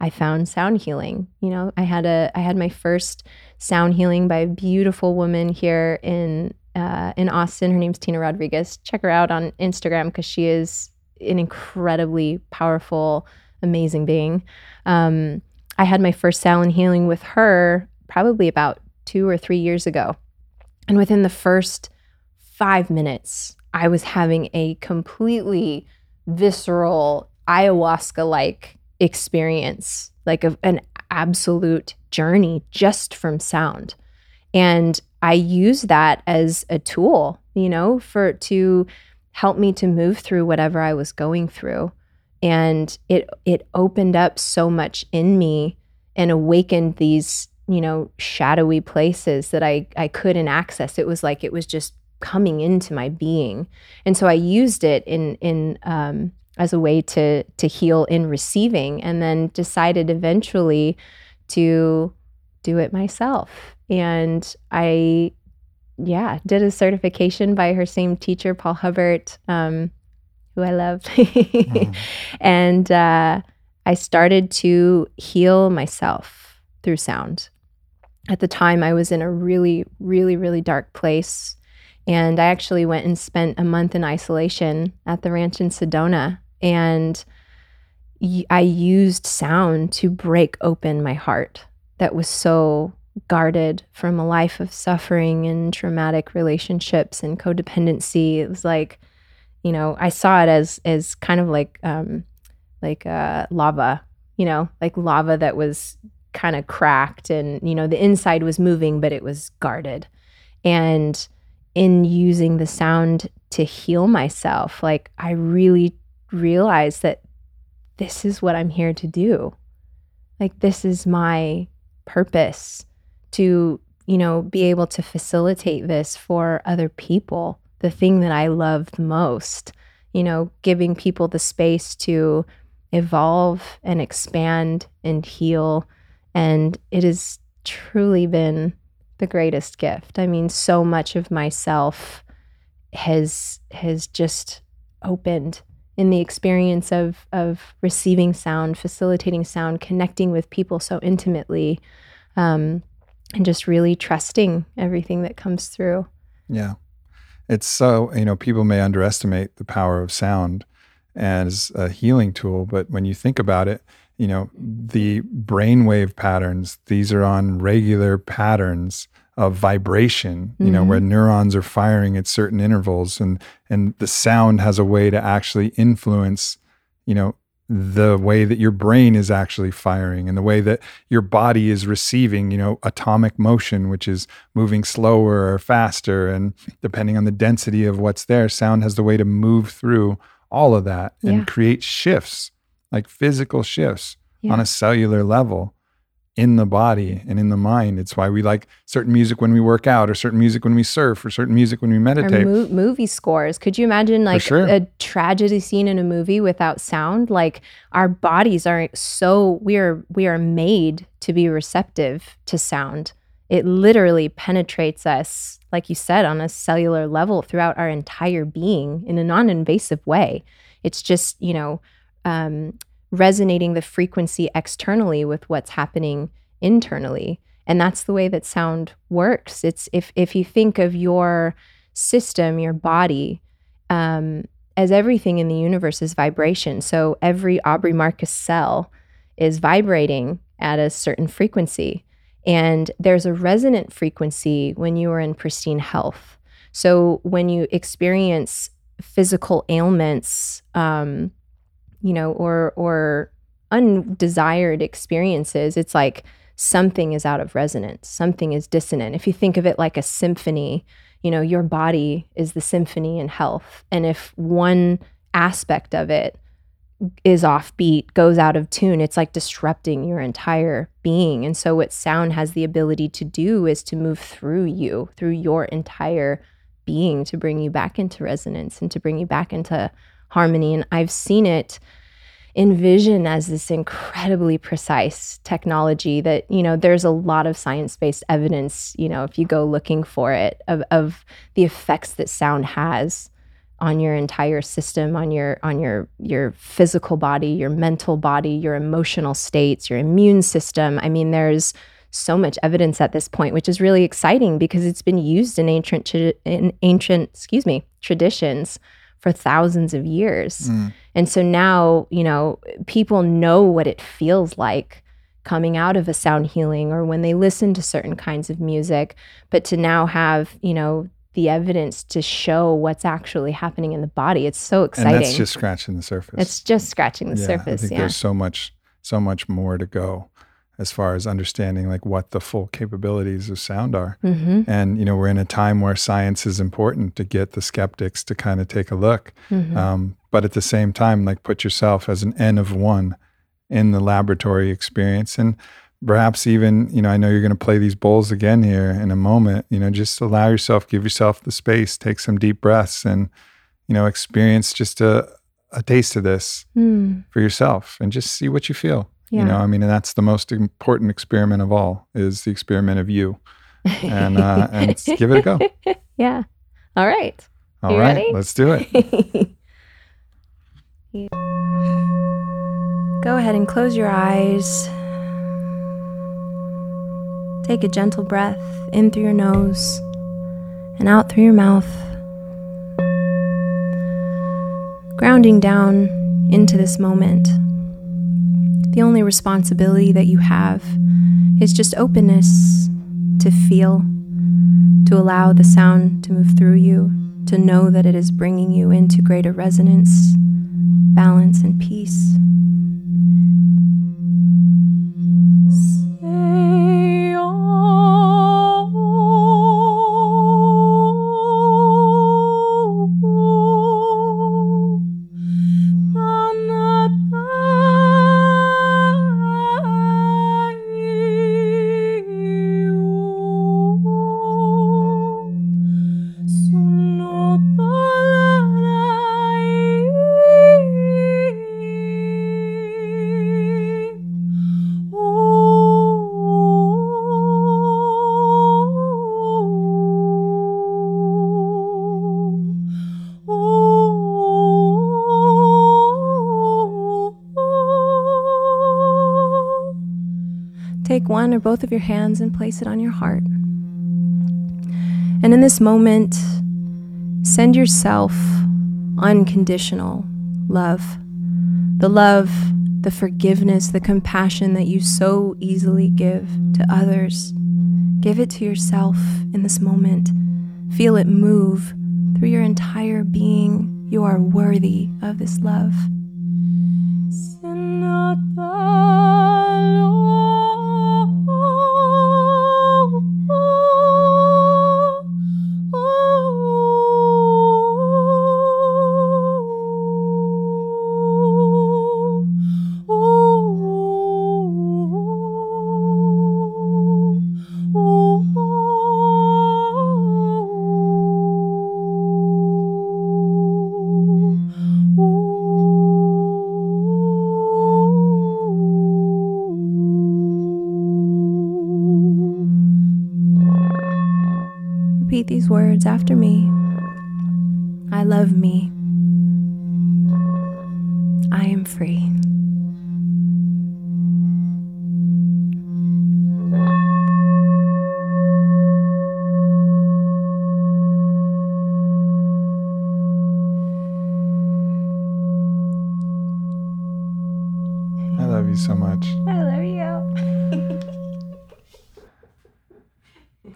I found sound healing. You know, I had a I had my first sound healing by a beautiful woman here in uh, in Austin. Her name's Tina Rodriguez. Check her out on Instagram because she is an incredibly powerful, amazing being. Um, I had my first sound healing with her probably about two or three years ago, and within the first five minutes, I was having a completely visceral ayahuasca like experience, like a, an absolute journey just from sound. And I use that as a tool, you know, for to help me to move through whatever I was going through. And it it opened up so much in me and awakened these, you know, shadowy places that I I couldn't access. It was like it was just coming into my being. And so I used it in in um as a way to to heal in receiving and then decided eventually to do it myself. And i yeah did a certification by her same teacher paul hubbard um, who i loved mm. and uh, i started to heal myself through sound. At the time i was in a really really really dark place. And i actually went and spent a month in isolation at the ranch in sedona. And I used sound to break open my heart that was so guarded from a life of suffering and traumatic relationships and codependency. It was like, you know, I saw it as as kind of like um, like uh, lava, you know, like lava that was kind of cracked and you know the inside was moving but it was guarded. And in using the sound to heal myself, like I really realized that this is what I'm here to do. Like, this is my purpose to, you know, be able to facilitate this for other people, the thing that I love the most, you know, giving people the space to evolve and expand and heal. And it has truly been the greatest gift. I mean, so much of myself has has just opened in the experience of of receiving sound, facilitating sound, connecting with people so intimately, um, and just really trusting everything that comes through. Yeah, it's so you know people may underestimate the power of sound as a healing tool, but when you think about it, you know the brainwave patterns; these are on regular patterns of vibration you know mm-hmm. where neurons are firing at certain intervals and and the sound has a way to actually influence you know the way that your brain is actually firing and the way that your body is receiving you know atomic motion which is moving slower or faster and depending on the density of what's there sound has the way to move through all of that and yeah. create shifts like physical shifts yeah. on a cellular level in the body and in the mind. It's why we like certain music when we work out, or certain music when we surf, or certain music when we meditate. Mo- movie scores. Could you imagine like sure. a tragedy scene in a movie without sound? Like our bodies are so we are we are made to be receptive to sound. It literally penetrates us, like you said, on a cellular level throughout our entire being in a non-invasive way. It's just you know. Um, resonating the frequency externally with what's happening internally. And that's the way that sound works. It's if if you think of your system, your body, um, as everything in the universe is vibration. So every Aubrey Marcus cell is vibrating at a certain frequency. And there's a resonant frequency when you are in pristine health. So when you experience physical ailments, um, you know, or or undesired experiences, it's like something is out of resonance, something is dissonant. If you think of it like a symphony, you know, your body is the symphony in health. And if one aspect of it is offbeat, goes out of tune, it's like disrupting your entire being. And so, what sound has the ability to do is to move through you, through your entire being, to bring you back into resonance and to bring you back into harmony. And I've seen it envision as this incredibly precise technology that, you know, there's a lot of science based evidence, you know, if you go looking for it, of, of the effects that sound has on your entire system on your on your your physical body your mental body your emotional states your immune system i mean there's so much evidence at this point which is really exciting because it's been used in ancient in ancient excuse me traditions for thousands of years. Mm. And so now, you know, people know what it feels like coming out of a sound healing or when they listen to certain kinds of music, but to now have, you know, the evidence to show what's actually happening in the body. It's so exciting. And that's just scratching the surface. It's just scratching the yeah, surface. I think yeah. there's so much, so much more to go as far as understanding like what the full capabilities of sound are. Mm-hmm. And you know, we're in a time where science is important to get the skeptics to kind of take a look. Mm-hmm. Um, but at the same time, like put yourself as an N of one in the laboratory experience, and perhaps even you know, I know you're going to play these bowls again here in a moment. You know, just allow yourself, give yourself the space, take some deep breaths, and you know, experience just a a taste of this mm. for yourself, and just see what you feel. Yeah. You know, I mean, and that's the most important experiment of all is the experiment of you. And uh, and give it a go. Yeah. All right. All right. Ready? Let's do it. go ahead and close your eyes. Take a gentle breath in through your nose and out through your mouth. Grounding down into this moment. The only responsibility that you have is just openness to feel, to allow the sound to move through you, to know that it is bringing you into greater resonance, balance, and peace. Take one or both of your hands and place it on your heart. And in this moment, send yourself unconditional love. The love, the forgiveness, the compassion that you so easily give to others. Give it to yourself in this moment. Feel it move through your entire being. You are worthy of this love. Repeat these words after me. I love me. I am free. I love you so much. I love you.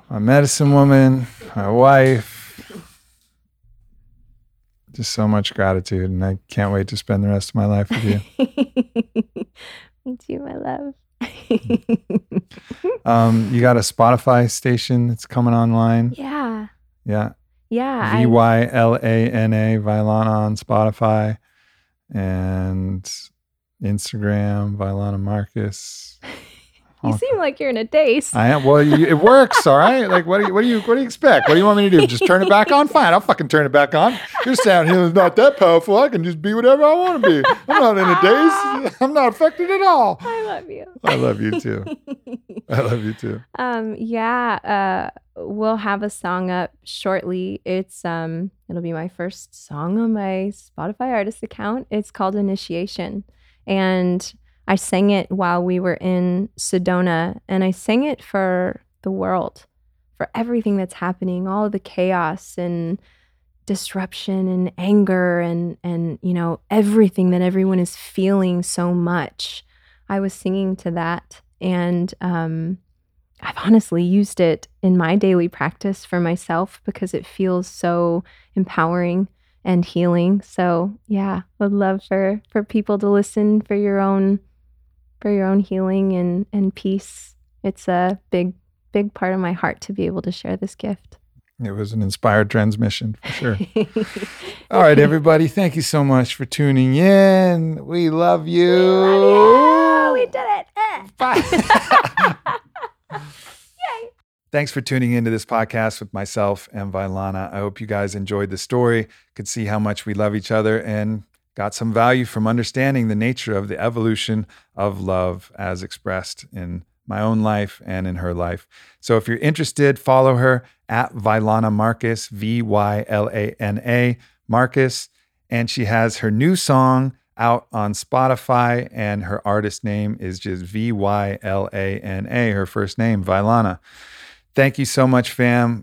My medicine woman, my wife. Just so much gratitude, and I can't wait to spend the rest of my life with you. Me too, my love. Um, you got a Spotify station that's coming online. yeah. Yeah. Yeah. V Y L A N A, Vylana on Spotify and Instagram, Vylana Marcus. you seem like you're in a daze. I am. Well, you, it works. All right. Like, what do you, what do you, what do you expect? What do you want me to do? Just turn it back on? Fine. I'll fucking turn it back on. Your sound healing is not that powerful. I can just be whatever I want to be. I'm not in a daze. I'm not affected at all. I love you. I love you too. I love you too. um yeah uh we'll have a song up shortly it's um it'll be my first song on my spotify artist account it's called initiation and i sang it while we were in sedona and i sang it for the world for everything that's happening all the chaos and disruption and anger and and you know everything that everyone is feeling so much i was singing to that and um I've honestly used it in my daily practice for myself because it feels so empowering and healing. So yeah, would love for for people to listen for your own for your own healing and and peace. It's a big big part of my heart to be able to share this gift. It was an inspired transmission for sure. All right, everybody. Thank you so much for tuning in. We love you. Oh, we did it. Eh. Bye. Yay. Thanks for tuning into this podcast with myself and Vylana. I hope you guys enjoyed the story, could see how much we love each other, and got some value from understanding the nature of the evolution of love as expressed in my own life and in her life. So if you're interested, follow her at Vylana Marcus, V Y L A N A Marcus. And she has her new song out on Spotify, and her artist name is just V Y L A N A, her first name, Vylana. Thank you so much, fam.